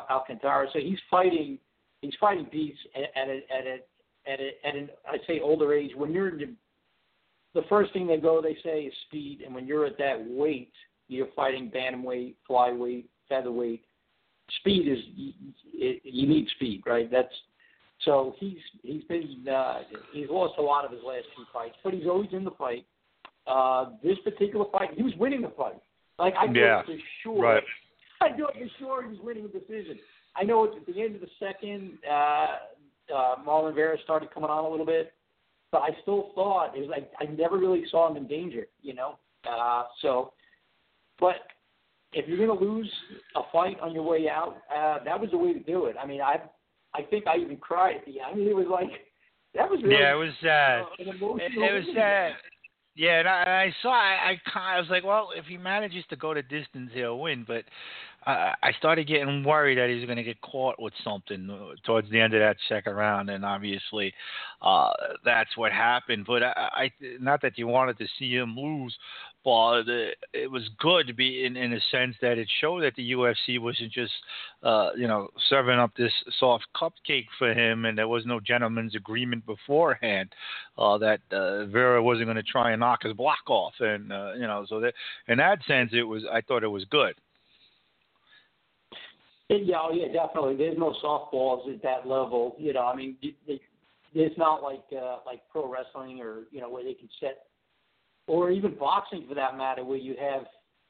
Alcantara. So he's fighting, he's fighting beats at a, at a, at a, at an, I'd say older age. When you're in the, the first thing they go, they say is speed, and when you're at that weight, you're fighting bantamweight, flyweight, featherweight. Speed is you, you need speed, right? That's so he's he's been uh, he's lost a lot of his last two fights, but he's always in the fight. Uh, this particular fight, he was winning the fight. Like I yeah, know for sure, right. I know for sure he was winning the decision. I know at the end of the second, uh, uh, Marlon Vera started coming on a little bit, but I still thought it was like I never really saw him in danger, you know. Uh, so but if you're going to lose a fight on your way out, uh, that was the way to do it. I mean, I I think I even cried at the end. I mean, it was like that was really, yeah, it was sad. Uh, it, it was sad. Yeah, and I, I saw. I, I I was like, well, if he manages to go the distance, he'll win. But uh, I started getting worried that he's going to get caught with something towards the end of that second round, and obviously, uh, that's what happened. But I, I, not that you wanted to see him lose, but it was good to be in, in a sense that it showed that the UFC wasn't just, uh, you know, serving up this soft cupcake for him, and there was no gentleman's agreement beforehand uh, that uh, Vera wasn't going to try and knock his block off, and uh, you know, so that in that sense, it was I thought it was good. Yeah, oh, yeah, definitely. There's no softballs at that level. You know, I mean, it's not like uh, like pro wrestling or you know where they can set or even boxing for that matter, where you have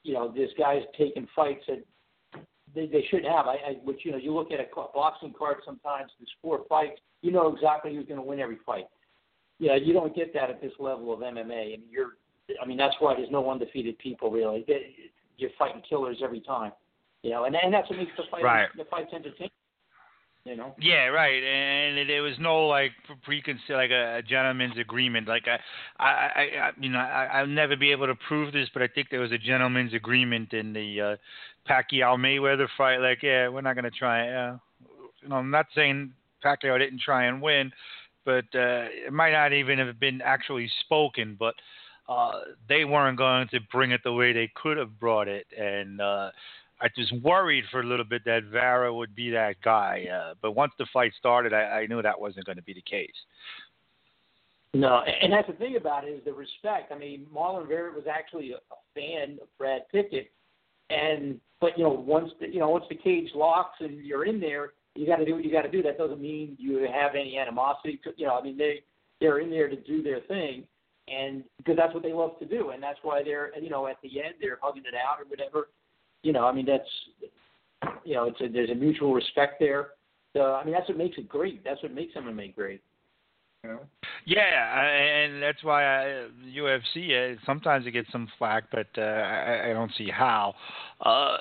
you know this guy's taking fights that they, they should have. I, I which you know you look at a boxing card sometimes. There's four fights. You know exactly who's going to win every fight. Yeah, you don't get that at this level of MMA, and you're. I mean, that's why there's no undefeated people really. You're fighting killers every time. You know, and and that's what makes the fight right. the fights entertaining. You know. Yeah, right. And it was no like preconceived, like a, a gentleman's agreement. Like I, I, I, you know, I, I'll never be able to prove this, but I think there was a gentleman's agreement in the uh, Pacquiao Mayweather fight. Like, yeah, we're not to try. Uh, you know, I'm not saying Pacquiao didn't try and win, but uh, it might not even have been actually spoken. But uh, they weren't going to bring it the way they could have brought it, and. uh I was worried for a little bit that Vera would be that guy, uh, but once the fight started, I, I knew that wasn't going to be the case. No, and that's the thing about it is the respect. I mean, Marlon Vera was actually a, fan of Brad Pickett, and but you know once the, you know once the cage locks and you're in there, you got to do what you got to do. That doesn't mean you have any animosity. You know, I mean, they they're in there to do their thing, and because that's what they love to do, and that's why they're you know at the end they're hugging it out or whatever. You know, I mean that's you know it's a, there's a mutual respect there. So I mean that's what makes it great. That's what makes MMA great. You know? Yeah, and that's why I, UFC uh, sometimes it gets some flack, but uh, I, I don't see how. Uh,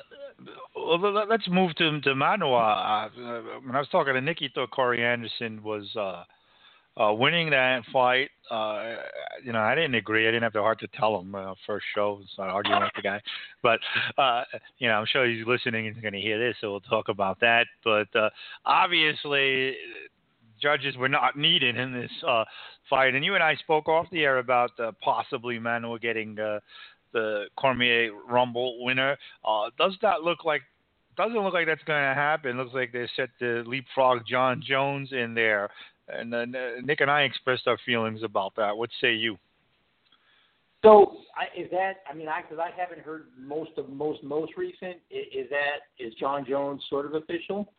well, let's move to to Manuwa. Uh, when I was talking to Nikki, thought Corey Anderson was uh, uh, winning that fight. Uh, you know, I didn't agree. I didn't have the heart to tell him uh, first show. It's not arguing with the guy, but uh, you know, I'm sure he's listening and going to hear this, so we'll talk about that. But uh, obviously, judges were not needed in this uh, fight. And you and I spoke off the air about uh, possibly Manuwa getting uh, the Cormier Rumble winner. Uh, does that look like? Doesn't look like that's going to happen. Looks like they're set to leapfrog Jon Jones in there. And uh, Nick and I expressed our feelings about that. What say you? So I, is that? I mean, I because I haven't heard most of most most recent. Is, is that is Jon Jones sort of official?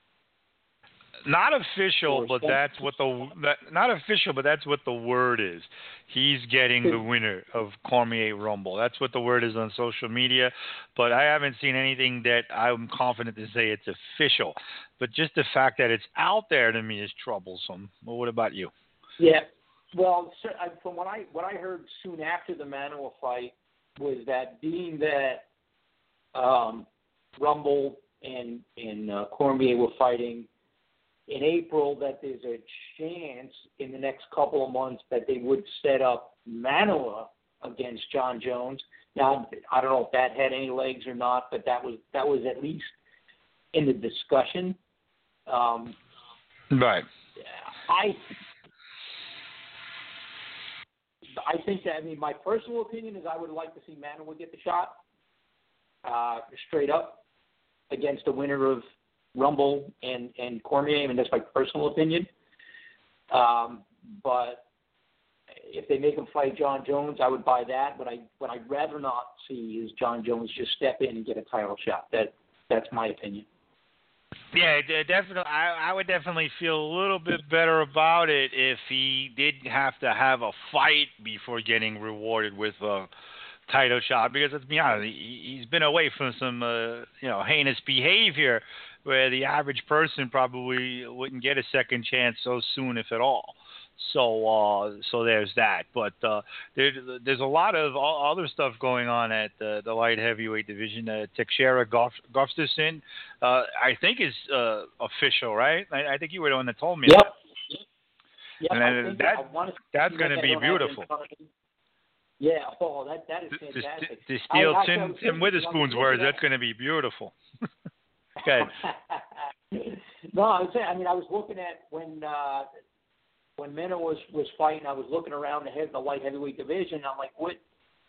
Not official, but that's what the that, not official, but that's what the word is. He's getting the winner of Cormier Rumble. That's what the word is on social media, but I haven't seen anything that I'm confident to say it's official. But just the fact that it's out there to me is troublesome. Well, what about you? Yeah, well, from what I what I heard soon after the Manuwa fight was that being that um, Rumble and and uh, Cormier were fighting in April that there's a chance in the next couple of months that they would set up Manuwa against Jon Jones. Now I don't know if that had any legs or not, but that was that was at least in the discussion. Um, right. I I think that I mean my personal opinion is I would like to see Manuwa get the shot uh, straight up against the winner of Rumble and and Cormier. I mean, that's my personal opinion. Um, but if they make him fight Jon Jones, I would buy that. But I what I'd rather not see is Jon Jones just step in and get a title shot. That that's my opinion. Yeah, definitely. I, I would definitely feel a little bit better about it if he did have to have a fight before getting rewarded with a title shot. Because let's be honest, he, he's been away from some uh, you know heinous behavior where the average person probably wouldn't get a second chance so soon, if at all. So uh, so there's that. But uh, there, there's a lot of other stuff going on at the, the light heavyweight division. Uh, Teixeira Gustafsson, uh, I think is uh, official, right? I, I think you were the one that told me. Yep. That. Yep. And that, that's going to be beautiful. Yeah, oh, that that is fantastic. To, to steal I, Tim, Tim Witherspoon's words, that's going to be beautiful. okay. no, I was saying. I mean, I was looking at when uh, when Mena was was fighting, I was looking around the head the light heavyweight division. I'm like, what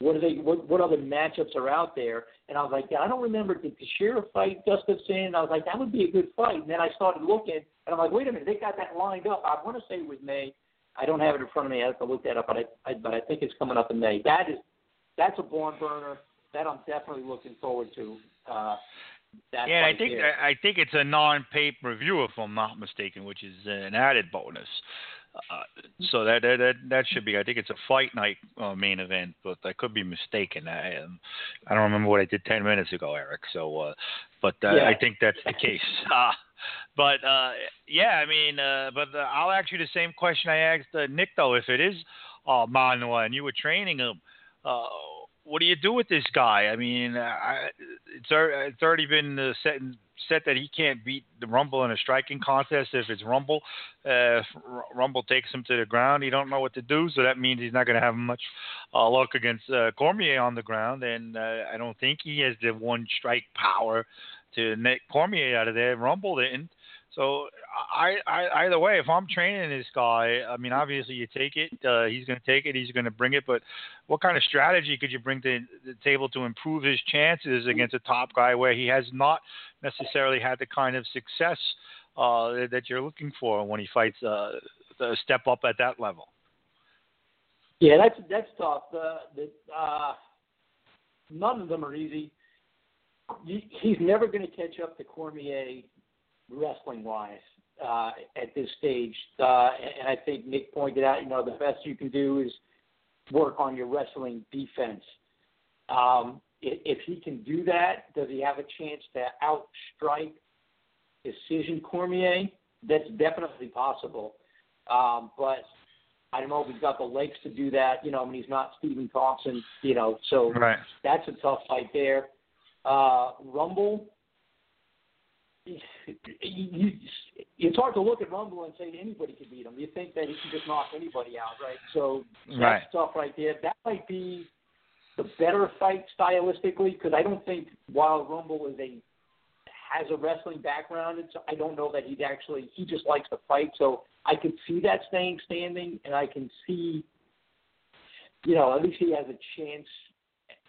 what are they what what other matchups are out there? And I was like, I don't remember did Teixeira fight Gustafsson? I was like, that would be a good fight. And then I started looking, and I'm like, wait a minute, they got that lined up. I want to say it was May. I don't have it in front of me. I have to look that up, but I, I but I think it's coming up in May. That is that's a barn burner. That I'm definitely looking forward to. Uh, yeah, I think there. I think it's a non-pay per view if I'm not mistaken, which is an added bonus. Uh, so that, that that should be. I think it's a fight night uh, main event, but I could be mistaken. I um, I don't remember what I did ten minutes ago, Eric. So, uh, but uh, yeah. I think that's the case. Uh, but uh, yeah, I mean, uh, but uh, I'll ask you the same question I asked uh, Nick though. If it is uh, Manuwa and you were training him, uh, what do you do with this guy? I mean, I, it's it's already been uh, set set that he can't beat the Rumble in a striking contest. If it's Rumble, uh, Rumble takes him to the ground, he don't know what to do. So that means he's not going to have much uh, luck against uh, Cormier on the ground. And uh, I don't think he has the one strike power to net Cormier out of there. Rumble didn't. So I, I either way, if I'm training this guy, I mean, obviously you take it. Uh, he's going to take it. He's going to bring it. But what kind of strategy could you bring to the table to improve his chances against a top guy where he has not necessarily had the kind of success uh, that you're looking for when he fights uh, a step up at that level? Yeah, that's that's tough. The, the, uh, none of them are easy. He's never going to catch up to Cormier wrestling wise. uh, at this stage. Uh, and I think Nick pointed out, you know, the best you can do is work on your wrestling defense. Um, if, if he can do that, does he have a chance to outstrike decision Cormier? That's definitely possible. Um, but I don't know if he's got the legs to do that. You know, I mean, he's not Stephen Thompson. You know, so right. that's a tough fight there. Uh, Rumble, you, it's hard to look at Rumble and say anybody can beat him. You think that he can just knock anybody out, right? So that's right. tough right there. That might be the better fight stylistically because I don't think while Rumble is a has a wrestling background, it's, I don't know that he'd actually he just likes to fight. So I could see that staying standing, and I can see, you know, at least he has a chance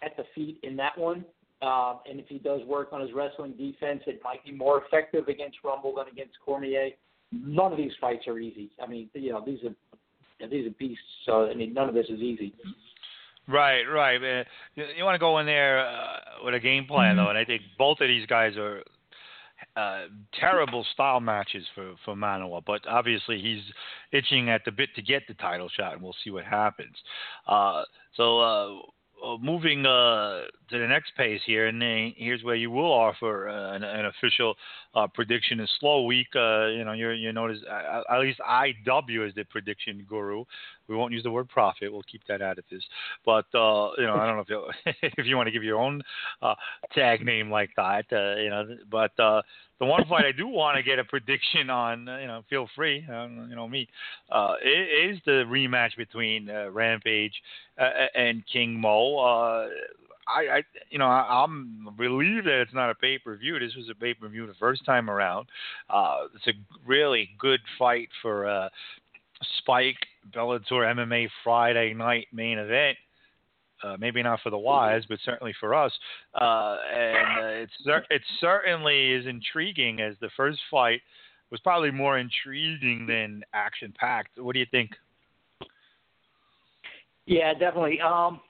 at the feet in that one. Um, and if he does work on his wrestling defense, it might be more effective against Rumble than against Cormier. None of these fights are easy. I mean, you know, these are these are beasts. So I mean, none of this is easy. Right, right. Uh, you, you want to go in there uh, with a game plan though, and I think both of these guys are uh, terrible style matches for for Manuwa, but obviously he's itching at the bit to get the title shot, and we'll see what happens. Uh, so uh, moving uh, to the next pace here, and uh, here's where you will offer uh, an, an, official uh, prediction. A slow week, uh, you know, you're you notice at least IW is the prediction guru. We won't use the word prophet. We'll keep that out of this. But uh, you know, I don't know if you if you want to give your own uh, tag name like that, uh, you know. But the one fight I do want to get a prediction on, you know, feel free, um, you know me, is the rematch between Rampage and King Mo. I, I, you know, I, am relieved that it's not a pay per view. This was a pay per view the first time around. Uh, it's a really good fight for uh, Spike Bellator MMA Friday night main event. Uh, maybe not for the wise, but certainly for us. Uh, and uh, it's it certainly is intriguing as the first fight was probably more intriguing than action packed. What do you think? Yeah, definitely. Um,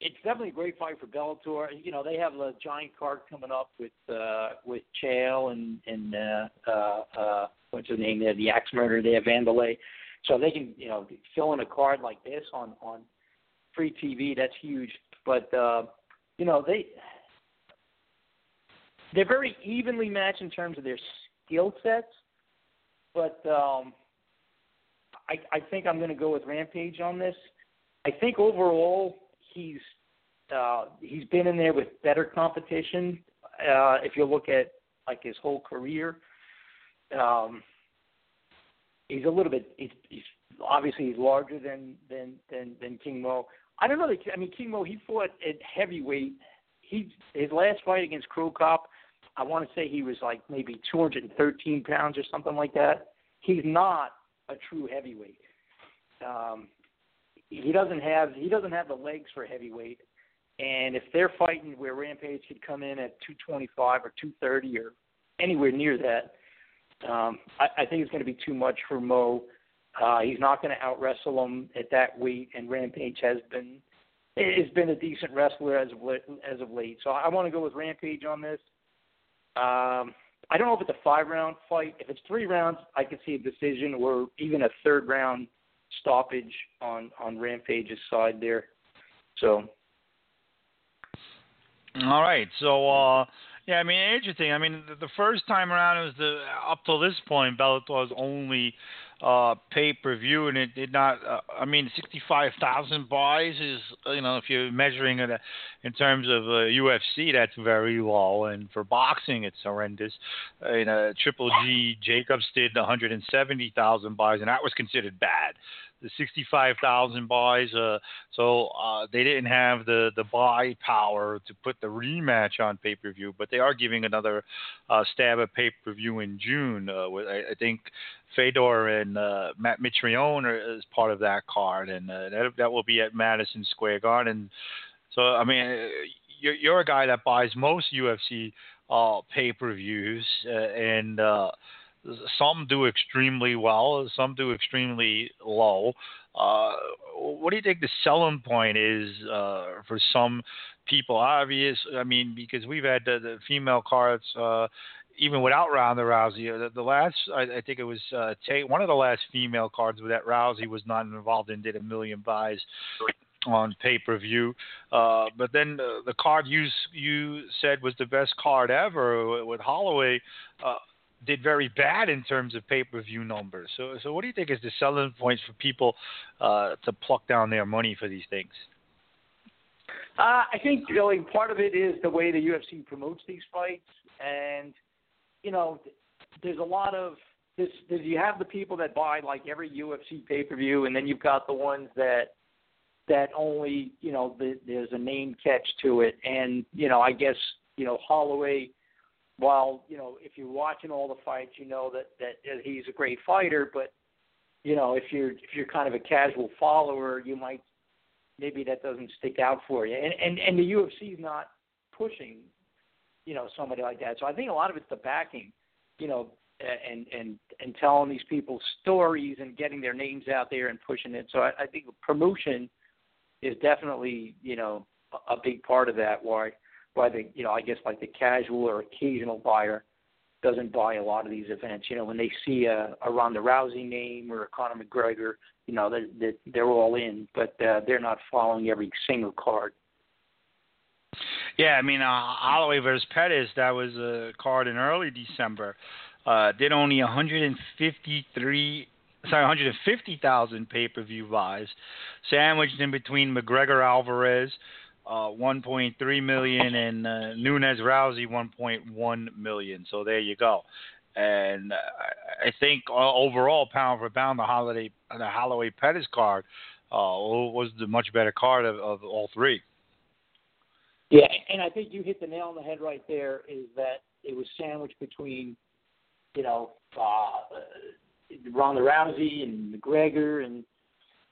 it's definitely a great fight for Bellator. You know, they have a giant card coming up with uh, with Chael and and uh, uh, uh, what's his name there, the Axe Murderer. They have Wanderlei, so they can you know fill in a card like this on on free TV. That's huge. But uh, you know they they're very evenly matched in terms of their skill sets, but um, I I think I'm going to go with Rampage on this. I think overall he's uh, he's been in there with better competition. Uh, if you look at like his whole career, um, he's a little bit. He's, he's obviously he's larger than than than than King Mo. I don't know. That, I mean, King Mo he fought at heavyweight. He his last fight against Cro Cop, I want to say he was like maybe 213 pounds or something like that. He's not a true heavyweight. Um, he doesn't have he doesn't have the legs for heavyweight. And if they're fighting where Rampage could come in at 225 or 230 or anywhere near that, um, I, I think it's going to be too much for Mo. Uh, he's not going to out wrestle him at that weight, and Rampage has been has been a decent wrestler as of as of late. So I want to go with Rampage on this. Um, I don't know if it's a five round fight. If it's three rounds, I could see a decision or even a third round stoppage on on Rampage's side there. So. All right. So. uh yeah, I mean, interesting. I mean, the, the first time around, it was the up till this point, Bellator's only uh, pay per view, and it did not. Uh, I mean, sixty five thousand buys is, you know, if you're measuring it uh, in terms of uh, UFC, that's very low, and for boxing, it's horrendous. Uh, you know, Triple G Jacobs did one hundred and seventy thousand buys, and that was considered bad the 65,000 buys. Uh, so uh, they didn't have the the buy power to put the rematch on pay per view, but they are giving another uh, stab at pay per view in June. Uh, with, I, I think Fedor and uh, Matt Mitrione are, is part of that card, and uh, that that will be at Madison Square Garden. So I mean, you're, you're a guy that buys most UFC uh, pay per views, and uh, some do extremely well, some do extremely low. Uh, what do you think the selling point is uh, for some people? Obvious, I mean, because we've had the, the female cards uh, even without Ronda Rousey, uh, the, the last I, I think it was uh, Tate, one of the last female cards that Rousey was not involved in did a million buys on pay per view. Uh, but then uh, the card you you said was the best card ever with Holloway. Uh, did very bad in terms of pay per view numbers. So, so what do you think is the selling points for people uh, to pluck down their money for these things? Uh, I think really part of it is the way the UFC promotes these fights, and you know, there's a lot of this. You have the people that buy like every UFC pay per view, and then you've got the ones that that only you know the, there's a name catch to it, and you know I guess you know Holloway. While you know if you're watching all the fights, you know that that he's a great fighter, but you know if you're if you're kind of a casual follower, you might maybe that doesn't stick out for you. And and and the UFC is not pushing, you know, somebody like that. So I think a lot of it's the backing, you know, and and and telling these people stories and getting their names out there and pushing it. So I, I think promotion is definitely you know a, a big part of that. Why why the you know I guess like the casual or occasional buyer doesn't buy a lot of these events. You know, when they see a, a Ronda Rousey name or a Conor McGregor, you know, they're, they're, they're all in, but uh, they're not following every single card. Yeah, I mean, uh, Holloway versus Pettis, that was a card in early December. Uh, did only 153 sorry, 150,000 pay-per-view buys, sandwiched in between McGregor Alvarez, uh, 1.3 million, and uh, Nunes Rousey 1.1 million. So there you go. And I think uh, overall, pound for pound, the holiday, the Holloway Pettis card uh, was the much better card of, of all three. Yeah, and I think you hit the nail on the head right there. Is that it was sandwiched between, you know, uh, Ronda Rousey and McGregor, and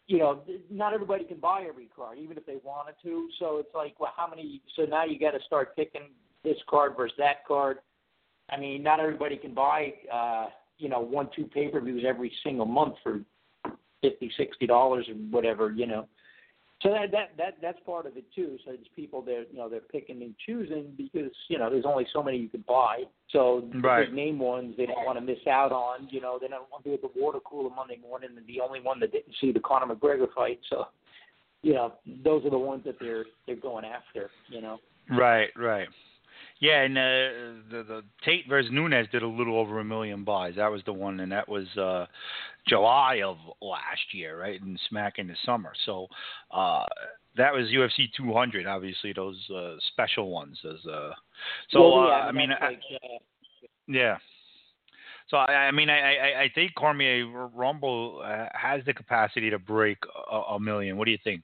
you know, not everybody can buy every card, even if they wanted to. So it's like, well, how many? So now you got to start picking this card versus that card. I mean, not everybody can buy, uh, you know, one, two pay per views every single month for fifty, sixty dollars or whatever, you know. So that that that that's part of it too. So it's people that you know they're picking and choosing because you know there's only so many you can buy. So the right. big name ones they don't want to miss out on. You know they don't want to be at the water cooler Monday morning and the only one that didn't see the Conor McGregor fight. So you know those are the ones that they're they're going after. You know. Right, right. Yeah, and uh, the the Tate versus Nunes did a little over a million buys. That was the one, and that was uh, July of last year, right? And smack in the summer. So uh, that was UFC 200. Obviously, those uh, special ones. Those, uh, so well, yeah, uh, I mean, like, I, yeah. So I, I mean, I, I, I think Cormier Rumble uh, has the capacity to break a, a million. What do you think?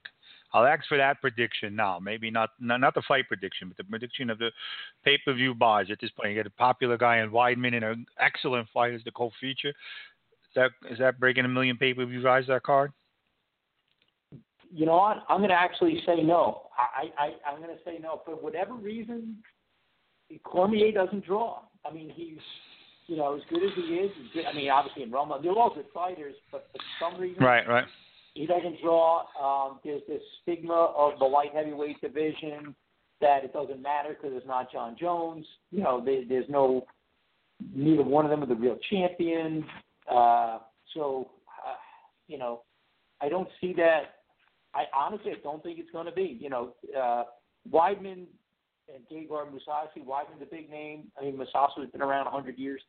I'll ask for that prediction now. Maybe not, not not the fight prediction, but the prediction of the pay-per-view buys at this point. You get a popular guy in Weidman and an excellent fight as the co-feature. Is that is that breaking a million pay-per-view buys that card? You know what? I'm going to actually say no. I, I I'm going to say no for whatever reason. Cormier doesn't draw. I mean, he's you know as good as he is. Good, I mean, obviously in Roma, they're all good fighters, but for some reason, right, right he doesn't draw. Um, there's this stigma of the light heavyweight division that it doesn't matter because it's not Jon Jones. You know, there, there's no neither one of them are the real champion. Uh, so, uh, you know, I don't see that. I honestly I don't think it's going to be. You know, uh, Weidman and Gegard Mousasi. Weidman's a big name. I mean, Mousasi's been around 100 years,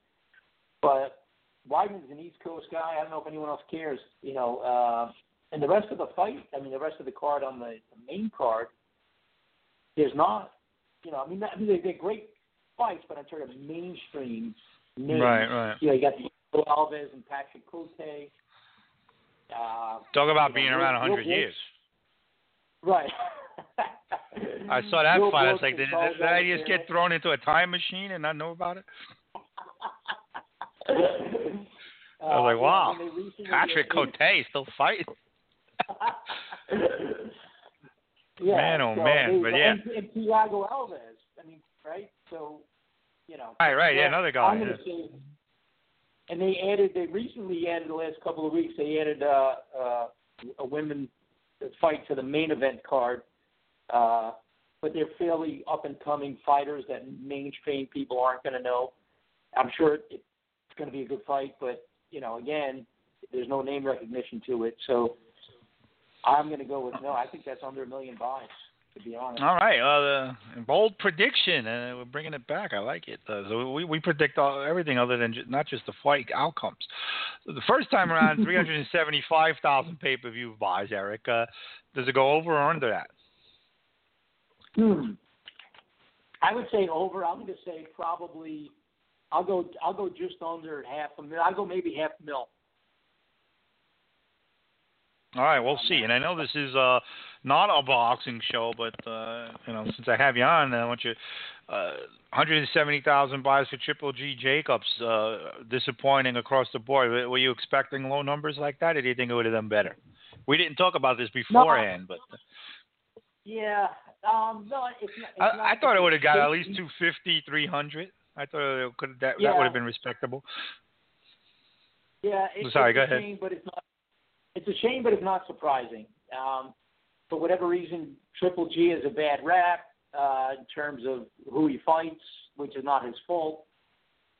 but Weidman's an East Coast guy. I don't know if anyone else cares. You know, uh, and the rest of the fight, I mean, the rest of the card on the, the main card, there's not, you know, I mean, I mean they're, they're great fights, but in terms of mainstream names, right, right. You know, you got the Alves and Patrick Cote. Uh, Talk about being know, around 100 Will, years. Right. I saw that Will fight. I was like, did, did I just get thrown into a time machine and not know about it? uh, I was like, wow, I mean, Patrick Cote still fighting. yeah, Man, oh so man, they- but yeah. and, and Thiago Alves. I mean, right? So, you know. Right, right, yeah, another guy. Yeah. say, and they added. They recently added the last couple of weeks. They added uh, uh, a women fight to the main event card. Uh, but they're fairly up and coming fighters that mainstream people aren't going to know. I'm sure it's going to be a good fight, but you know, again, there's no name recognition to it, so I'm going to go with no. I think that's under a million buys. To be honest. All right, uh, bold prediction, and uh, we're bringing it back. I like it. Uh, so we we predict all, everything other than ju- not just the fight outcomes. So the first time around, 375,000 pay-per-view buys. Eric, uh, does it go over or under that? Hmm. I would say over. I'm going to say probably. I'll go. I'll go just under half a mil. I'll go maybe half a mil. All right, we'll see. And I know this is uh, not a boxing show, but uh, you know, since I have you on, I want you. Uh, 170,000 buys for Triple G Jacobs. Uh, disappointing across the board. Were you expecting low numbers like that, or do you think it would have done better? We didn't talk about this beforehand, no. but. Yeah. Um, no, it's not, it's I, not, I thought it would have got at least 250, 300. I thought it could that Yeah. that would have been respectable. Yeah. It, Sorry, go ahead. But it's not. It's a shame, but it's not surprising. Um, for whatever reason, Triple G is a bad rap uh, in terms of who he fights, which is not his fault.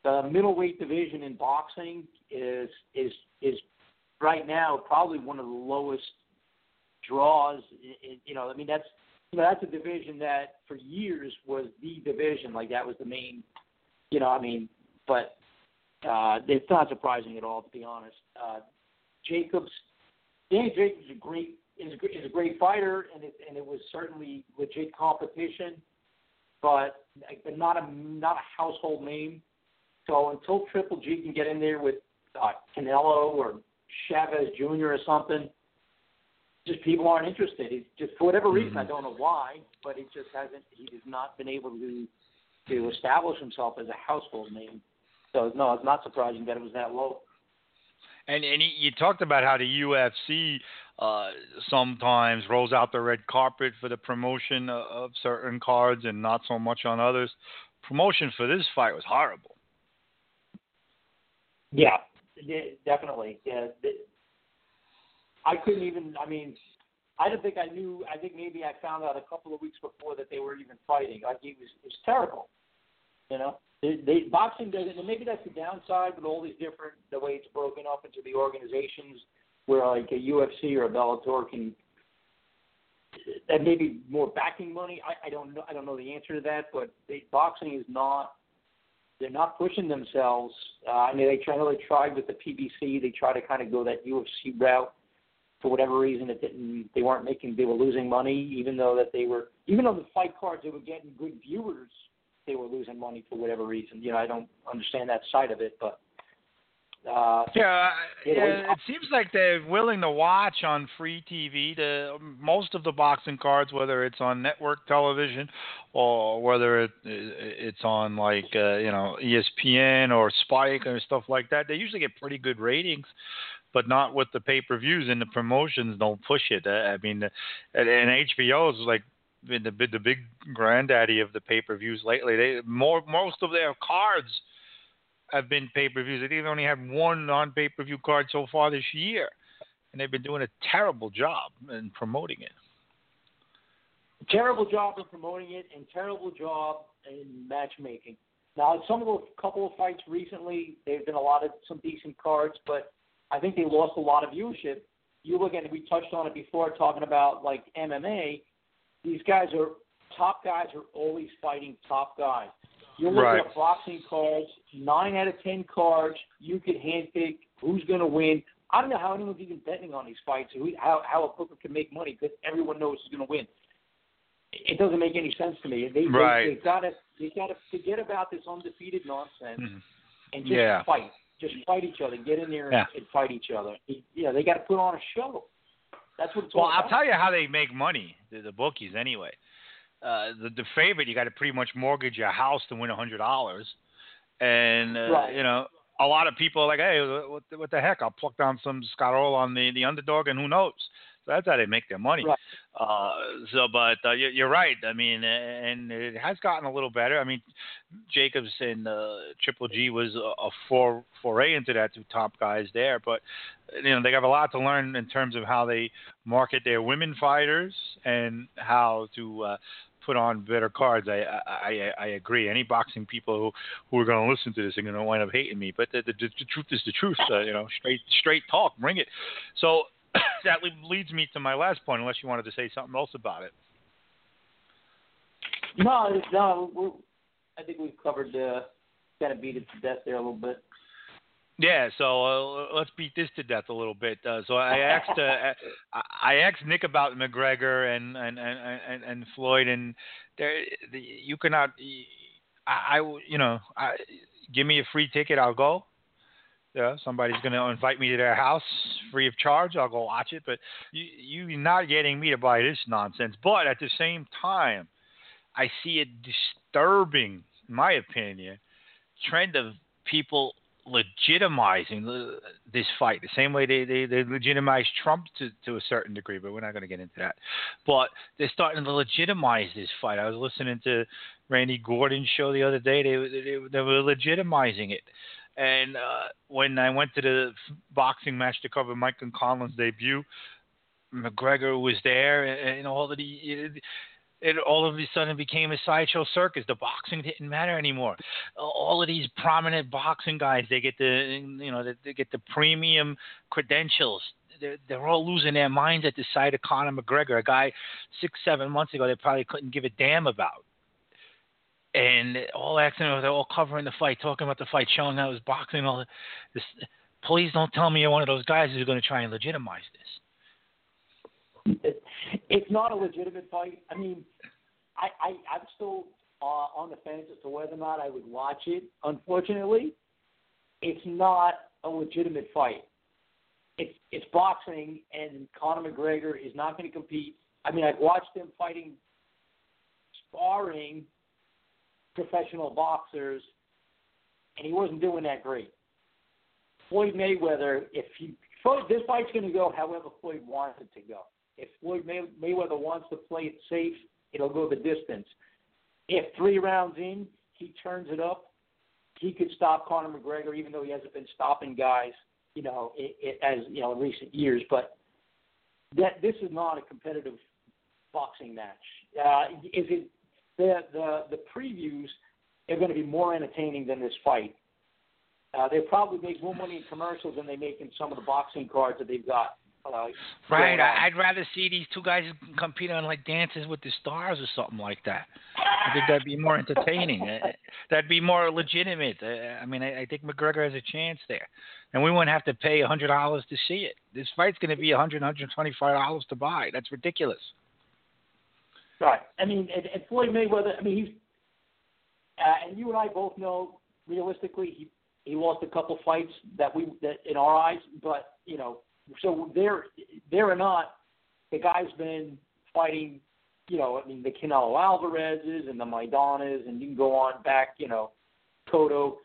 The middleweight division in boxing is is is right now probably one of the lowest draws. i- i- You know, I mean that's you know that's a division that for years was the division. Like that was the main. You know, I mean, but uh, it's not surprising at all, to be honest. Uh, Jacobs, Danny Jacobs is a great is a, is a great fighter, and it and it was certainly legit competition, but but not a not a household name. So until Triple G can get in there with uh, Canelo or Chavez Jr. or something, just people aren't interested. It's just for whatever reason, I don't know why, but it just hasn't. He has not been able to to establish himself as a household name. So no, it's not surprising that it was that low. And and you- talked about how the UFC uh, sometimes rolls out the red carpet for the promotion of, certain cards and not so much on others. Promotion for this fight was horrible. Yeah, de- definitely. Yeah, I couldn't even. I mean, I don't think I knew. I think maybe I found out a couple of weeks before that they were even fighting. Like it was, it was terrible. You know, they, they boxing doesn't. And maybe that's the downside with all these different the way it's broken up into the organizations, where like a UFC or a Bellator can. And maybe more backing money. I, I don't know. I don't know the answer to that, but they, boxing is not they're not pushing themselves. Uh, I mean, they try. They tried with the PBC. They try to kind of go that UFC route. For whatever reason, it didn't. They weren't making. They were losing money, even though that they were. Even though the fight cards they were getting good viewers, they were losing money for whatever reason. You know, I don't understand that side of it, but. Uh, Yeah, It yeah, it seems like they're willing to watch on free TV. The most of the boxing cards, whether it's on network television or whether it it's on like uh, you know ESPN or Spike or stuff like that, they usually get pretty good ratings. But not with the pay-per-views and the promotions don't push it. Uh, I mean, and, and HBO is like been the the big granddaddy of the pay-per-views lately. They more most of their cards have been pay-per-views. They've only had one non-pay-per-view card so far this year, and they've been doing a terrible job in promoting it. terrible job in promoting it and terrible job in matchmaking. Now, some of the couple of fights recently, they've been a lot of some decent cards, but I think they lost a lot of viewership. You look at it, we touched on it before, talking about like MMA. These guys are top guys are always fighting top guys. You look Right. at boxing cards, nine out of ten cards, you could handpick who's going to win. I don't know how anyone's even betting on these fights. Who, how how a booker can make money because everyone knows who's going to win. It doesn't make any sense to me. They Right. they, they gotta they gotta forget about this undefeated nonsense Mhm. and just Yeah. fight. Just fight each other. Get in there and, Yeah. and fight each other. Yeah, they got to put on a show. That's what it's Well, all I'll tell you how they make money, the, the bookies anyway. Uh, the, the favorite, you got to pretty much mortgage your house to win a hundred dollars, and uh, Right. you know a lot of people are like, hey, what, the- what the heck? I'll pluck down some Scarroll on the the underdog, and who knows? That's how they make their money. Right. Uh, so, but uh, you're, you're right. I mean, and it has gotten a little better. I mean, Jacobs and uh, Triple G was a, a for, foray into that two top guys there, but you know they have a lot to learn in terms of how they market their women fighters and how to uh, put on better cards. I I I, I agree. Any boxing people who who are going to listen to this are going to wind up hating me. But the, the, the truth is the truth. Uh, you know, straight straight talk. Bring it. So that leads me to my last point. Unless you wanted to say something else about it. No, no. I think we've covered uh, kind of beat it to death there a little bit. Yeah, so uh, let's beat this to death a little bit. Uh, so I asked uh, I asked Nick about McGregor and and and and, and Floyd, and there the, you cannot. I, I you know I give me a free ticket, I'll go. Yeah, somebody's going to invite me to their house free of charge. I'll go watch it. But you you're not getting me to buy this nonsense. But at the same time, I see a disturbing, in my opinion, trend of people legitimizing this fight the same way they, they, they legitimize Trump to, to a certain degree, but we're not going to get into that. But they're starting to legitimize this fight. I was listening to Randy Gordon's show the other day. They, they, they were legitimizing it. And uh, when I went to the boxing match to cover Michael Conlan's debut, McGregor was there, and, and all of the it all of a sudden became a sideshow circus. The boxing didn't matter anymore. All of these prominent boxing guys, they get the you know they get the premium credentials. They're, they're all losing their minds at the sight of Conor McGregor, a guy six seven months ago they probably couldn't give a damn about. And all acting, they're all covering the fight, talking about the fight, showing how it was boxing. All this. Please don't tell me you're one of those guys who's going to try and legitimize this it's not a legitimate fight. I mean, I, I I'm still uh, on the fence as to whether or not I would watch it. Unfortunately, it's not a legitimate fight. It's it's boxing, and Conor McGregor is not going to compete. I mean, I've watched him fighting, sparring professional boxers, and he wasn't doing that great. Floyd Mayweather, if he Floyd, this fight's going to go however Floyd wants it to go. If Floyd May- Mayweather wants to play it safe, it'll go the distance. If three rounds in he turns it up, he could stop Conor McGregor, even though he hasn't been stopping guys, you know, it, it, as you know in recent years. But that this is not a competitive boxing match. Uh, is it the the the previews are going to be more entertaining than this fight? Uh, they probably make more money in commercials than they make in some of the boxing cards that they've got. Uh, right. I'd rather see these two guys compete on like Dances with the Stars or something like that. I think that'd be more entertaining. Uh, that'd be more legitimate. Uh, I mean, I, I think McGregor has a chance there, and we wouldn't have to pay a hundred dollars to see it. This fight's going to be a hundred, hundred twenty-five dollars to buy. That's ridiculous. Right. I mean, and, and Floyd Mayweather. I mean, he's uh, and you and I both know realistically he he lost a couple fights that we that in our eyes, but you know so they're they're not the guy's been fighting, you know, I mean the Canelo Alvarez's and the Maidanas and you can go on back, you know, Cotto.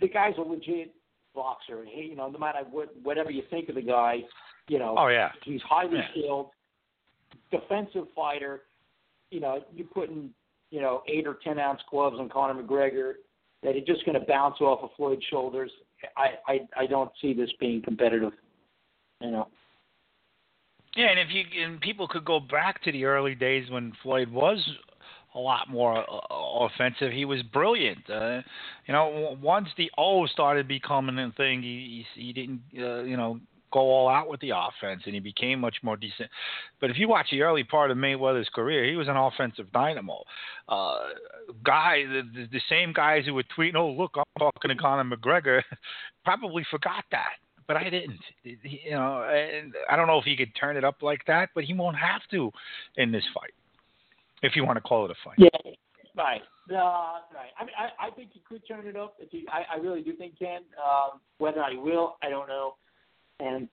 The guy's a legit boxer. He, you know, no matter what whatever you think of the guy, you know, oh yeah, he's highly yeah. skilled, defensive fighter. You know, you putting you know eight or ten ounce gloves on Conor McGregor that are just going to bounce off of Floyd's shoulders. I, I I don't see this being competitive. You know. Yeah, and if you and people could go back to the early days when Floyd was a lot more uh, offensive. He was brilliant. Uh, you know, once the O started becoming a thing, he he, he didn't uh, you know go all out with the offense, and he became much more decent. But if you watch the early part of Mayweather's career, he was an offensive dynamo. Uh, guy, the, the, the same guys who were tweeting, "Oh, look, I'm talking to Conor McGregor," probably forgot that but I didn't. You know, and I don't know if he could turn it up like that, but he won't have to in this fight, if you want to call it a fight. Yeah, right. Uh, right. I mean, I, I think he could turn it up. If he, I, I really do think can. Um, whether I will, I don't know. And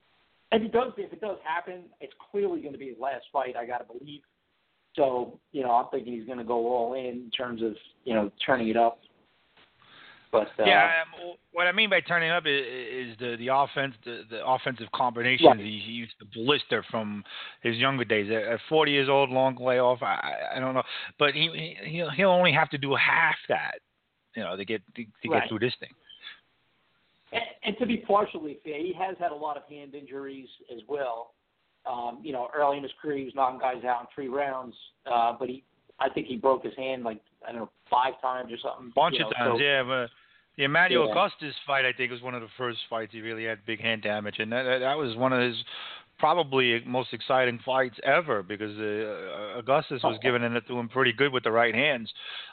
if it does, if it does happen, it's clearly going to be his last fight. I got to believe. So, you know, I'm thinking he's going to go all in in terms of you know turning it up. But uh, yeah, um, what I mean by turning up is, is the the offense, the, the offensive combinations. Right. He, he used to blister from his younger days. At 40 years old, long layoff. I I don't know, but he he'll he'll only have to do half that, you know, to get to, to right. get through this thing. And, and to be partially fair, he has had a lot of hand injuries as well. Um, you know, early in his career, he was knocking guys out in three rounds, uh, but he I think he broke his hand like I don't know five times or something. Bunch you of times, so, yeah. But the Emmanuel Yeah. Augustus fight, I think, was one of the first fights he really had big hand damage, and that, that was one of his probably most exciting fights ever because uh, Augustus was giving it to him pretty good with the right hands.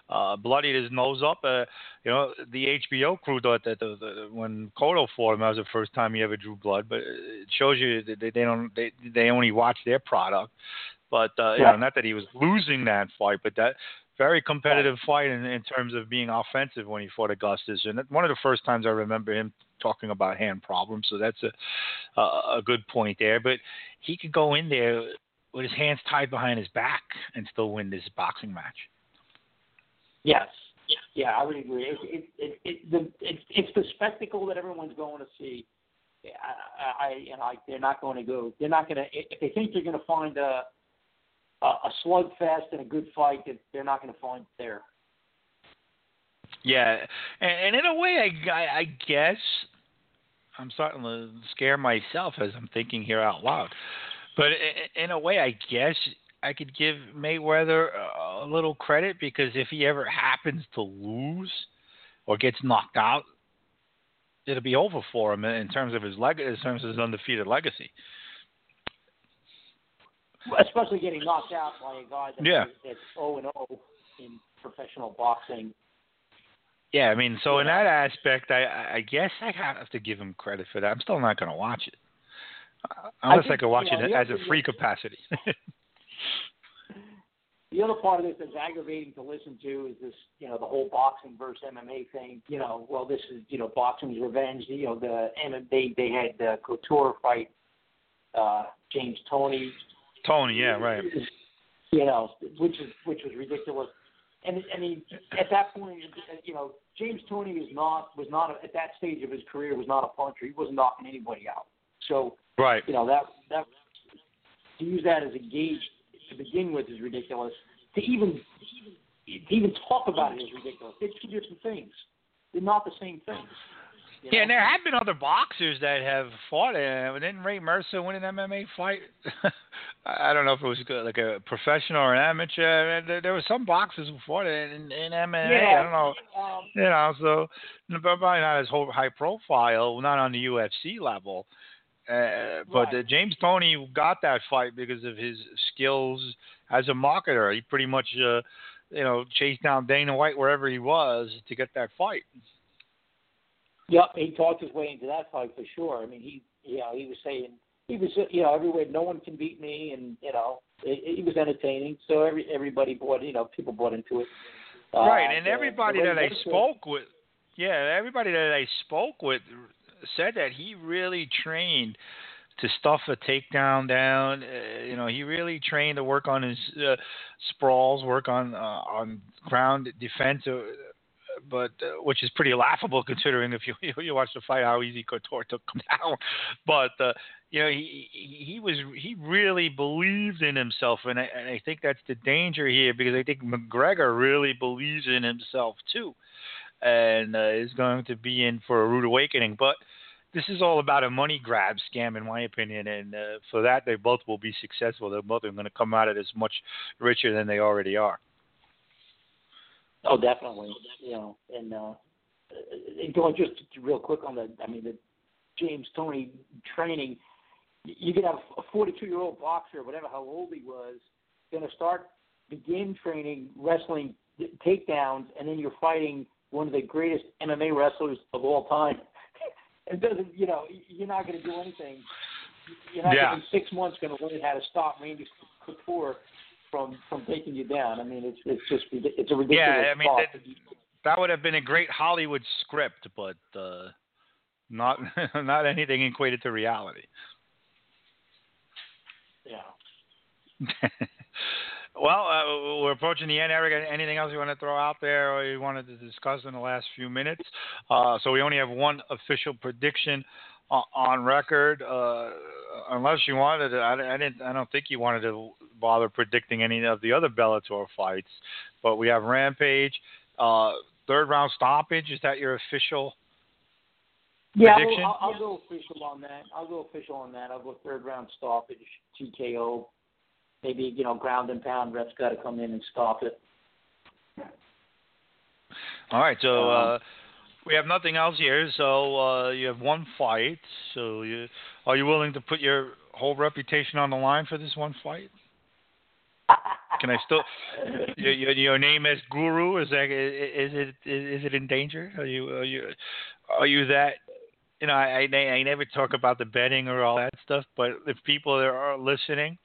Uh, bloodied his nose up. Uh, you know, the HBO crew thought that the, the, when Cotto fought him, that was the first time he ever drew blood. But it shows you that they, they don't they they only watch their product. But uh, you know, not that he was losing that fight, but that very competitive fight in, in terms of being offensive when he fought Augustus, and one of the first times I remember him talking about hand problems. So that's a a, a good point there. But he could go in there with his hands tied behind his back and still win this boxing match. Yes. Yeah, I would agree. It, it, it, it, the, it's it's the spectacle that everyone's going to see. I, I, you know, I, they're not going to go. They're not going to. If they think they're going to find a a, a slugfest and a good fight, that they're not going to find it there. Yeah, and, and in a way, I, I, I guess I'm starting to scare myself as I'm thinking here out loud. But in a way, I guess I could give Mayweather a little credit because if he ever happens to lose or gets knocked out, it'll be over for him in terms of his leg, in terms of his undefeated legacy. Especially getting knocked out by a guy that, Yeah. that's 0 and 0 in professional boxing. Yeah, I mean, so in that aspect, I, I- I guess I have to give him credit for that. I'm still not going to watch it, uh, unless I, think, could watch you know, it as a free capacity. The other part of this that's aggravating to listen to is this, you know, the whole boxing versus MMA thing. You know, well, this is, you know, boxing's revenge. You know, the and they they had the Couture fight, uh, James Toney. Toney, yeah, right. You know, which is which was ridiculous. And I mean, at that point, you know, James Toney was not was not at that stage of his career was not a puncher. He wasn't knocking anybody out. So Right. you know that that to use that as a gauge to begin with is ridiculous. To even to even talk about it is ridiculous. They're two different things. They're not the same things. You Yeah, know? and there have been other boxers that have fought. Uh, didn't Ray Mercer win an MMA fight? I don't know if it was like a professional or an amateur. There, there were some boxers who fought in, in MMA. Yeah. I don't know. Um, You know, so probably not as high profile, not on the UFC level. Uh, but Right. uh, James Toney got that fight because of his skills as a marketer. He pretty much, uh, you know, chased down Dana White wherever he was to get that fight. Yep, he talked his way into that fight for sure. I mean, he, you know, he was saying he was, you know, everywhere. No one can beat me, and you know, he it was entertaining. So every everybody bought, you know, people bought into it. right, Uh, and everybody that I spoke with, yeah, everybody that I spoke with said that he really trained to stuff a takedown down. Uh, you know, he really trained to work on his uh, sprawls, work on uh, on ground defense. Uh, but uh, which is pretty laughable considering if you you watch the fight how easy Couture took him down. But uh, you know he he was he really believed in himself, and I, and I think that's the danger here because I think McGregor really believes in himself too, and uh, is going to be in for a rude awakening. But this is all about a money grab scam, in my opinion, and uh, for that they both will be successful. They're both are going to come out of this much richer than they already are. Oh, definitely. You know, and uh, and going just real quick on the, I mean, the James Toney training. You could have a 42 year old boxer, whatever how old he was, going to start begin training wrestling takedowns, and then you're fighting one of the greatest MMA wrestlers of all time. It doesn't, you know, you're not going to do anything. You're not Yeah. in six months going to learn how to stop Randy Couture from from taking you down. I mean, it's it's just it's a ridiculous Yeah, I mean, that- that would have been a great Hollywood script, but uh, not not anything equated to reality. yeah. well, uh, we're approaching the end, Eric. Anything else you want to throw out there, or you wanted to discuss in the last few minutes? Uh, so we only have one official prediction on record, uh, unless you wanted to. I, I didn't. I don't think you wanted to bother predicting any of the other Bellator fights. But we have Rampage, uh, third round stoppage. Is that your official? Yeah, Prediction? I'll, I'll, I'll go official on that. I'll go official on that. I'll go third round stoppage, TKO. maybe you know ground and pound refs got to come in and stop it. All right, so Um, uh, we have nothing else here. So uh, you have one fight. So you are you willing to put your whole reputation on the line for this one fight? Can I still your your, your name as Guru is that is it is it in danger? Are you are you are you that? You know, I I, I never talk about the betting or all that stuff, but if people that are listening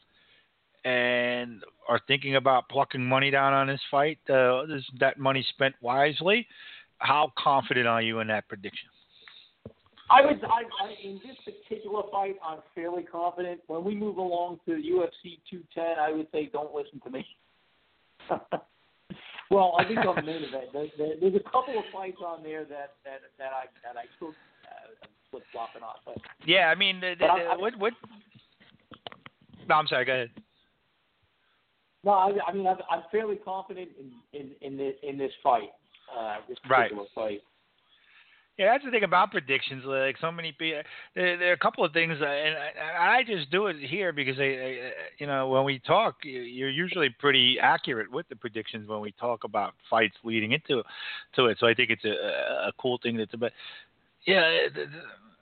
and are thinking about plucking money down on this fight, uh, is that money spent wisely? How confident are you in that prediction? I was I, I, in this particular fight, I'm fairly confident. When we move along to UFC 210, I would say don't listen to me. well, I think on the main event, there, there, there's a couple of fights on there that that that I that I took uh, flip flopping on. But Yeah, I mean, the, the, But I'm- what what? No, I'm sorry. Go ahead. no, I, I mean I'm, I'm fairly confident in in in this in this fight, uh, this Right. particular fight. Yeah, that's the thing about predictions. Like so many people, there, there are a couple of things, uh, and I, I just do it here because I, I, you know, when we talk, you- you're usually pretty accurate with the predictions when we talk about fights leading into to it. So I think it's a, a cool thing that's about. Yeah,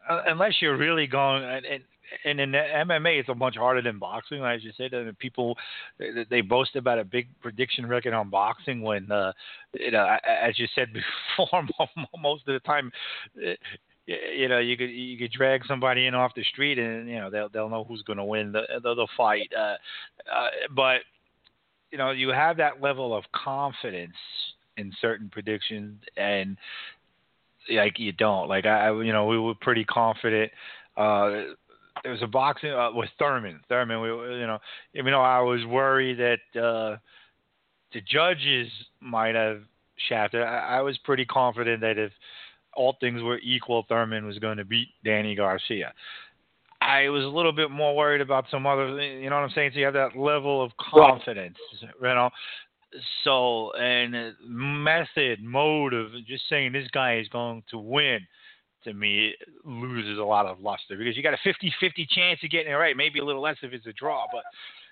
uh, unless you're really going and. and and in MMA, it's a much harder than boxing. As you said, and people they, they boast about a big prediction record on boxing when, uh, you know, as you said before, most of the time, uh, you know, you could you could drag somebody in off the street, and you know they'll they'll know who's going to win the the, the fight. Uh, uh, but you know, you have that level of confidence in certain predictions, and like you don't. Like I, I- you know, we were pretty confident. Uh, there was a boxing uh, with Thurman. Thurman, we, you know, even though I was worried that uh, the judges might have shafted, I, I was pretty confident that if all things were equal, Thurman was going to beat Danny Garcia. I was a little bit more worried about some other, you know what I'm saying? So you have that level of confidence, you know. So and method, mode of just saying this guy is going to win to me loses a lot of luster because you got a 50-50 chance of getting it right. Maybe a little less if it's a draw, but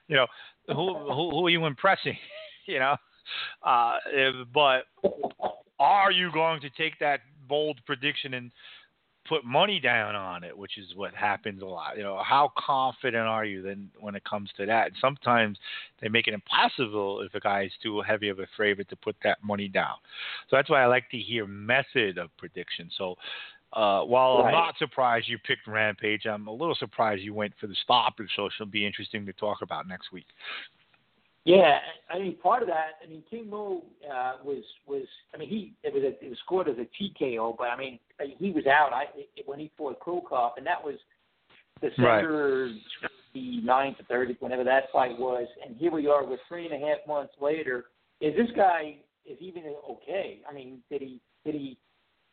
you know, who who, who are you impressing? you know, uh, if- but are you going to take that bold prediction and put money down on it, which is what happens a lot. You know, how confident are you then when it comes to that? And sometimes they make it impossible if a guy is too heavy of a favorite to put that money down. So that's why I like to hear method of prediction. So uh, while I'm not surprised you picked Rampage, I'm a little surprised you went for the stoppage. So it'll be interesting to talk about next week. Yeah, I mean part of that. I mean King Mo uh, was was. I mean he it was a, it was scored as a TKO, but I mean he was out. I when he fought Cro Cop, and that was the December the ninth or thirtieth, whenever that fight was. And here we are with three and a half months later. Is this guy is even okay? I mean, did he did he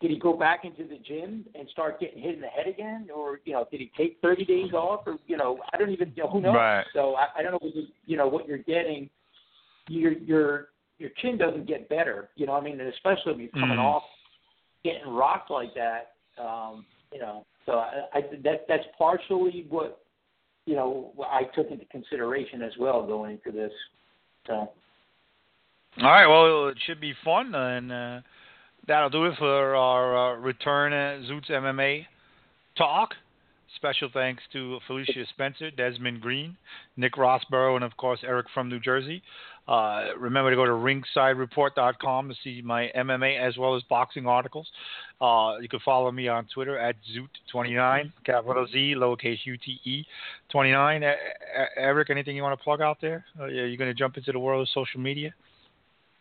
did he go back into the gym and start getting hit in the head again, or you know, did he take thirty days off, or you know, I don't even know who knows. Right. So I, I don't know what you, you know what you're getting. Your your your chin doesn't get better, you know. what I mean, and especially when you're coming Mm. off getting rocked like that, um, you know. So I, I that that's partially what you know I took into consideration as well going into this. So All right. Well, it should be fun, and uh, that'll do it for our uh, return at Zutes MMA talk. Special thanks to Felicia Spencer, Desmond Green, Nick Rossborough, and of course Eric from New Jersey. Uh, remember to go to ringsidereport.com to see my MMA as well as boxing articles. Uh, you can follow me on Twitter at Zute29, capital Z, lowercase U T E 29. E- E- Eric, anything you want to plug out there? Uh, yeah, you're going to jump into the world of social media?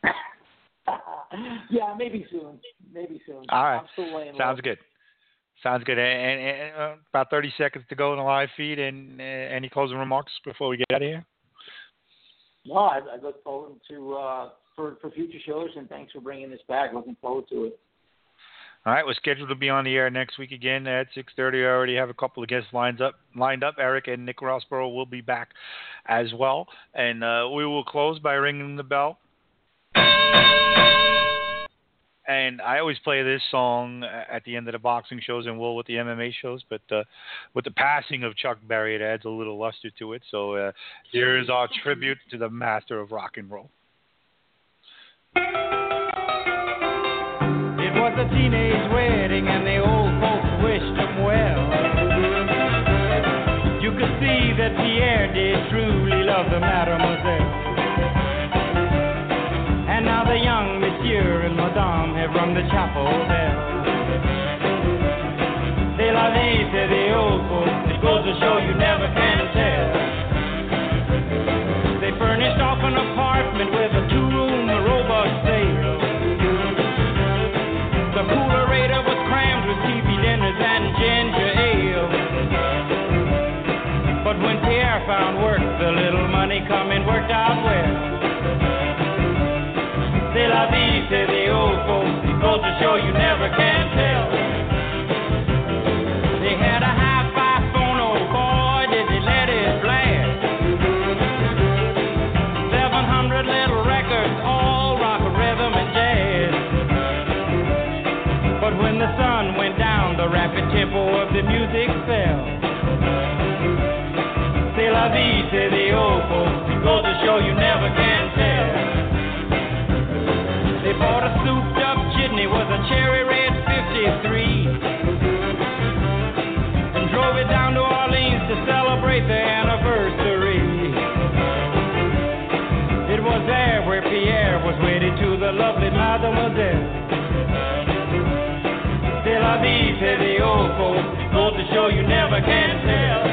yeah, maybe soon, maybe soon. All right. Sounds low. good. Sounds good. And, and, and uh, about 30 seconds to go in the live feed. And uh, any closing remarks before we get out of here? No, I, I look forward to uh, for for future shows, and thanks for bringing this back. Looking forward to it. All right, we're scheduled to be on the air next week again at 6:30. I already have a couple of guests lined up. Lined up. Eric and Nick Rossborough will be back as well, and uh, we will close by ringing the bell. And I always play this song at the end of the boxing shows and will with the MMA shows. But uh, with the passing of Chuck Berry, it adds a little luster to it. So uh, here is our tribute to the master of rock and roll. It was a teenage wedding, and the old folks wished him well. You could see that Pierre did truly love the mademoiselle. Madame have rung the chapel bell. C'est la vie, say the old folks. It goes to show you never can tell. They furnished off an apartment with a two-room Roebuck sale. The coolerator was crammed with TV dinners and ginger ale. But when Pierre found work, the little money coming worked out well. Vie, the old folks. To show you never can tell. They had a oh boy, did they let it blast. 700 little records, all rock, rhythm, and jazz. But when the sun went down, the rapid tempo of the music fell. Say the goes to show you never can and drove it down to Orleans to celebrate the anniversary. It was there where Pierre was wedded to the lovely mademoiselle. La vie, say the old folks. Goes to show you never can tell.